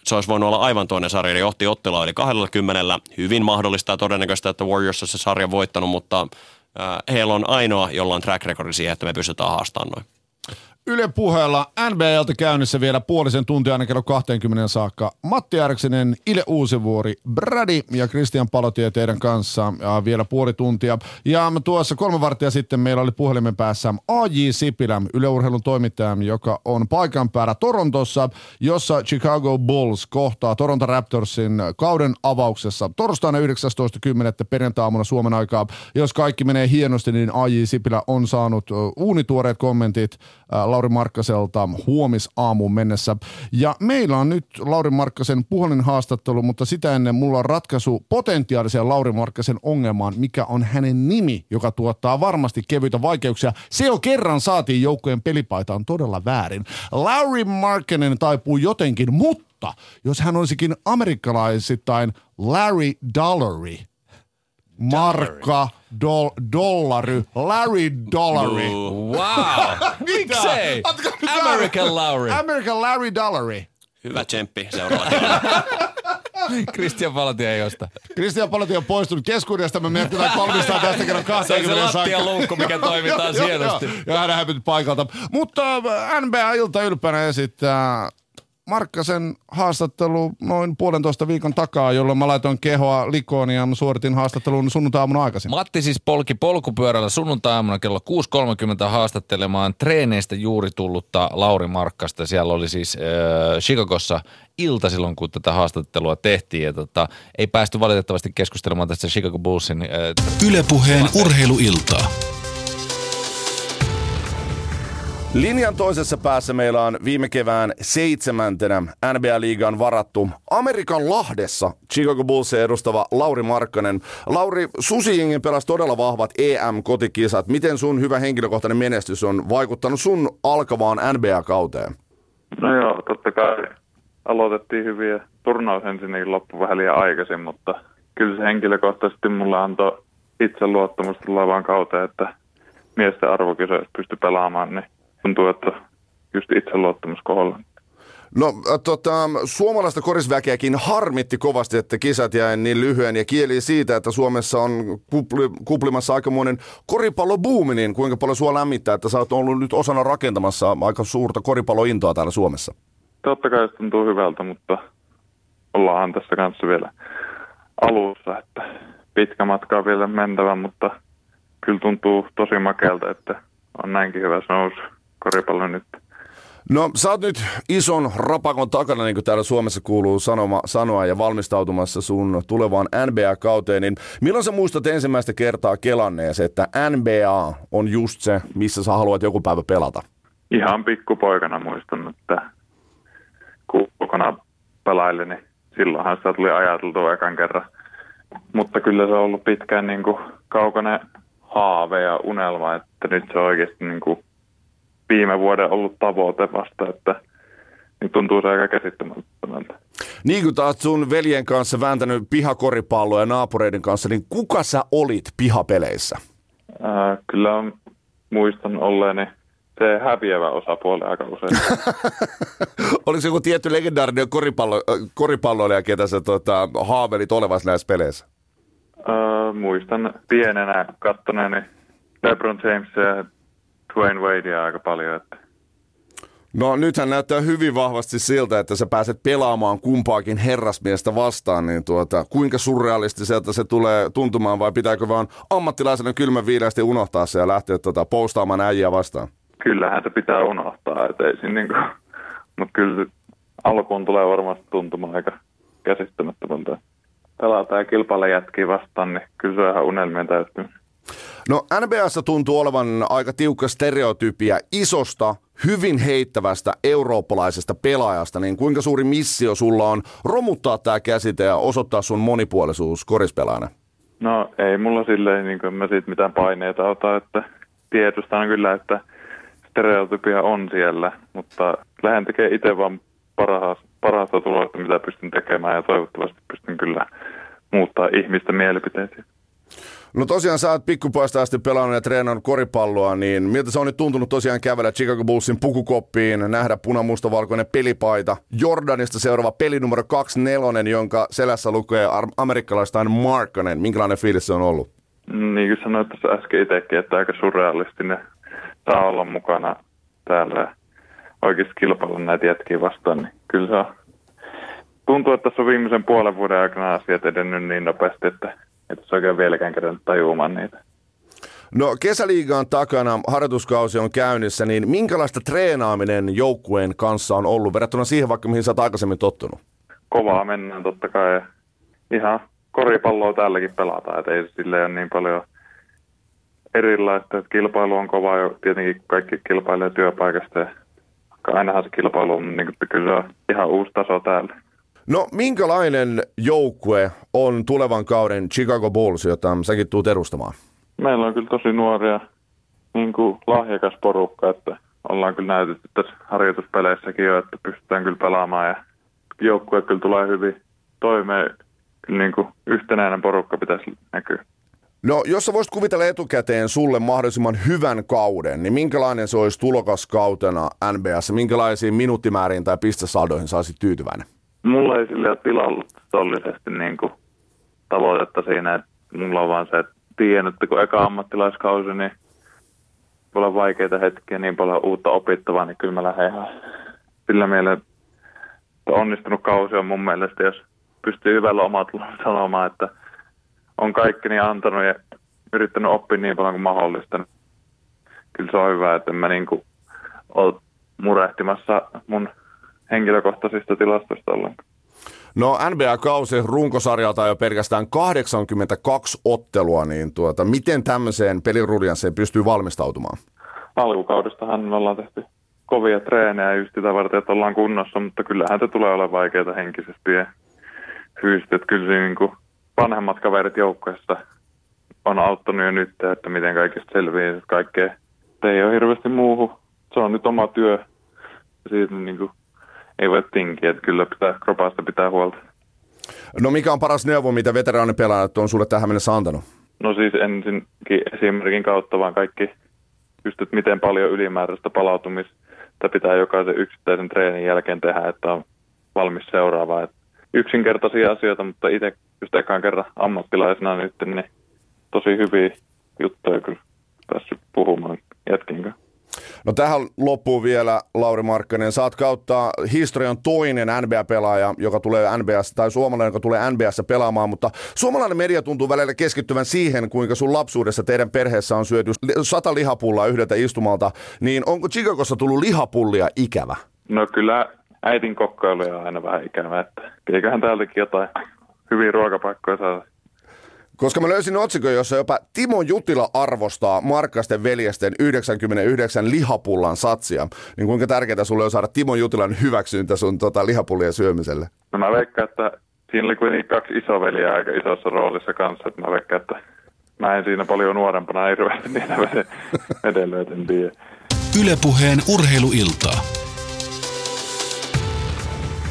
se olisi voinut olla aivan toinen sarja. Johti ottelua yli 20. Hyvin mahdollista ja todennäköistä, että Warriors olisi se sarja voittanut, mutta heillä on ainoa, jolla on track recordi siihen, että me pystytään haastamaan noin. Yle puheella NBLtä käynnissä vielä puolisen tuntia aina kello 20 saakka. Matti Järksinen, Ile Uusivuori, Brady ja Christian Palotie teidän kanssa ja vielä puoli tuntia. Ja tuossa kolme varttia sitten meillä oli puhelimen päässä AJ Sipilä, Yle Urheilun toimittaja, joka on paikan päällä Torontossa, jossa Chicago Bulls kohtaa Toronto Raptorsin kauden avauksessa torstaina 19.10. perjantaamuna Suomen aikaa. Jos kaikki menee hienosti, niin AJ Sipilä on saanut uunituoreet kommentit Lauri Markkaselta huomisaamuun mennessä. Ja meillä on nyt Lauri Markkasen puhelinhaastattelu, mutta sitä ennen mulla on ratkaisu potentiaaliseen Lauri Markkasen ongelmaan, mikä on hänen nimi, joka tuottaa varmasti kevyitä vaikeuksia. Se jo kerran saatiin joukkojen pelipaitaan todella väärin. Lauri Markkanen taipuu jotenkin, mutta jos hän olisikin amerikkalaisittain Larry Dollary, markka, dol, dollary, Larry Dollary. Wow! Miksei? American Larry? American Larry Dollary. Hyvä tsemppi seuraava tilanne. Christian Palotia ei osta. Christian Palotti on poistunut keskuudesta. Me mietitään kolmistaan tästä kerran Se on 20 se lattialuukku, mikä toimitaan Joo, hienosti. joo. Ja hän häpynyt paikalta. Mutta äh, NBA Ilta ylpeänä esittää Markkasen haastattelu noin puolentoista viikon takaa, jolloin mä laitoin kehoa likoon ja mä suoritin haastattelun sunnuntaamuna aikaisin. Matti siis polki polkupyörällä sunnuntai-aamuna kello 6.30 haastattelemaan treeneistä juuri tullutta Lauri Markkasta. Siellä oli siis äh, Chicagossa ilta silloin, kun tätä haastattelua tehtiin. Ja tota, ei päästy valitettavasti keskustelemaan tästä Chicago Bullsin äh, Ylepuheen urheiluiltaa. Linjan toisessa päässä meillä on viime kevään seitsemäntenä NBA-liigaan varattu Amerikan Lahdessa Chicago Bulls edustava Lauri Markkanen. Lauri, Susijingin pelasi todella vahvat EM-kotikisat. Miten sun hyvä henkilökohtainen menestys on vaikuttanut sun alkavaan NBA-kauteen? No joo, totta kai aloitettiin hyviä. Turnaus ensinnäkin loppu vähän liian aikaisin, mutta kyllä se henkilökohtaisesti mulle antoi itseluottamusta tulevaan kauteen, että miesten arvokisoissa pystyi pelaamaan, niin tuntuu, että just itseluottamus kohdalla. No tota, suomalaista korisväkeäkin harmitti kovasti, että kisat jäi niin lyhyen ja kieli siitä, että Suomessa on kupli, kuplimassa aikamoinen koripallobuumi, niin kuinka paljon sua lämmittää, että sä oot ollut nyt osana rakentamassa aika suurta koripallointoa täällä Suomessa? Totta kai se tuntuu hyvältä, mutta ollaan tässä kanssa vielä alussa, että pitkä matka on vielä mentävä, mutta kyllä tuntuu tosi makealta, että on näinkin hyvä nousu koripallo nyt. No sä oot nyt ison rapakon takana, niin kuin täällä Suomessa kuuluu sanoma, sanoa, ja valmistautumassa sun tulevaan NBA-kauteen, niin milloin sä muistat ensimmäistä kertaa kelanneesi, että NBA on just se, missä sä haluat joku päivä pelata? Ihan pikkupoikana muistan, että kun kokonaan pelaili, niin silloinhan sitä tuli ajateltua ekan kerran. Mutta kyllä se on ollut pitkään niin kuin kaukainen haave ja unelma, että nyt se on oikeasti niin kuin viime vuoden ollut tavoite vasta, että niin tuntuu se aika käsittämättömältä. Niin kuin taas sun veljen kanssa vääntänyt pihakoripalloa ja naapureiden kanssa, niin kuka sä olit pihapeleissä? Ää, kyllä on, muistan olleeni se häviävä osapuoli aika usein. Oliko joku tietty legendaarinen koripallo, koripalloilija, ketä sä tota, haavelit olevasi näissä peleissä? Ää, muistan pienenä kattoneeni LeBron James ja Dwayne Wadea aika paljon. Että. No nythän näyttää hyvin vahvasti siltä, että sä pääset pelaamaan kumpaakin herrasmiestä vastaan, niin tuota, kuinka surrealistiselta se tulee tuntumaan vai pitääkö vaan ammattilaisena kylmän viileästi unohtaa se ja lähteä tuota, postaamaan äijää vastaan? Kyllähän se pitää unohtaa, ettei niinku, mutta kyllä alkuun tulee varmasti tuntumaan aika käsittämättömältä. Pelataan ja kilpailla jätkiä vastaan, niin kyllä se on ihan unelmien täyttyminen. No NBAssa tuntuu olevan aika tiukka stereotypia isosta, hyvin heittävästä eurooppalaisesta pelaajasta, niin kuinka suuri missio sulla on romuttaa tämä käsite ja osoittaa sun monipuolisuus korispelaajana? No ei mulla silleen, niin kuin mä siitä mitään paineita ota, että tiedostan kyllä, että stereotypia on siellä, mutta lähden tekemään itse vaan parhaasta, parhaasta tulosta, mitä pystyn tekemään ja toivottavasti pystyn kyllä muuttaa ihmisten mielipiteitä. No tosiaan sä oot pikkupojasta asti pelannut ja treenannut koripalloa, niin miltä se on nyt tuntunut tosiaan kävellä Chicago Bullsin pukukoppiin, nähdä punamustavalkoinen pelipaita, Jordanista seuraava peli numero 24, jonka selässä lukee amerikkalaistain Markkanen. Minkälainen fiilis se on ollut? Niin kuin sanoit tuossa äsken itsekin, että aika surrealistinen saa olla mukana täällä oikeasti kilpailla näitä jätkiä vastaan, niin kyllä se on. Tuntuu, että tässä on viimeisen puolen vuoden aikana asiat edennyt niin nopeasti, että että se oikein vieläkään kerran tajuamaan niitä. No kesäliigaan takana harjoituskausi on käynnissä, niin minkälaista treenaaminen joukkueen kanssa on ollut verrattuna siihen vaikka mihin sä oot aikaisemmin tottunut? Kovaa mennään totta kai. Ihan koripalloa täälläkin pelataan, että ei sille ole niin paljon erilaista. Että kilpailu on kova jo tietenkin kaikki kilpailee työpaikasta ja ainahan se kilpailu on niin kyllä ihan uusi taso täällä. No minkälainen joukkue on tulevan kauden Chicago Bulls, jota säkin tuut edustamaan? Meillä on kyllä tosi nuoria, niin kuin lahjakas porukka, että ollaan kyllä näytetty tässä harjoituspeleissäkin jo, että pystytään kyllä pelaamaan ja joukkue kyllä tulee hyvin toimeen. Kyllä niin kuin yhtenäinen porukka pitäisi näkyä. No, jos sä voisit kuvitella etukäteen sulle mahdollisimman hyvän kauden, niin minkälainen se olisi tulokaskautena NBS? Minkälaisiin minuuttimääriin tai pistesaldoihin saisit tyytyväinen? Mulla ei sille tilastollisesti niin kuin tavoitetta siinä, että mulla on vaan se, että tiedän, että kun eka ammattilaiskausi, niin voi olla vaikeita hetkiä, niin paljon uutta opittavaa, niin kyllä mä lähden ihan sillä mielellä, että onnistunut kausi on mun mielestä, jos pystyy hyvällä omat sanomaan, että on kaikki niin antanut ja yrittänyt oppia niin paljon kuin mahdollista. Kyllä se on hyvä, että mä niin kuin murehtimassa mun henkilökohtaisista tilastoista ollenkaan. No NBA-kausi runkosarjalta jo pelkästään 82 ottelua, niin tuota, miten tämmöiseen peliruljansseen pystyy valmistautumaan? alkukaudestahan me ollaan tehty kovia treenejä just sitä varten, että ollaan kunnossa, mutta kyllähän se tulee olemaan vaikeaa henkisesti ja fyysisesti, että kyllä niin kuin vanhemmat kaverit joukkueessa on auttanut jo nyt, että miten kaikista selviää, että kaikkea ei ole hirveästi muuhun. Se on nyt oma työ siitä niin kuin, ei voi tinkiä, että kyllä pitää kropasta pitää huolta. No mikä on paras neuvo, mitä veteraanipelaajat on sulle tähän mennessä antanut? No siis ensinkin esimerkin kautta vaan kaikki just, että miten paljon ylimääräistä palautumista pitää jokaisen yksittäisen treenin jälkeen tehdä, että on valmis seuraavaan. Yksinkertaisia asioita, mutta itse just ekaan kerran ammattilaisena nyt, niin tosi hyviä juttuja kyllä päässyt puhumaan jätkin kanssa. No tähän loppuu vielä Lauri Markkanen. Saat kautta historian toinen NBA-pelaaja, joka tulee NBS, tai suomalainen, joka tulee NBS pelaamaan, mutta suomalainen media tuntuu välillä keskittyvän siihen, kuinka sun lapsuudessa teidän perheessä on syöty sata lihapullaa yhdeltä istumalta, niin onko Chicagossa tullut lihapullia ikävä? No kyllä äitin kokkailu on aina vähän ikävä, että eiköhän täältäkin jotain hyviä ruokapaikkoja saada. Koska mä löysin otsikon, jossa jopa Timo Jutila arvostaa Markkasten veljesten 99 lihapullan satsia. Niin kuinka tärkeää sulle on saada Timo Jutilan hyväksyntä sun tota, lihapullien syömiselle? No mä veikkaan, että siinä oli kuitenkin kaksi isoveliä aika isossa roolissa kanssa. Että mä veikkaan, että mä en siinä paljon nuorempana hirveästi niitä vedellyt, en tiedä. Ylepuheen urheiluiltaa.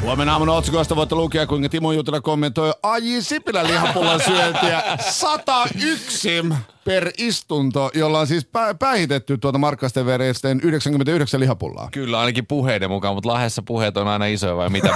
Huomenna aamun otsikoista voitte lukea, kuinka Timo Jutila kommentoi Aji Sipilän lihapullan syöntiä. 101 per istunto, jolla on siis pä- päihitetty tuota Markkasten veresten 99 lihapullaa. Kyllä, ainakin puheiden mukaan, mutta Lahdessa puheet on aina isoja vai mitä?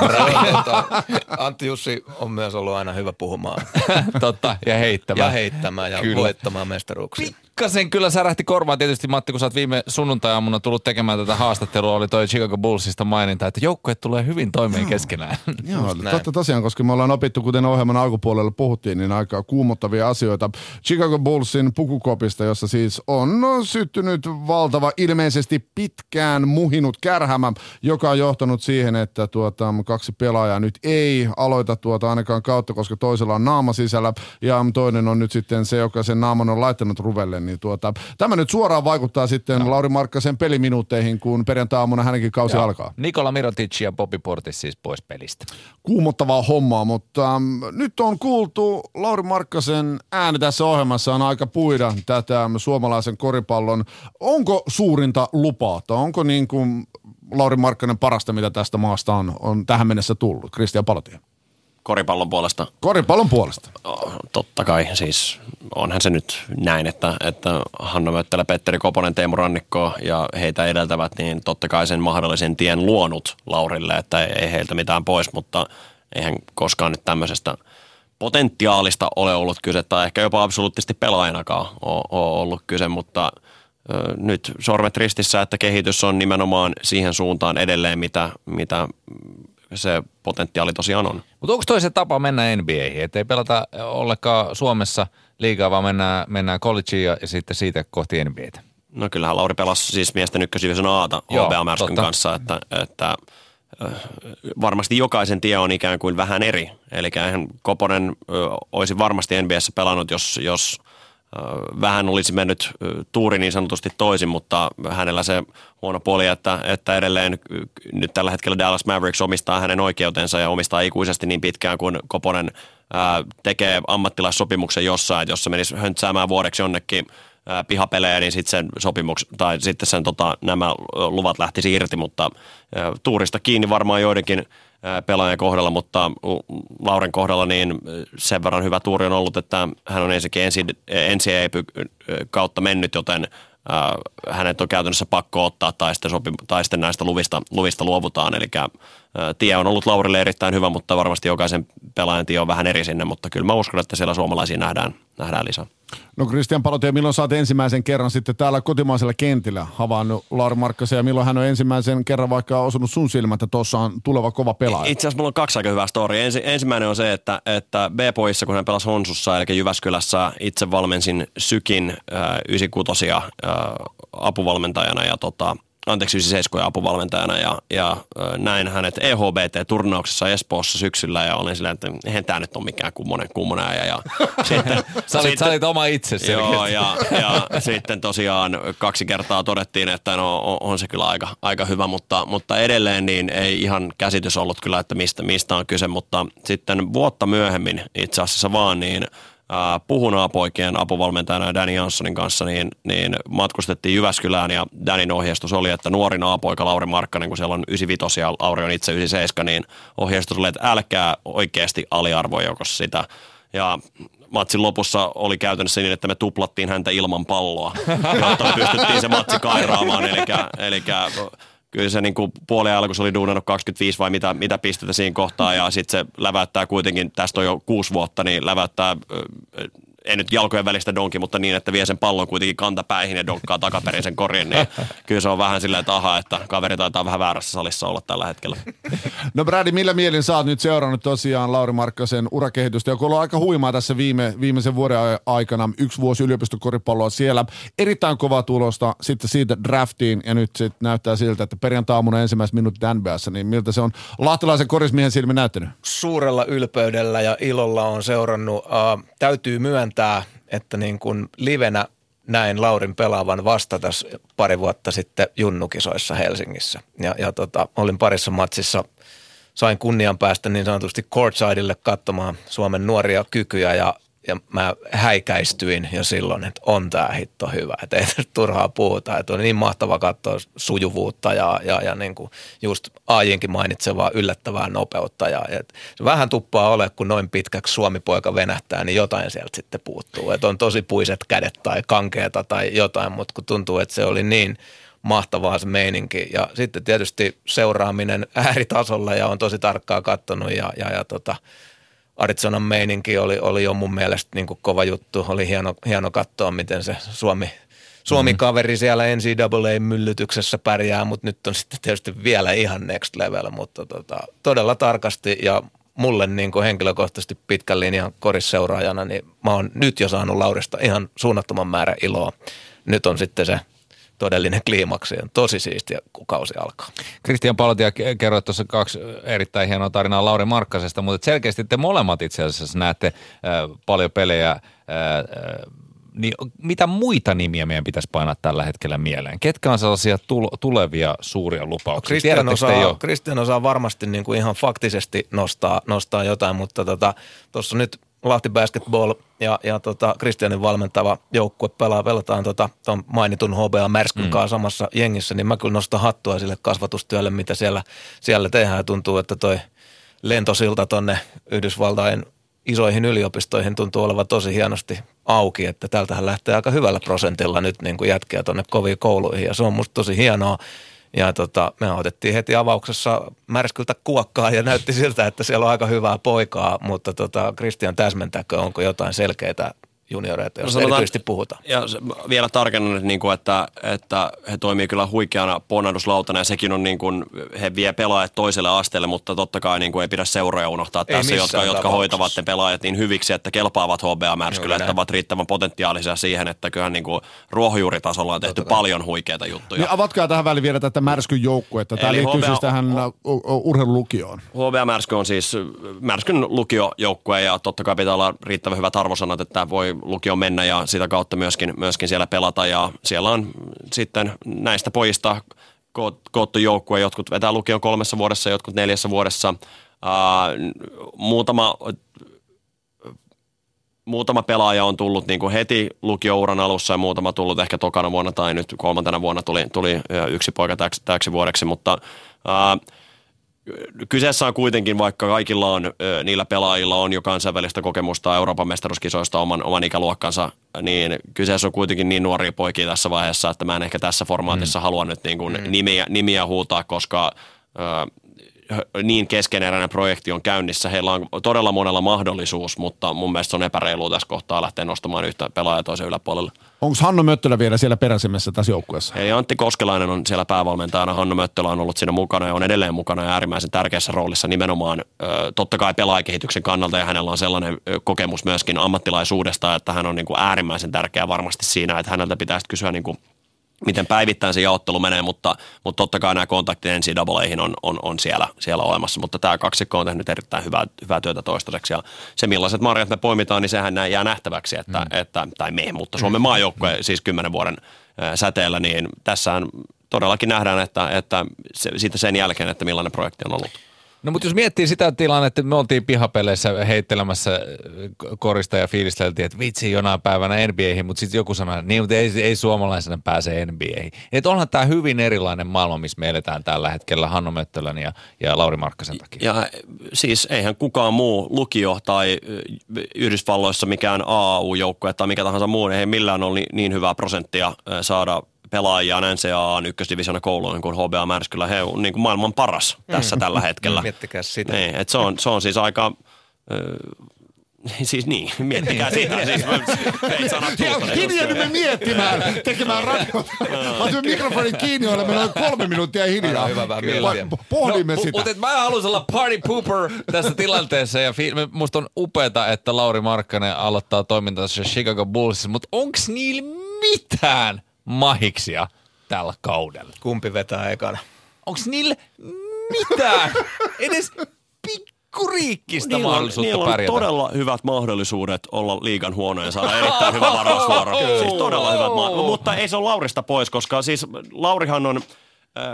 Antti Jussi on myös ollut aina hyvä puhumaan. Totta, ja heittämään. Ja heittämään ja Kyllä. voittamaan mestaruuksia. Pikkasen kyllä särähti korvaan tietysti Matti, kun sä oot viime sunnuntai-aamuna tullut tekemään tätä haastattelua, oli toi Chicago Bullsista maininta, että joukkueet tulee hyvin toimeen keskenään. Joo, Just näin. totta tosiaan, koska me ollaan opittu, kuten ohjelman alkupuolella puhuttiin, niin aika kuumottavia asioita Chicago Bullsin pukukopista, jossa siis on syttynyt valtava, ilmeisesti pitkään muhinut kärhämä, joka on johtanut siihen, että tuota, kaksi pelaajaa nyt ei aloita tuota ainakaan kautta, koska toisella on naama sisällä ja toinen on nyt sitten se, joka sen naaman on laittanut ruvelle. Niin tuota, tämä nyt suoraan vaikuttaa sitten no. Lauri Markkasen peliminuutteihin, kun perjantai-aamuna hänenkin kausi alkaa. Nikola Mirotic ja Bobby Portis siis pois pelistä. kuumottavaa hommaa, mutta ähm, nyt on kuultu Lauri Markkasen ääni tässä ohjelmassa on aika puida tätä suomalaisen koripallon. Onko suurinta lupaa, tai onko niin kuin Lauri Markkanen parasta, mitä tästä maasta on, on tähän mennessä tullut? Kristian Palotie. Koripallon puolesta Koripallon puolesta. Totta kai, siis onhan se nyt näin, että, että Hanna Möttälä, Petteri Koponen, Teemu Rannikko ja heitä edeltävät, niin totta kai sen mahdollisen tien luonut Laurille, että ei heiltä mitään pois, mutta eihän koskaan nyt tämmöisestä potentiaalista ole ollut kyse, tai ehkä jopa absoluuttisesti pelaajanakaan ole, ole ollut kyse, mutta ö, nyt sormet ristissä, että kehitys on nimenomaan siihen suuntaan edelleen, mitä, mitä se potentiaali tosiaan on. Mutta onko toisen tapa mennä NBAihin, että ei pelata ollenkaan Suomessa liigaa, vaan mennään, mennään collegeen ja, ja sitten siitä kohti NBAtä? No kyllähän Lauri pelasi siis miesten ykkösdivision Aata HBA Märskyn kanssa, että, että varmasti jokaisen tie on ikään kuin vähän eri. Eli Koponen olisi varmasti NBAssä pelannut, jos, jos vähän olisi mennyt tuuri niin sanotusti toisin, mutta hänellä se huono puoli, että, että edelleen nyt tällä hetkellä Dallas Mavericks omistaa hänen oikeutensa ja omistaa ikuisesti niin pitkään kuin Koponen tekee ammattilaissopimuksen jossain, että jos se menisi höntsäämään vuodeksi jonnekin pihapelejä, niin sitten sen sopimuks, tai sitten sen tota, nämä luvat lähtisi irti, mutta tuurista kiinni varmaan joidenkin ää, pelaajan kohdalla, mutta Lauren kohdalla niin sen verran hyvä tuuri on ollut, että hän on ensinnäkin NCAA kautta mennyt, joten hänet on käytännössä pakko ottaa tai sitten, sopi, tai sitten näistä luvista, luvista luovutaan. Eli tie on ollut Laurille erittäin hyvä, mutta varmasti jokaisen pelaajan tie on vähän eri sinne, mutta kyllä mä uskon, että siellä suomalaisia nähdään, nähdään lisää. No Kristian Palotie, milloin saat ensimmäisen kerran sitten täällä kotimaisella kentillä havainnut Lauri Markkasen ja milloin hän on ensimmäisen kerran vaikka osunut sun silmät, että tuossa on tuleva kova pelaaja? Itse asiassa mulla on kaksi aika hyvää storia. Ensi, ensimmäinen on se, että, että B-poissa, kun hän pelasi Honsussa, eli Jyväskylässä, itse valmensin Sykin äh, 96 äh, apuvalmentajana ja tota, anteeksi 97 apuvalmentajana ja, ja näin hänet EHBT-turnauksessa Espoossa syksyllä ja olin silleen, että eihän tämä nyt ole mikään kummonen, kummonen äijä. Ja sitten, Sä olit, sä olit oma itse Joo, ja, ja sitten tosiaan kaksi kertaa todettiin, että no on, on se kyllä aika, aika hyvä, mutta, mutta edelleen niin ei ihan käsitys ollut kyllä, että mistä, mistä on kyse, mutta sitten vuotta myöhemmin itse asiassa vaan niin äh, puhunaapoikien apuvalmentajana Danny Janssonin kanssa, niin, niin matkustettiin Jyväskylään ja Danin ohjeistus oli, että nuori naapoika Lauri Markkanen, kun siellä on 95 ja Lauri on itse 97, niin ohjeistus oli, että älkää oikeasti aliarvoijoukossa sitä. Ja matsin lopussa oli käytännössä niin, että me tuplattiin häntä ilman palloa, jotta me pystyttiin se matsi kairaamaan. Eli, eli kyllä se niin kuin puoli kun se oli duunannut 25 vai mitä, mitä pistettä siinä kohtaa ja sitten se läväyttää kuitenkin, tästä on jo kuusi vuotta, niin läväyttää ei nyt jalkojen välistä donki, mutta niin, että vie sen pallon kuitenkin kantapäihin ja donkkaa takaperin sen korin, niin kyllä se on vähän silleen, että aha, että kaveri taitaa vähän väärässä salissa olla tällä hetkellä. No Brady, millä mielin sä oot nyt seurannut tosiaan Lauri Markkasen urakehitystä, joka on ollut aika huimaa tässä viime, viimeisen vuoden aikana. Yksi vuosi yliopistokoripalloa siellä. Erittäin kova tulosta sitten siitä draftiin ja nyt sitten näyttää siltä, että perjantaamuna ensimmäiset minuutit NBAssa, niin miltä se on lahtelaisen korismiehen silmin näyttänyt? Suurella ylpeydellä ja ilolla on seurannut. Uh, täytyy myöntää, myöntää, että niin kuin livenä näin Laurin pelaavan vasta tässä pari vuotta sitten junnukisoissa Helsingissä. Ja, ja tota, olin parissa matsissa, sain kunnian päästä niin sanotusti courtsidelle katsomaan Suomen nuoria kykyjä ja ja mä häikäistyin jo silloin, että on tämä hitto hyvä, että ei turhaa puhuta, että on niin mahtava katsoa sujuvuutta ja, ja, ja niin kuin just Aajinkin mainitsevaa yllättävää nopeutta. Ja et se vähän tuppaa ole, kun noin pitkäksi suomipoika venähtää, niin jotain sieltä sitten puuttuu, että on tosi puiset kädet tai kankeeta tai jotain, mutta kun tuntuu, että se oli niin mahtavaa se meininki. Ja sitten tietysti seuraaminen ääritasolla ja on tosi tarkkaa katsonut ja, ja, ja tota, Arizonan meininki oli, oli jo mun mielestä niin kuin kova juttu. Oli hieno, hieno katsoa, miten se Suomi, Suomi-kaveri siellä NCAA-myllytyksessä pärjää, mutta nyt on sitten tietysti vielä ihan next level, mutta tota, todella tarkasti ja mulle niin kuin henkilökohtaisesti pitkän linjan korisseuraajana, niin mä oon nyt jo saanut Laurista ihan suunnattoman määrä iloa. Nyt on sitten se todellinen kliimaksi. On tosi siistiä, kun kausi alkaa. Kristian Palotia kerroi tuossa kaksi erittäin hienoa tarinaa Lauri Markkasesta, mutta selkeästi te molemmat itse asiassa näette äh, paljon pelejä. Äh, niin mitä muita nimiä meidän pitäisi painaa tällä hetkellä mieleen? Ketkä on sellaisia tulevia suuria lupauksia? Kristian osaa, Kristian osaa varmasti niin kuin ihan faktisesti nostaa, nostaa jotain, mutta tuossa tota, nyt Lahti Basketball ja, ja tota, Kristianin valmentava joukkue pelaa, pelataan tota, ton mainitun HBA Märskyn mm. kanssa samassa jengissä, niin mä kyllä nostan hattua sille kasvatustyölle, mitä siellä, siellä tehdään. Tuntuu, että toi lentosilta tonne Yhdysvaltain isoihin yliopistoihin tuntuu olevan tosi hienosti auki, että täältähän lähtee aika hyvällä prosentilla nyt niin kuin jätkiä tuonne koviin kouluihin ja se on musta tosi hienoa. Ja tota, me otettiin heti avauksessa märskyltä kuokkaa ja näytti siltä, että siellä on aika hyvää poikaa, mutta tota, Christian täsmentääkö, onko jotain selkeää junioreita, jos no erityisesti puhutaan. Ja vielä tarkennan, että, niin kuin, että, että he toimii kyllä huikeana ponnahduslautana ja sekin on niin kuin, he vie pelaajat toiselle asteelle, mutta totta kai niin kuin, ei pidä seuroja unohtaa ei tässä, jotka, jotka hoitavat ne pelaajat niin hyviksi, että kelpaavat HBA-märskylle, että ovat riittävän potentiaalisia siihen, että kyllähän niin kuin, ruohonjuuritasolla on tehty paljon huikeita juttuja. Niin avatkaa tähän väliin vielä tätä märskyn joukkuetta. Tämä Eli liittyy HBA, siis tähän urheilulukioon. HBA-märsky on siis märskyn lukiojoukkue ja totta kai pitää olla riittävän hyvät arvosanat, että voi lukio mennä ja sitä kautta myöskin, myöskin siellä pelata. Ja siellä on sitten näistä pojista koottu joukkue, jotkut vetää lukion kolmessa vuodessa, jotkut neljässä vuodessa. Uh, muutama muutama pelaaja on tullut niin kuin heti lukiouran alussa ja muutama tullut ehkä tokana vuonna tai nyt kolmantena vuonna tuli, tuli yksi poika täksi, täksi vuodeksi, mutta uh, Kyseessä on kuitenkin, vaikka kaikilla on, niillä pelaajilla on jo kansainvälistä kokemusta Euroopan mestaruuskisoista oman, oman ikäluokkansa, niin kyseessä on kuitenkin niin nuoria poikia tässä vaiheessa, että mä en ehkä tässä formaatissa mm. halua nyt niin kuin mm. nimiä, nimiä huutaa, koska niin keskeneräinen projekti on käynnissä. Heillä on todella monella mahdollisuus, mutta mun mielestä se on epäreilua tässä kohtaa lähteä nostamaan yhtä pelaajaa toisen yläpuolelle. Onko Hanno Möttölä vielä siellä peräsimmässä tässä joukkueessa? Ei, Antti Koskelainen on siellä päävalmentajana. Hanno Möttölä on ollut siinä mukana ja on edelleen mukana ja äärimmäisen tärkeässä roolissa nimenomaan totta kai pelaajakehityksen kannalta ja hänellä on sellainen kokemus myöskin ammattilaisuudesta, että hän on niin kuin äärimmäisen tärkeä varmasti siinä, että häneltä pitäisi kysyä niin kuin miten päivittäin se jaottelu menee, mutta, mutta totta kai nämä kontaktit NCAAihin on, on, on siellä, siellä olemassa, mutta tämä kaksikko on tehnyt erittäin hyvää, hyvää työtä toistaiseksi ja se millaiset marjat me poimitaan, niin sehän jää nähtäväksi, että, mm. että tai me, mutta Suomen maajoukkue mm. siis kymmenen vuoden säteellä, niin tässähän todellakin nähdään, että, että se, siitä sen jälkeen, että millainen projekti on ollut. No mutta jos miettii sitä tilannetta, että me oltiin pihapeleissä heittelemässä korista ja fiilisteltiin, että vitsi jonain päivänä NBAihin, mutta sitten joku sanoi, niin, mutta ei, ei suomalaisena pääse NBAihin. Että onhan tämä hyvin erilainen maailma, missä me eletään tällä hetkellä Hanno Möttölän ja, ja Lauri Markkasen takia. Ja siis eihän kukaan muu lukio tai Yhdysvalloissa mikään AAU-joukkue tai mikä tahansa muu, ei millään ole niin, niin hyvää prosenttia saada pelaajia NCAA ykkösdivisiona kouluun niin kuin HBA Märskylä. He on niin kuin maailman paras tässä mm. tällä hetkellä. Miettikää sitä. Niin, että se, on, se on siis aika... Siis niin, miettikää sitä. Siis Hiljaa me miettimään, tekemään radiota. Mä mikrofonin kiinni, olemme noin kolme minuuttia hiljaa. Hyvä vähän Pohdimme no, sitä. Mutta mä haluaisin olla party pooper tässä tilanteessa ja fi- musta on upeata, että Lauri Markkanen aloittaa toimintansa Chicago Bullsissa, mutta onks niillä mitään mahiksia tällä kaudella. Kumpi vetää ekana? Onks niillä mitään? Edes pikkuriikkistä niillä mahdollisuutta niillä on pärjätä. todella hyvät mahdollisuudet olla liigan huono ja saada erittäin hyvä varausvuoro. siis todella hyvät mahdollisuudet. Mutta ei se ole Laurista pois, koska siis Laurihan on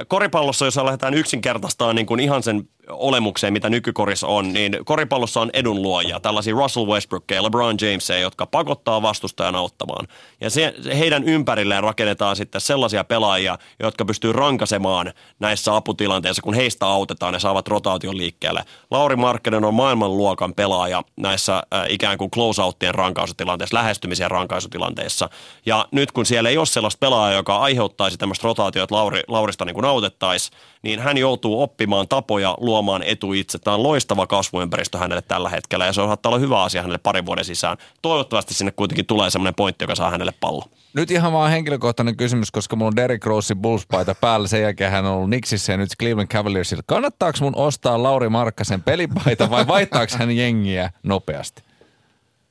koripallossa, jos lähdetään yksinkertaistaan niin kuin ihan sen olemukseen, mitä nykykorissa on, niin koripallossa on edunluojia, tällaisia Russell Westbrookia, LeBron Jamesia, jotka pakottaa vastustajan auttamaan. Ja se, heidän ympärilleen rakennetaan sitten sellaisia pelaajia, jotka pystyy rankasemaan näissä aputilanteissa, kun heistä autetaan ja saavat rotaation liikkeelle. Lauri Markkinen on maailmanluokan pelaaja näissä äh, ikään kuin close-outtien rankaisutilanteissa, lähestymisen rankaisutilanteissa. Ja nyt kun siellä ei ole sellaista pelaajaa, joka aiheuttaisi tämmöistä rotaatiota, että Lauri, Laurista niin kuin autettaisiin, niin hän joutuu oppimaan tapoja luomaan etu itse. Tämä on loistava kasvuympäristö hänelle tällä hetkellä ja se on saattaa olla hyvä asia hänelle parin vuoden sisään. Toivottavasti sinne kuitenkin tulee semmoinen pointti, joka saa hänelle pallo. Nyt ihan vaan henkilökohtainen kysymys, koska mulla on Derrick Rosein Bulls-paita päällä. Sen jälkeen hän on ollut Nixissä ja nyt Cleveland Cavaliersilla. Kannattaako mun ostaa Lauri Markkasen pelipaita vai vaihtaako hän jengiä nopeasti?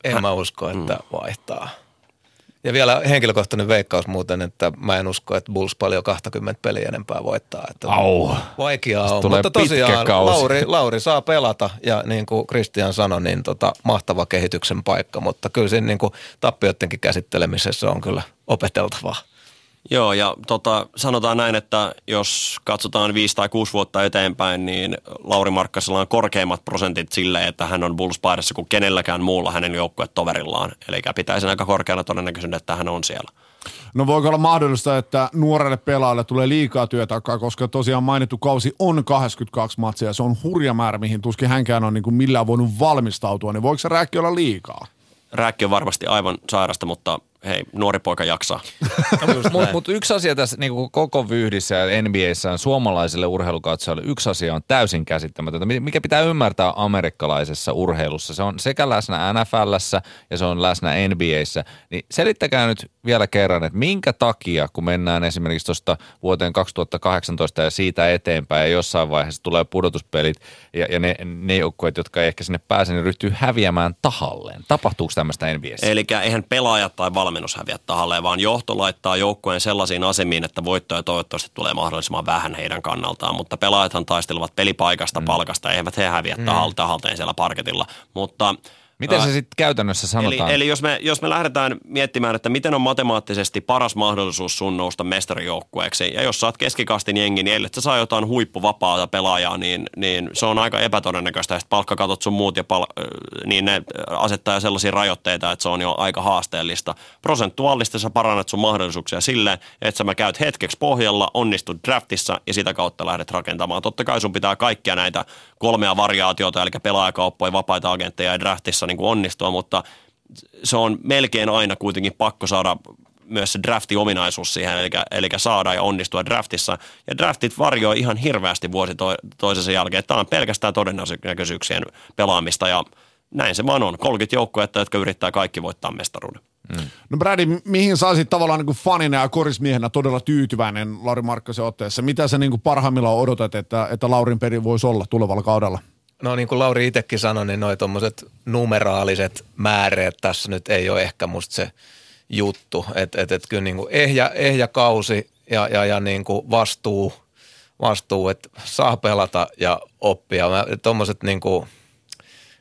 En mä usko, että vaihtaa. Ja vielä henkilökohtainen veikkaus muuten, että mä en usko, että Bulls paljon 20 peliä enempää voittaa. Että Au. Vaikeaa on, mutta tosiaan Lauri, Lauri saa pelata ja niin kuin Christian sanoi, niin tota, mahtava kehityksen paikka, mutta kyllä siinä niin kuin tappioidenkin käsittelemisessä on kyllä opeteltavaa. Joo, ja tota, sanotaan näin, että jos katsotaan viisi tai kuusi vuotta eteenpäin, niin Lauri Markkasella on korkeimmat prosentit sille, että hän on bulls kuin kenelläkään muulla hänen joukkuetoverillaan. Eli pitäisi aika korkeana todennäköisyyden, että hän on siellä. No voiko olla mahdollista, että nuorelle pelaajalle tulee liikaa työtakaa, koska tosiaan mainittu kausi on 82 matsia ja se on hurja määrä, mihin tuskin hänkään on niin kuin millään voinut valmistautua, niin voiko se rääkki olla liikaa? Rääkki on varmasti aivan sairasta, mutta hei, nuori poika jaksaa. Mutta mut yksi asia tässä niin koko vyhdissä ja NBAssä on suomalaisille urheilukatsojalle, yksi asia on täysin käsittämätöntä, mikä pitää ymmärtää amerikkalaisessa urheilussa. Se on sekä läsnä NFLssä ja se on läsnä NBAssä. Niin selittäkää nyt vielä kerran, että minkä takia, kun mennään esimerkiksi tuosta vuoteen 2018 ja siitä eteenpäin ja jossain vaiheessa tulee pudotuspelit ja, ja ne, ne joukkueet, jotka ei ehkä sinne pääse, niin ryhtyy häviämään tahalleen. Tapahtuuko tämmöistä NBAssä? Eli eihän pelaajat tai valmennus häviä tahalleen, vaan johto laittaa joukkueen sellaisiin asemiin, että voittoja toivottavasti tulee mahdollisimman vähän heidän kannaltaan, mutta pelaajathan taistelevat pelipaikasta, mm. palkasta, eivät he häviä mm. tahalteen siellä parketilla, mutta – Miten se sitten käytännössä sanotaan? Eli, eli jos, me, jos me lähdetään miettimään, että miten on matemaattisesti paras mahdollisuus sun nousta mestarijoukkueeksi, ja jos saat keskikastin jengi, niin ellei sä saa jotain huippuvapaata pelaajaa, niin, niin se on aika epätodennäköistä, että palkkakatot sun muut, ja pal- niin ne asettaa sellaisia rajoitteita, että se on jo aika haasteellista. Prosentuaalisesti sä parannat sun mahdollisuuksia silleen, että sä mä käyt hetkeksi pohjalla, onnistut draftissa ja sitä kautta lähdet rakentamaan. Totta kai sun pitää kaikkia näitä kolmea variaatiota, eli pelaajakauppoja, vapaita agentteja ja draftissa niin kuin onnistua, mutta se on melkein aina kuitenkin pakko saada myös se drafti-ominaisuus siihen, eli, eli saada ja onnistua draftissa. Ja draftit varjoi ihan hirveästi vuosi to, toisensa jälkeen. Tämä on pelkästään todennäköisyyksien pelaamista ja näin se vaan on. 30 joukkuetta, jotka yrittää kaikki voittaa mestaruuden. Mm. No Brady, mihin sä olisit tavallaan niin kuin fanina ja korismiehenä todella tyytyväinen Lauri Markkasen otteessa? Mitä sä niin kuin parhaimmillaan odotat, että, että Laurin peri voisi olla tulevalla kaudella? No niin kuin Lauri itsekin sanoi, niin noi tuommoiset numeraaliset määreet tässä nyt ei ole ehkä musta se juttu. Että et, et kyllä niin kuin ehjä, ehjä kausi ja, ja, ja niin kuin vastuu, vastuu, että saa pelata ja oppia. Tuommoiset niin kuin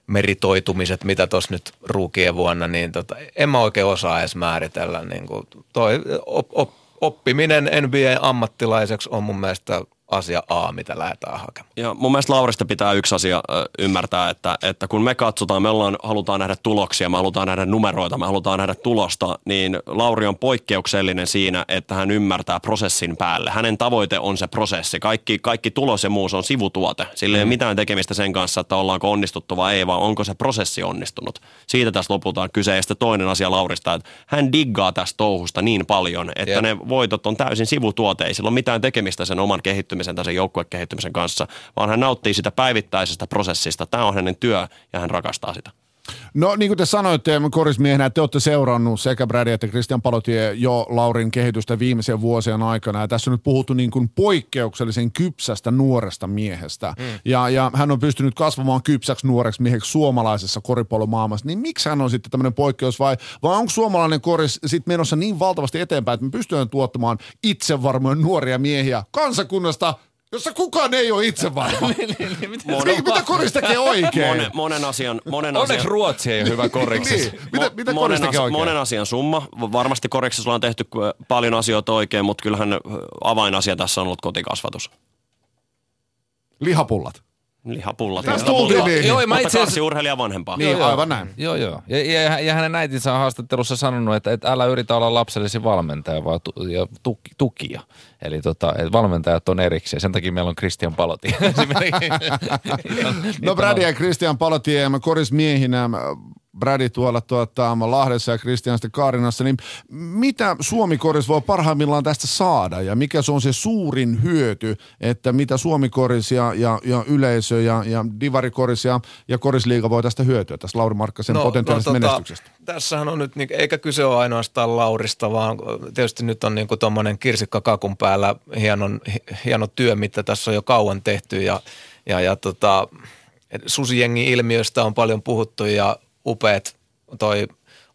meritoitumiset, mitä tuossa nyt ruukien vuonna, niin tota, en mä oikein osaa edes määritellä. Niin kuin toi op, op, oppiminen NBA-ammattilaiseksi on mun mielestä asia A, mitä lähdetään hakemaan. Ja mun mielestä Laurista pitää yksi asia ymmärtää, että, että kun me katsotaan, me ollaan, halutaan nähdä tuloksia, me halutaan nähdä numeroita, me halutaan nähdä tulosta, niin Lauri on poikkeuksellinen siinä, että hän ymmärtää prosessin päälle. Hänen tavoite on se prosessi. Kaikki, kaikki tulos ja muu on sivutuote. Sillä ei ole mitään tekemistä sen kanssa, että ollaanko onnistuttu vai ei, vaan onko se prosessi onnistunut. Siitä tässä lopulta on kyse. Ja sitten toinen asia Laurista, että hän diggaa tästä touhusta niin paljon, että Jep. ne voitot on täysin sivutuote. Ei sillä ole mitään tekemistä sen oman kehittymisen tai sen joukkuekehittymisen kanssa, vaan hän nauttii sitä päivittäisestä prosessista. Tämä on hänen työ ja hän rakastaa sitä. No niin kuin te sanoitte korismiehenä, te olette seurannut sekä Brady että Christian Palotie jo Laurin kehitystä viimeisen vuosien aikana. Ja tässä on nyt puhuttu niin kuin poikkeuksellisen kypsästä nuoresta miehestä. Mm. Ja, ja hän on pystynyt kasvamaan kypsäksi nuoreksi mieheksi suomalaisessa koripallomaailmassa. Niin miksi hän on sitten tämmöinen poikkeus vai, vai onko suomalainen koris sitten menossa niin valtavasti eteenpäin, että me pystytään tuottamaan itsevarmoja nuoria miehiä kansakunnasta, jossa kukaan ei ole itsevarma. Niin, mitä koris tekee oikein? Monen, monen asian, monen Onneksi asian, Ruotsi ei ole hyvä koriksessa. Niin, mitä, mitä monen, koris tekee as- oikein? monen asian summa. Varmasti koriksessa on tehty äh, paljon asioita oikein, mutta kyllähän äh, avainasia tässä on ollut kotikasvatus. Lihapullat. Lihapullat. Tästä lihapullat. tultiin niihin. Joo, mä itse asiassa- urheilija vanhempaa. Niin, aivan näin. Joo, joo. Ja, ja, ja hänen äitinsä on haastattelussa sanonut, että, että älä yritä olla lapsellesi valmentaja, vaan tu, ja tuki, tukija. Eli tota, että valmentajat on erikseen. Sen takia meillä on Christian Paloti. No Brady ja Christian Palotie, korismiehinä, Brady tuolla tuota, Lahdessa ja Christian sitten Kaarinassa, niin mitä Suomi-koris voi parhaimmillaan tästä saada ja mikä se on se suurin hyöty, että mitä Suomi-koris ja, ja, ja yleisö ja, ja divarikoris ja, ja korisliiga voi tästä hyötyä, tästä Lauri Markkasen no, potentiaalisesta no, menestyksestä? Tässähän on nyt, niin, eikä kyse ole ainoastaan Laurista, vaan tietysti nyt on niin tuommoinen kirsikka kakun päällä hienon, hieno työ, mitä tässä on jo kauan tehty ja, ja, ja tota, susijengi-ilmiöstä on paljon puhuttu ja upeat toi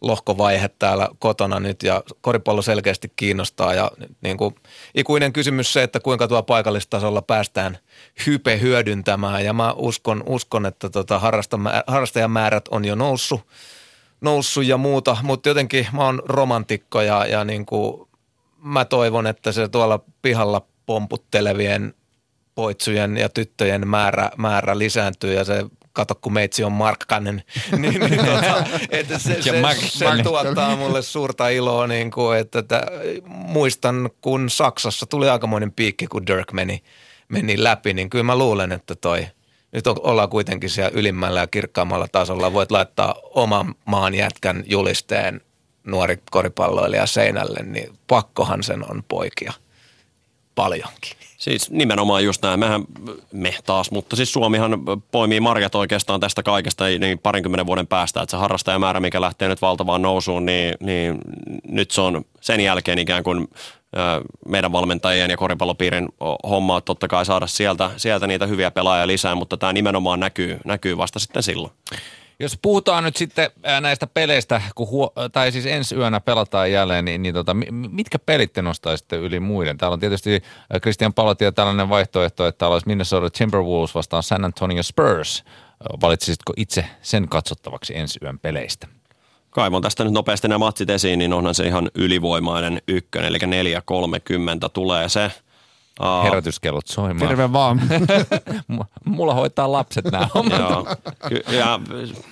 lohkovaihe täällä kotona nyt ja koripallo selkeästi kiinnostaa ja niin kuin ikuinen kysymys se, että kuinka tuo paikallistasolla päästään hype hyödyntämään ja mä uskon, uskon että tota harrastajamäärät on jo noussut, noussut ja muuta, mutta jotenkin mä oon romantikko ja, ja niin kuin mä toivon, että se tuolla pihalla pomputtelevien poitsujen ja tyttöjen määrä, määrä lisääntyy ja se kato kun meitsi on Markkanen, niin, niin tota, että se, se, se, tuottaa mulle suurta iloa, niin kuin, että, että muistan kun Saksassa tuli aikamoinen piikki, kun Dirk meni, meni läpi, niin kyllä mä luulen, että toi, nyt ollaan kuitenkin siellä ylimmällä ja kirkkaammalla tasolla, voit laittaa oman maan jätkän julisteen nuori koripalloilija seinälle, niin pakkohan sen on poikia paljonkin. Siis nimenomaan just näin. Mehän, me taas, mutta siis Suomihan poimii marjat oikeastaan tästä kaikesta niin parinkymmenen vuoden päästä, että se harrastajamäärä, mikä lähtee nyt valtavaan nousuun, niin, niin nyt se on sen jälkeen ikään kuin meidän valmentajien ja koripallopiirin homma totta kai saada sieltä, sieltä niitä hyviä pelaajia lisää, mutta tämä nimenomaan näkyy, näkyy vasta sitten silloin. Jos puhutaan nyt sitten näistä peleistä, kun huo, tai siis ensi yönä pelataan jälleen, niin, niin tota, mitkä pelit te nostaisitte yli muiden? Täällä on tietysti Christian Palotia tällainen vaihtoehto, että täällä olisi Minnesota Timberwolves vastaan San Antonio Spurs. Valitsisitko itse sen katsottavaksi ensi yön peleistä? Kaivon tästä nyt nopeasti nämä matsit esiin, niin onhan se ihan ylivoimainen ykkönen, eli 4.30 tulee se. Uh, Herätyskellot soimaan. Terve vaan. Mulla hoitaa lapset nämä hommat. Joo. Ja,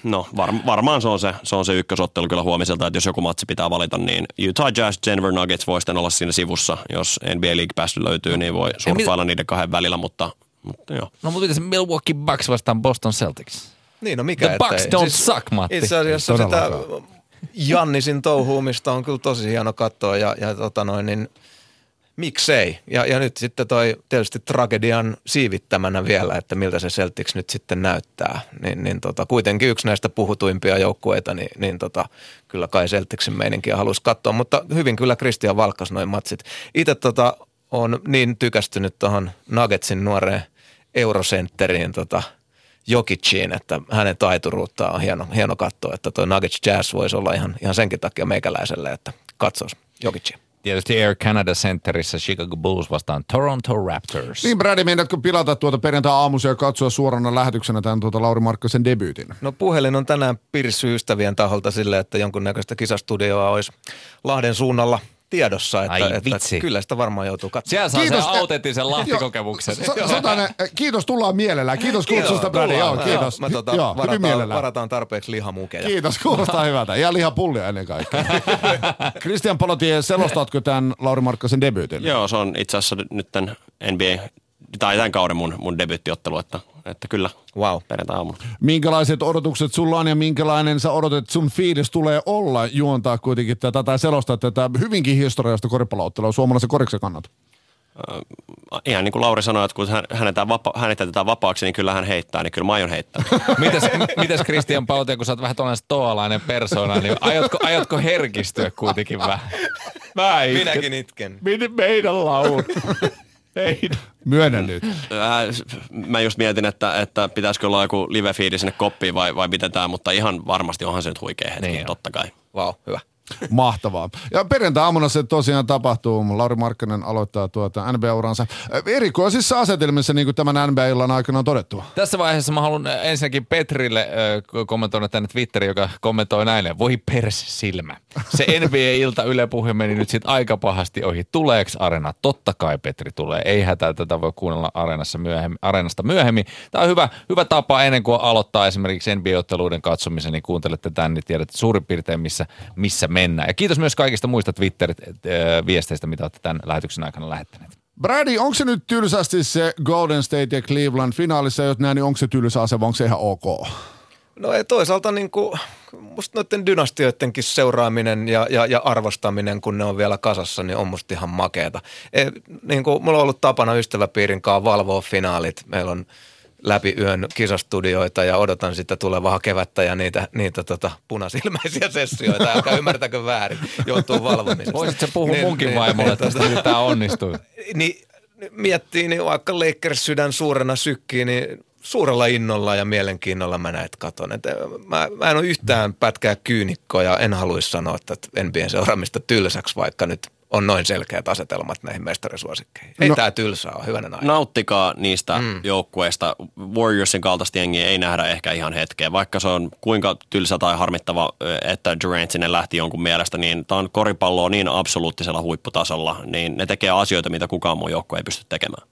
no, var, varmaan se on se, se on se ykkösottelu kyllä huomiselta, että jos joku matsi pitää valita, niin Utah Jazz, Denver Nuggets voi sitten olla siinä sivussa. Jos NBA League Pass löytyy, niin voi surffailla niiden kahden välillä, mitä, mutta joo. No mutta se Milwaukee Bucks vastaan Boston Celtics? Niin, no mikä The Bucks don't siis, suck, Matti. Itse asiassa sitä Jannisin touhuumista on kyllä tosi hieno katsoa ja, ja tota noin, niin miksei. Ja, ja nyt sitten toi tietysti tragedian siivittämänä vielä, että miltä se Celtics nyt sitten näyttää. Niin, niin tota, kuitenkin yksi näistä puhutuimpia joukkueita, niin, niin tota, kyllä kai Celticsin meininkiä haluaisi katsoa. Mutta hyvin kyllä Christian valkkas noin matsit. Itse tota, on niin tykästynyt tuohon Nuggetsin nuoreen eurocentteriin tota, Jokiciin, että hänen taituruutta on hieno, hieno katsoa, että tuo Nuggets Jazz voisi olla ihan, ihan senkin takia meikäläiselle, että katsoisi Jokicia. Tietysti Air Canada Centerissä Chicago Bulls vastaan Toronto Raptors. Niin Brady, meinaatko pilata tuota perjantai-aamuisia ja katsoa suorana lähetyksenä tämän tuota Lauri Markkasen debyytin? No puhelin on tänään pirissy ystävien taholta sille, että jonkunnäköistä kisastudioa olisi Lahden suunnalla tiedossa, että, Ai että vitsi. kyllä sitä varmaan joutuu katsomaan. Siellä saa Kiitos. sen autenttisen lahtikokemuksen. Sotainen, kiitos, tullaan mielellään. Kiitos kutsusta, Brady. Joo, kiitos. Mä tota, Joo, varataan, varataan tarpeeksi lihamukeja. Kiitos, kuulostaa hyvältä. Ja lihapullia ennen kaikkea. Christian Palotie, selostatko tämän Lauri Markkasen debyytin? Joo, se on itse asiassa nyt tämän NBA, tai tämän kauden mun, mun debyyttiottelu, että, että kyllä Wow. perjantai aamuna. Minkälaiset odotukset sulla on ja minkälainen sä odotat, sun fiilis tulee olla juontaa kuitenkin tätä tai selostaa tätä hyvinkin historiallista koripalloottelua suomalaisen koriksen kannalta? Ihan niin kuin Lauri sanoi, että kun hän, hänetään vapa, hänet jätetään vapaaksi, niin kyllä hän heittää, niin kyllä mä aion heittää. Mites, mites Christian Pautia, kun sä oot vähän tuollainen stoalainen persona, niin aiotko, aiotko herkistyä kuitenkin vähän? Mä itken. Minäkin itken. Miten meidän laulu? Ei. Myönnä nyt. Ää, Mä just mietin, että, että pitäisikö olla joku live-fiidi sinne koppiin vai, vai miten tämä, mutta ihan varmasti onhan se nyt huikea hetki, Niin totta kai. Wow, hyvä. Mahtavaa. Ja perjantai-aamuna se tosiaan tapahtuu. Lauri Markkanen aloittaa tuota NBA-uransa erikoisissa asetelmissa, niin kuin tämän NBA-illan aikana on todettu. Tässä vaiheessa mä haluan ensinnäkin Petrille äh, kommentoida tänne Twitteriin, joka kommentoi näin, voi pers silmä. Se NBA-ilta Yle Puhe meni nyt sit aika pahasti ohi. Tuleeks Arena? Totta kai Petri tulee. Ei hätää, tätä voi kuunnella Areenassa myöhemmin, Areenasta myöhemmin. Tämä on hyvä, hyvä tapa ennen kuin aloittaa esimerkiksi NBA-otteluiden katsomisen, niin kuuntelette tämän, niin tiedätte suurin piirtein missä, missä mennään. Ja kiitos myös kaikista muista Twitter-viesteistä, mitä olette tämän lähetyksen aikana lähettäneet. Brady, onko se nyt tylsästi se Golden State ja Cleveland finaalissa, jos näin, niin onko se tylsä ase vai onko se ihan ok? No ei toisaalta niin kuin, musta noiden dynastioidenkin seuraaminen ja, ja, ja, arvostaminen, kun ne on vielä kasassa, niin on musta ihan makeeta. E, niin kuin, mulla on ollut tapana ystäväpiirin kanssa valvoa finaalit. Meillä on läpi yön kisastudioita ja odotan sitä tulevaa kevättä ja niitä, niitä tota, punasilmäisiä sessioita. Älkää ymmärtäkö väärin, joutuu valvomisesta. Voisitko puhua munkin vaimolle, että tota- tästä tämä onnistuu? niin miettii, niin vaikka Lakers sydän suurena sykkii, niin suurella innolla ja mielenkiinnolla mä näet katon. Et mä, mä en ole yhtään pätkää kyynikkoa ja en haluaisi sanoa, että NBAn seuraamista tylsäksi, vaikka nyt on noin selkeät asetelmat näihin mestarisuosikkeihin. Ei No- tämä tylsää ole, hyvänen aika. Nauttikaa niistä mm. joukkueista. Warriorsin kaltaista jengiä ei nähdä ehkä ihan hetkeen. Vaikka se on kuinka tylsä tai harmittava, että Durant sinne lähti jonkun mielestä, niin tämä on koripalloa niin absoluuttisella huipputasolla, niin ne tekee asioita, mitä kukaan muu joukkue ei pysty tekemään.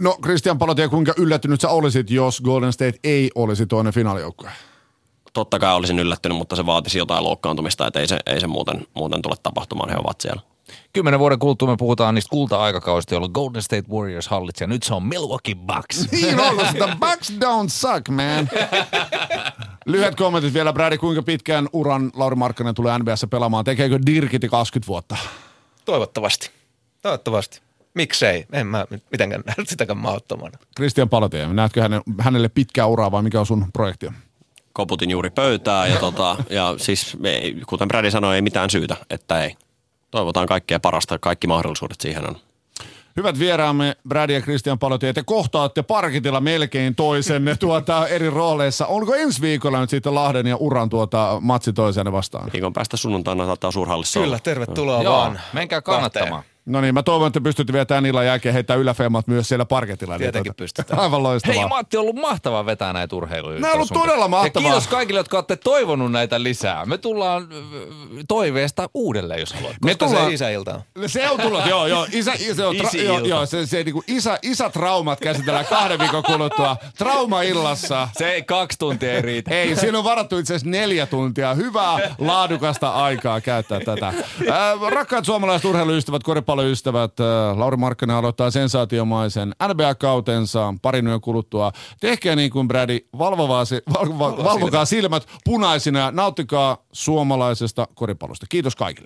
No Christian Palotie, kuinka yllättynyt sä olisit, jos Golden State ei olisi toinen finaalijoukkue? Totta kai olisin yllättynyt, mutta se vaatisi jotain loukkaantumista, että ei se, ei se muuten, muuten tule tapahtumaan, he ovat siellä. Kymmenen vuoden kuluttua me puhutaan niistä kulta-aikakausista, jolloin Golden State Warriors hallitsi ja nyt se on Milwaukee Bucks. Niin ollut sitä backs don't suck, man. Lyhyet kommentit vielä, Brady, kuinka pitkään uran Lauri Markkanen tulee NBAssa pelaamaan? Tekeekö Dirkiti 20 vuotta? Toivottavasti. Toivottavasti. Miksei? En mä mitenkään näe sitäkään mahdottomana. Christian Palotie, näetkö hänen, hänelle pitkää uraa vai mikä on sun projekti? Koputin juuri pöytää ja, tota, ja siis ei, kuten Brady sanoi, ei mitään syytä, että ei. Toivotaan kaikkea parasta, kaikki mahdollisuudet siihen on. Hyvät vieraamme, Brady ja Christian Palotie, te kohtaatte parkitilla melkein toisenne tuota, eri rooleissa. Onko ensi viikolla nyt sitten Lahden ja Uran tuota, matsi toisenne vastaan? Viikon päästä sunnuntaina saattaa suurhallissa Kyllä, tervetuloa Joo, vaan. menkää kahteen. No niin, mä toivon, että pystytte vielä tämän illan jälkeen heittämään yläfemmat myös siellä parketilla. Niin Tietenkin tuota, pystytään. Aivan loistavaa. Hei Matti, on ollut mahtavaa vetää näitä urheiluja. Nää on ollut todella mahtavaa. Ja kiitos kaikille, jotka olette toivonut näitä lisää. Me tullaan äh, toiveesta uudelleen, jos haluat. Me tullaan- se isäilta on. Se on tullut, joo, joo. Isä, isä, on tra- joo, joo, se, se niinku isä, isätraumat käsitellään kahden viikon kuluttua. Trauma-illassa. Se ei kaksi tuntia ei riitä. Ei, siinä on varattu itse asiassa neljä tuntia. Hyvää, laadukasta aikaa käyttää tätä. Ää, rakkaat suomalaiset urheiluystävät, koripalloystävät, ää, Lauri Markkanen aloittaa sensaatiomaisen NBA-kautensa parin yön kuluttua. Tehkää niin kuin Brady, valvovaa, si- val- val- valvokaa silmät punaisina ja nauttikaa suomalaisesta koripallosta. Kiitos kaikille.